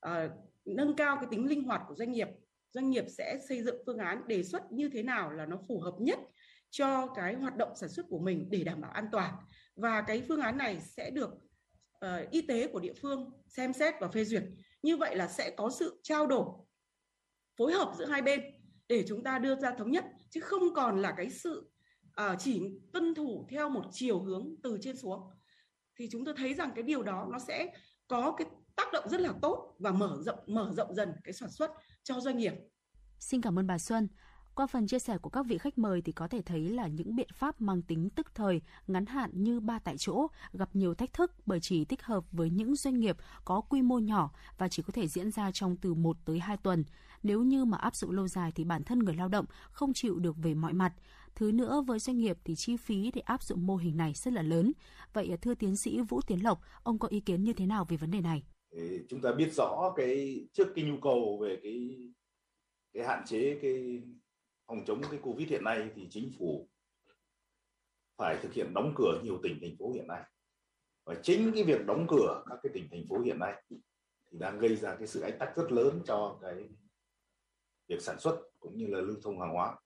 uh, nâng cao cái tính linh hoạt của doanh nghiệp. Doanh nghiệp sẽ xây dựng phương án đề xuất như thế nào là nó phù hợp nhất cho cái hoạt động sản xuất của mình để đảm bảo an toàn và cái phương án này sẽ được uh, y tế của địa phương xem xét và phê duyệt như vậy là sẽ có sự trao đổi phối hợp giữa hai bên để chúng ta đưa ra thống nhất chứ không còn là cái sự uh, chỉ tuân thủ theo một chiều hướng từ trên xuống thì chúng tôi thấy rằng cái điều đó nó sẽ có cái tác động rất là tốt và mở rộng mở rộng dần cái sản xuất cho doanh nghiệp. Xin cảm ơn bà Xuân. Qua phần chia sẻ của các vị khách mời thì có thể thấy là những biện pháp mang tính tức thời, ngắn hạn như ba tại chỗ gặp nhiều thách thức bởi chỉ thích hợp với những doanh nghiệp có quy mô nhỏ và chỉ có thể diễn ra trong từ 1 tới 2 tuần. Nếu như mà áp dụng lâu dài thì bản thân người lao động không chịu được về mọi mặt. Thứ nữa với doanh nghiệp thì chi phí để áp dụng mô hình này rất là lớn. Vậy à, thưa tiến sĩ Vũ Tiến Lộc, ông có ý kiến như thế nào về vấn đề này? Chúng ta biết rõ cái trước cái nhu cầu về cái cái hạn chế cái phòng chống cái covid hiện nay thì chính phủ phải thực hiện đóng cửa nhiều tỉnh thành phố hiện nay và chính cái việc đóng cửa các cái tỉnh thành phố hiện nay thì đang gây ra cái sự ách tắc rất lớn cho cái việc sản xuất cũng như là lưu thông hàng hóa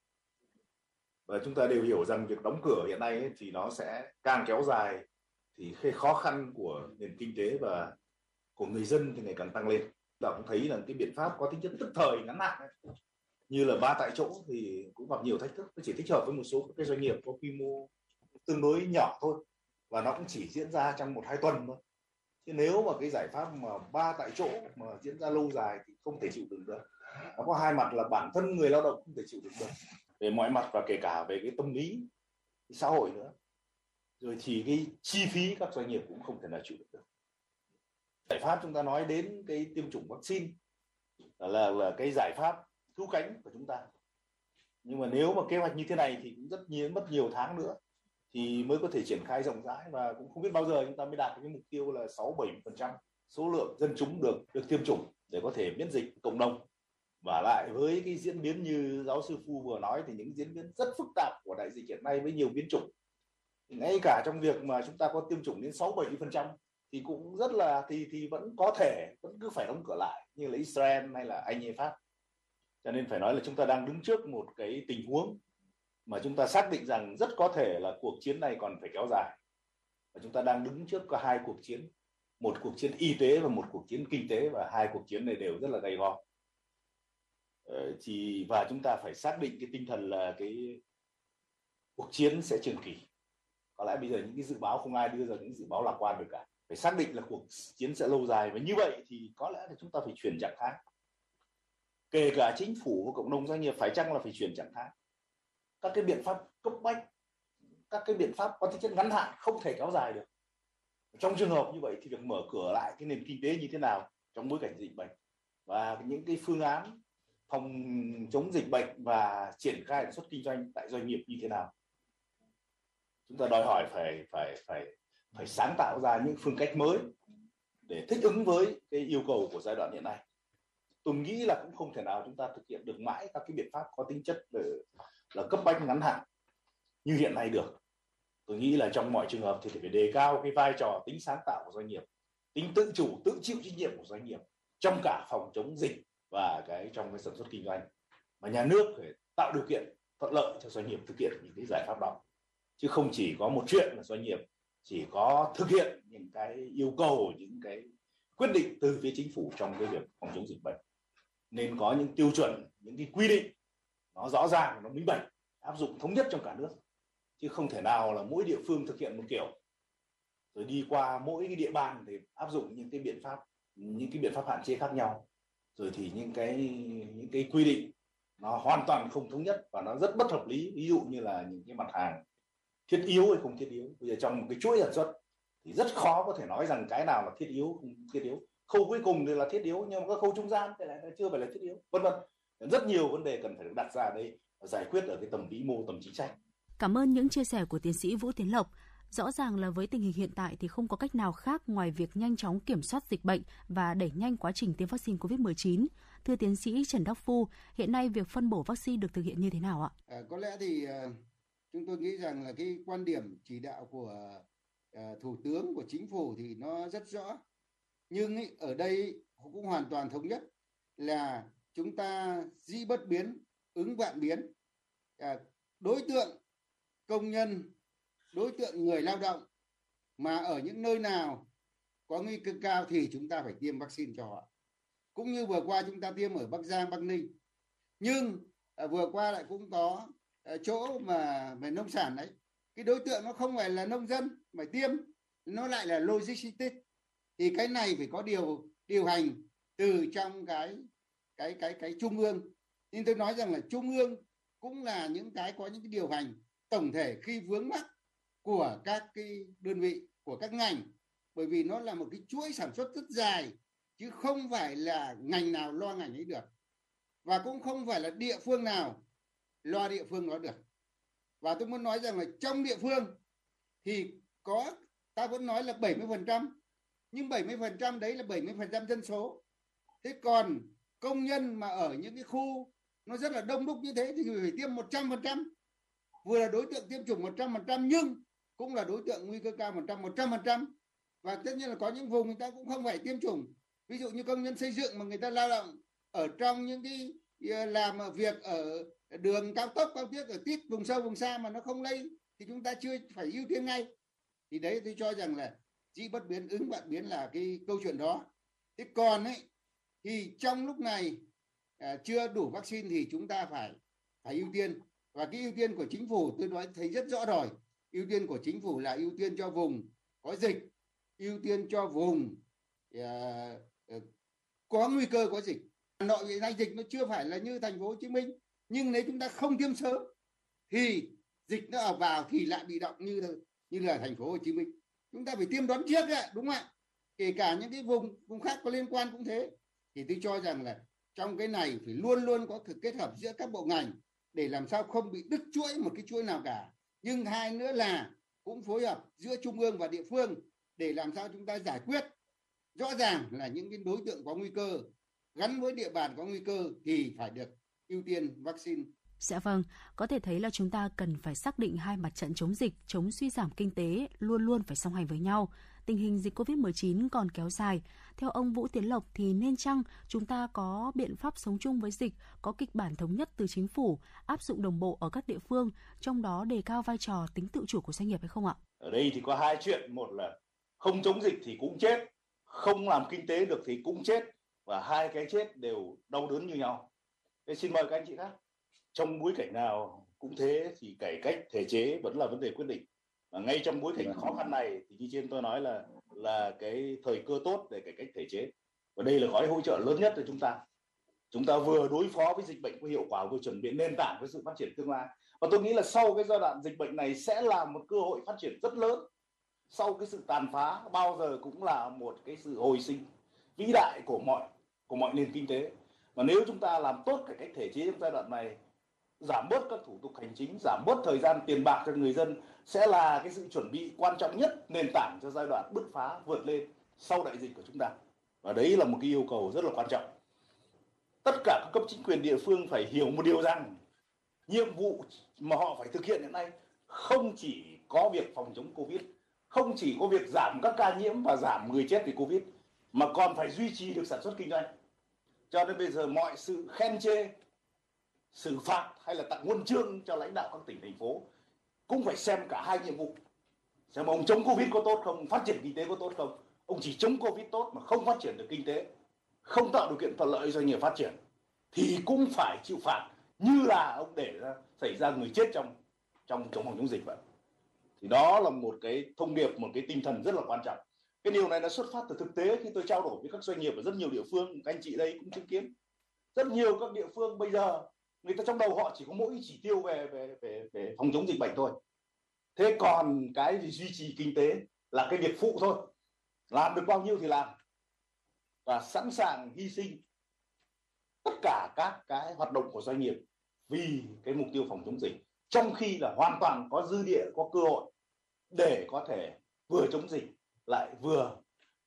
và chúng ta đều hiểu rằng việc đóng cửa hiện nay ấy, thì nó sẽ càng kéo dài thì cái khó khăn của nền kinh tế và của người dân thì ngày càng tăng lên ta cũng thấy là cái biện pháp có tính chất tức thời ngắn hạn ấy như là ba tại chỗ thì cũng gặp nhiều thách thức. Nó chỉ thích hợp với một số các cái doanh nghiệp có quy mô tương đối nhỏ thôi. Và nó cũng chỉ diễn ra trong một, hai tuần thôi. Chứ nếu mà cái giải pháp mà ba tại chỗ mà diễn ra lâu dài thì không thể chịu đựng được. Nó có hai mặt là bản thân người lao động không thể chịu đựng được. Về mọi mặt và kể cả về cái tâm lý, cái xã hội nữa. Rồi thì cái chi phí các doanh nghiệp cũng không thể nào chịu được được. Giải pháp chúng ta nói đến cái tiêm chủng vaccine. Là là cái giải pháp cứu cánh của chúng ta. Nhưng mà nếu mà kế hoạch như thế này thì cũng rất nhiều mất nhiều tháng nữa thì mới có thể triển khai rộng rãi và cũng không biết bao giờ chúng ta mới đạt cái mục tiêu là 6 7 phần trăm số lượng dân chúng được được tiêm chủng để có thể miễn dịch cộng đồng. Và lại với cái diễn biến như giáo sư Phu vừa nói thì những diễn biến rất phức tạp của đại dịch hiện nay với nhiều biến chủng. Ngay cả trong việc mà chúng ta có tiêm chủng đến 6 70 phần trăm thì cũng rất là, thì thì vẫn có thể, vẫn cứ phải đóng cửa lại như là Israel hay là Anh hay Pháp cho nên phải nói là chúng ta đang đứng trước một cái tình huống mà chúng ta xác định rằng rất có thể là cuộc chiến này còn phải kéo dài. Và chúng ta đang đứng trước có hai cuộc chiến, một cuộc chiến y tế và một cuộc chiến kinh tế, và hai cuộc chiến này đều rất là gay go. Chỉ thì, và chúng ta phải xác định cái tinh thần là cái cuộc chiến sẽ trường kỳ. Có lẽ bây giờ những cái dự báo không ai đưa ra những dự báo lạc quan được cả. Phải xác định là cuộc chiến sẽ lâu dài, và như vậy thì có lẽ là chúng ta phải chuyển trạng thái kể cả chính phủ và cộng đồng doanh nghiệp phải chăng là phải chuyển trạng thái? Các cái biện pháp cấp bách, các cái biện pháp có tính chất ngắn hạn không thể kéo dài được. Trong trường hợp như vậy thì việc mở cửa lại cái nền kinh tế như thế nào trong bối cảnh dịch bệnh và những cái phương án phòng chống dịch bệnh và triển khai sản xuất kinh doanh tại doanh nghiệp như thế nào? Chúng ta đòi hỏi phải phải phải phải sáng tạo ra những phương cách mới để thích ứng với cái yêu cầu của giai đoạn hiện nay tôi nghĩ là cũng không thể nào chúng ta thực hiện được mãi các cái biện pháp có tính chất để là cấp bách ngắn hạn như hiện nay được. Tôi nghĩ là trong mọi trường hợp thì phải đề cao cái vai trò tính sáng tạo của doanh nghiệp, tính tự chủ, tự chịu trách nhiệm của doanh nghiệp trong cả phòng chống dịch và cái trong cái sản xuất kinh doanh. Mà nhà nước phải tạo điều kiện thuận lợi cho doanh nghiệp thực hiện những cái giải pháp đó. Chứ không chỉ có một chuyện là doanh nghiệp chỉ có thực hiện những cái yêu cầu, những cái quyết định từ phía chính phủ trong cái việc phòng chống dịch bệnh nên có những tiêu chuẩn, những cái quy định, nó rõ ràng, nó minh bạch áp dụng thống nhất trong cả nước. Chứ không thể nào là mỗi địa phương thực hiện một kiểu. Rồi đi qua mỗi cái địa bàn để áp dụng những cái biện pháp, những cái biện pháp hạn chế khác nhau. Rồi thì những cái những cái quy định nó hoàn toàn không thống nhất và nó rất bất hợp lý. Ví dụ như là những cái mặt hàng thiết yếu hay không thiết yếu. Bây giờ trong một cái chuỗi sản xuất thì rất khó có thể nói rằng cái nào là thiết yếu, không thiết yếu khâu cuối cùng thì là thiết yếu nhưng mà các khâu trung gian thì lại chưa phải là thiết yếu vân vân rất nhiều vấn đề cần phải được đặt ra đây giải quyết ở cái tầm vĩ mô tầm chính sách Cảm ơn những chia sẻ của tiến sĩ Vũ Tiến Lộc. Rõ ràng là với tình hình hiện tại thì không có cách nào khác ngoài việc nhanh chóng kiểm soát dịch bệnh và đẩy nhanh quá trình tiêm vaccine COVID-19. Thưa tiến sĩ Trần Đắc Phu, hiện nay việc phân bổ vaccine được thực hiện như thế nào ạ? À, có lẽ thì uh, chúng tôi nghĩ rằng là cái quan điểm chỉ đạo của uh, thủ tướng của chính phủ thì nó rất rõ. Nhưng ý, ở đây cũng hoàn toàn thống nhất là chúng ta di bất biến, ứng vạn biến. À, đối tượng công nhân đối tượng người lao động mà ở những nơi nào có nguy cơ cao thì chúng ta phải tiêm vaccine cho họ. Cũng như vừa qua chúng ta tiêm ở Bắc Giang Bắc Ninh. Nhưng à, vừa qua lại cũng có à, chỗ mà về nông sản đấy. Cái đối tượng nó không phải là nông dân mà tiêm nó lại là logistics thì cái này phải có điều điều hành từ trong cái cái cái cái trung ương. Nhưng tôi nói rằng là trung ương cũng là những cái có những cái điều hành tổng thể khi vướng mắc của các cái đơn vị, của các ngành. Bởi vì nó là một cái chuỗi sản xuất rất dài, chứ không phải là ngành nào lo ngành ấy được. Và cũng không phải là địa phương nào lo địa phương đó được. Và tôi muốn nói rằng là trong địa phương thì có, ta vẫn nói là 70% nhưng 70% đấy là 70% dân số. Thế còn công nhân mà ở những cái khu nó rất là đông đúc như thế thì phải tiêm 100% vừa là đối tượng tiêm chủng 100% nhưng cũng là đối tượng nguy cơ cao 100 100% và tất nhiên là có những vùng người ta cũng không phải tiêm chủng. Ví dụ như công nhân xây dựng mà người ta lao động ở trong những cái ờ, làm việc ở đường cao tốc, cao tiết ở tít, vùng sâu, vùng xa mà nó không lây thì chúng ta chưa phải ưu tiên ngay. Thì đấy tôi cho rằng là dĩ bất biến ứng vạn biến là cái câu chuyện đó. Thế còn ấy thì trong lúc này à, chưa đủ vaccine thì chúng ta phải phải ưu tiên. Và cái ưu tiên của chính phủ tôi nói thấy rất rõ rồi. Ưu tiên của chính phủ là ưu tiên cho vùng có dịch ưu tiên cho vùng à, à có nguy cơ có dịch. Hà Nội hiện nay dịch nó chưa phải là như thành phố Hồ Chí Minh nhưng nếu chúng ta không tiêm sớm thì dịch nó ở vào thì lại bị động như như là thành phố Hồ Chí Minh chúng ta phải tiêm đón trước ạ, đúng không ạ? Kể cả những cái vùng vùng khác có liên quan cũng thế. Thì tôi cho rằng là trong cái này phải luôn luôn có sự kết hợp giữa các bộ ngành để làm sao không bị đứt chuỗi một cái chuỗi nào cả. Nhưng hai nữa là cũng phối hợp giữa trung ương và địa phương để làm sao chúng ta giải quyết. Rõ ràng là những cái đối tượng có nguy cơ, gắn với địa bàn có nguy cơ thì phải được ưu tiên vaccine Dạ vâng, có thể thấy là chúng ta cần phải xác định hai mặt trận chống dịch, chống suy giảm kinh tế luôn luôn phải song hành với nhau. tình hình dịch COVID-19 còn kéo dài. Theo ông Vũ Tiến Lộc thì nên chăng chúng ta có biện pháp sống chung với dịch, có kịch bản thống nhất từ chính phủ, áp dụng đồng bộ ở các địa phương, trong đó đề cao vai trò tính tự chủ của doanh nghiệp hay không ạ? Ở đây thì có hai chuyện, một là không chống dịch thì cũng chết, không làm kinh tế được thì cũng chết và hai cái chết đều đau đớn như nhau. Thế xin mời các anh chị khác. Trong bối cảnh nào cũng thế thì cải cách, thể chế vẫn là vấn đề quyết định. Và ngay trong bối cảnh khó khăn này thì như trên tôi nói là là cái thời cơ tốt để cải cách, thể chế. Và đây là gói hỗ trợ lớn nhất cho chúng ta. Chúng ta vừa đối phó với dịch bệnh có hiệu quả, vừa chuẩn bị nền tảng với sự phát triển tương lai. Và tôi nghĩ là sau cái giai đoạn dịch bệnh này sẽ là một cơ hội phát triển rất lớn. Sau cái sự tàn phá, bao giờ cũng là một cái sự hồi sinh vĩ đại của mọi của mọi nền kinh tế. Và nếu chúng ta làm tốt cải cách, thể chế trong giai đoạn này giảm bớt các thủ tục hành chính, giảm bớt thời gian tiền bạc cho người dân sẽ là cái sự chuẩn bị quan trọng nhất, nền tảng cho giai đoạn bứt phá vượt lên sau đại dịch của chúng ta. Và đấy là một cái yêu cầu rất là quan trọng. Tất cả các cấp chính quyền địa phương phải hiểu một điều rằng nhiệm vụ mà họ phải thực hiện hiện nay không chỉ có việc phòng chống covid, không chỉ có việc giảm các ca nhiễm và giảm người chết vì covid, mà còn phải duy trì được sản xuất kinh doanh. Cho nên bây giờ mọi sự khen chê xử phạt hay là tặng huân chương cho lãnh đạo các tỉnh, thành phố cũng phải xem cả hai nhiệm vụ. Xem ông chống covid có tốt không, phát triển kinh tế có tốt không. Ông chỉ chống covid tốt mà không phát triển được kinh tế, không tạo điều kiện thuận lợi doanh nghiệp phát triển, thì cũng phải chịu phạt như là ông để ra, xảy ra người chết trong trong chống phòng chống dịch vậy. Thì đó là một cái thông điệp, một cái tinh thần rất là quan trọng. Cái điều này nó xuất phát từ thực tế khi tôi trao đổi với các doanh nghiệp ở rất nhiều địa phương. Các anh chị đây cũng chứng kiến. Rất nhiều các địa phương bây giờ người ta trong đầu họ chỉ có mỗi chỉ tiêu về về về về phòng chống dịch bệnh thôi. Thế còn cái gì duy trì kinh tế là cái việc phụ thôi. Làm được bao nhiêu thì làm. Và sẵn sàng hy sinh tất cả các cái hoạt động của doanh nghiệp vì cái mục tiêu phòng chống dịch. Trong khi là hoàn toàn có dư địa, có cơ hội để có thể vừa chống dịch lại vừa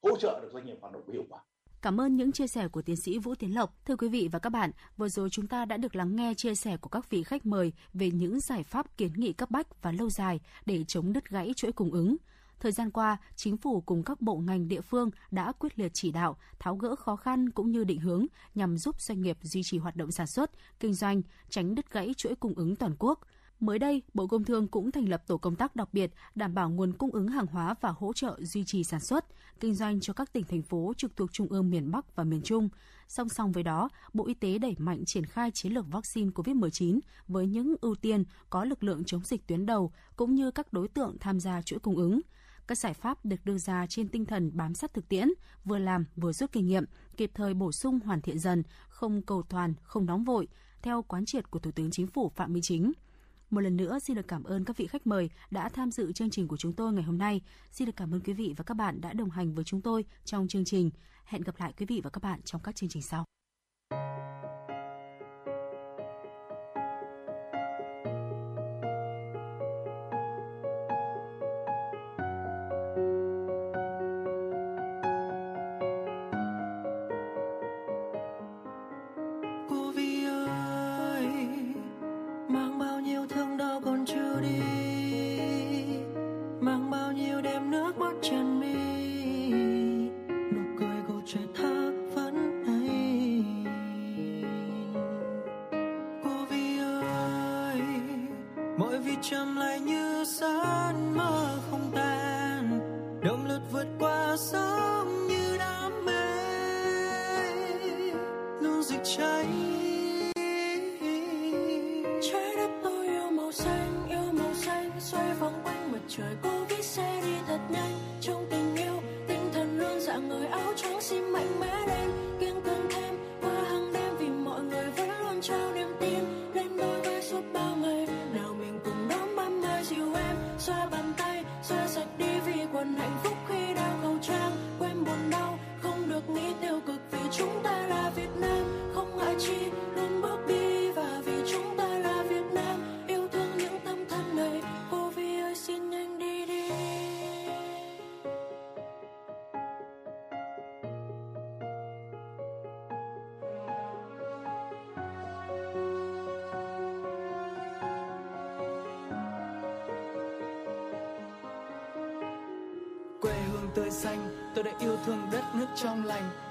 hỗ trợ được doanh nghiệp hoạt động hiệu quả. Cảm ơn những chia sẻ của tiến sĩ Vũ Tiến Lộc. Thưa quý vị và các bạn, vừa rồi chúng ta đã được lắng nghe chia sẻ của các vị khách mời về những giải pháp kiến nghị cấp bách và lâu dài để chống đứt gãy chuỗi cung ứng. Thời gian qua, chính phủ cùng các bộ ngành địa phương đã quyết liệt chỉ đạo, tháo gỡ khó khăn cũng như định hướng nhằm giúp doanh nghiệp duy trì hoạt động sản xuất, kinh doanh, tránh đứt gãy chuỗi cung ứng toàn quốc – Mới đây, Bộ Công Thương cũng thành lập tổ công tác đặc biệt đảm bảo nguồn cung ứng hàng hóa và hỗ trợ duy trì sản xuất, kinh doanh cho các tỉnh thành phố trực thuộc trung ương miền Bắc và miền Trung. Song song với đó, Bộ Y tế đẩy mạnh triển khai chiến lược vaccine COVID-19 với những ưu tiên có lực lượng chống dịch tuyến đầu cũng như các đối tượng tham gia chuỗi cung ứng. Các giải pháp được đưa ra trên tinh thần bám sát thực tiễn, vừa làm vừa rút kinh nghiệm, kịp thời bổ sung hoàn thiện dần, không cầu toàn, không nóng vội, theo quán triệt của Thủ tướng Chính phủ Phạm Minh Chính – một lần nữa, xin được cảm ơn các vị khách mời đã tham dự chương trình của chúng tôi ngày hôm nay. Xin được cảm ơn quý vị và các bạn đã đồng hành với chúng tôi trong chương trình. Hẹn gặp lại quý vị và các bạn trong các chương trình sau.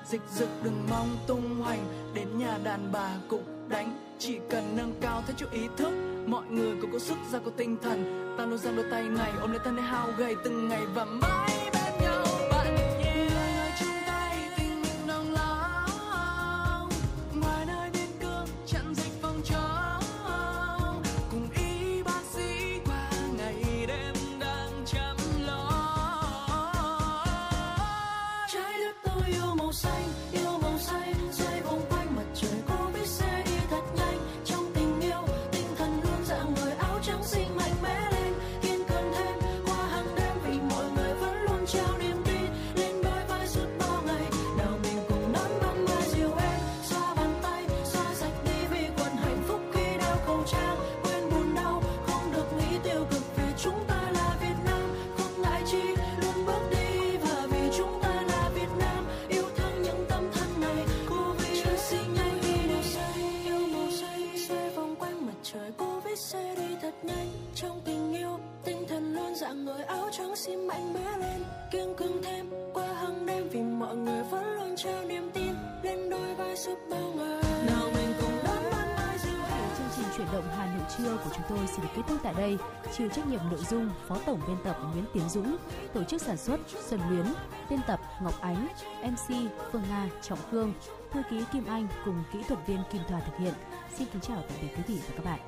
Dịch dực đừng mong tung hoành, đến nhà đàn bà cũng đánh. Chỉ cần nâng cao thái chút ý thức, mọi người cũng có sức, ra có tinh thần. Ta luôn giang đôi tay ngày, ôm lấy thân để hao gầy từng ngày và mất giúp bao người nào mình cùng đón ban mai Thì chương trình chuyển động Hà Nội trưa của chúng tôi xin được kết thúc tại đây. Chịu trách nhiệm nội dung Phó Tổng biên tập Nguyễn Tiến Dũng, tổ chức sản xuất Xuân Luyến, biên tập Ngọc Ánh, MC Phương Nga, Trọng Khương, thư ký Kim Anh cùng kỹ thuật viên Kim Thoa thực hiện. Xin kính chào tạm biệt quý vị và các bạn.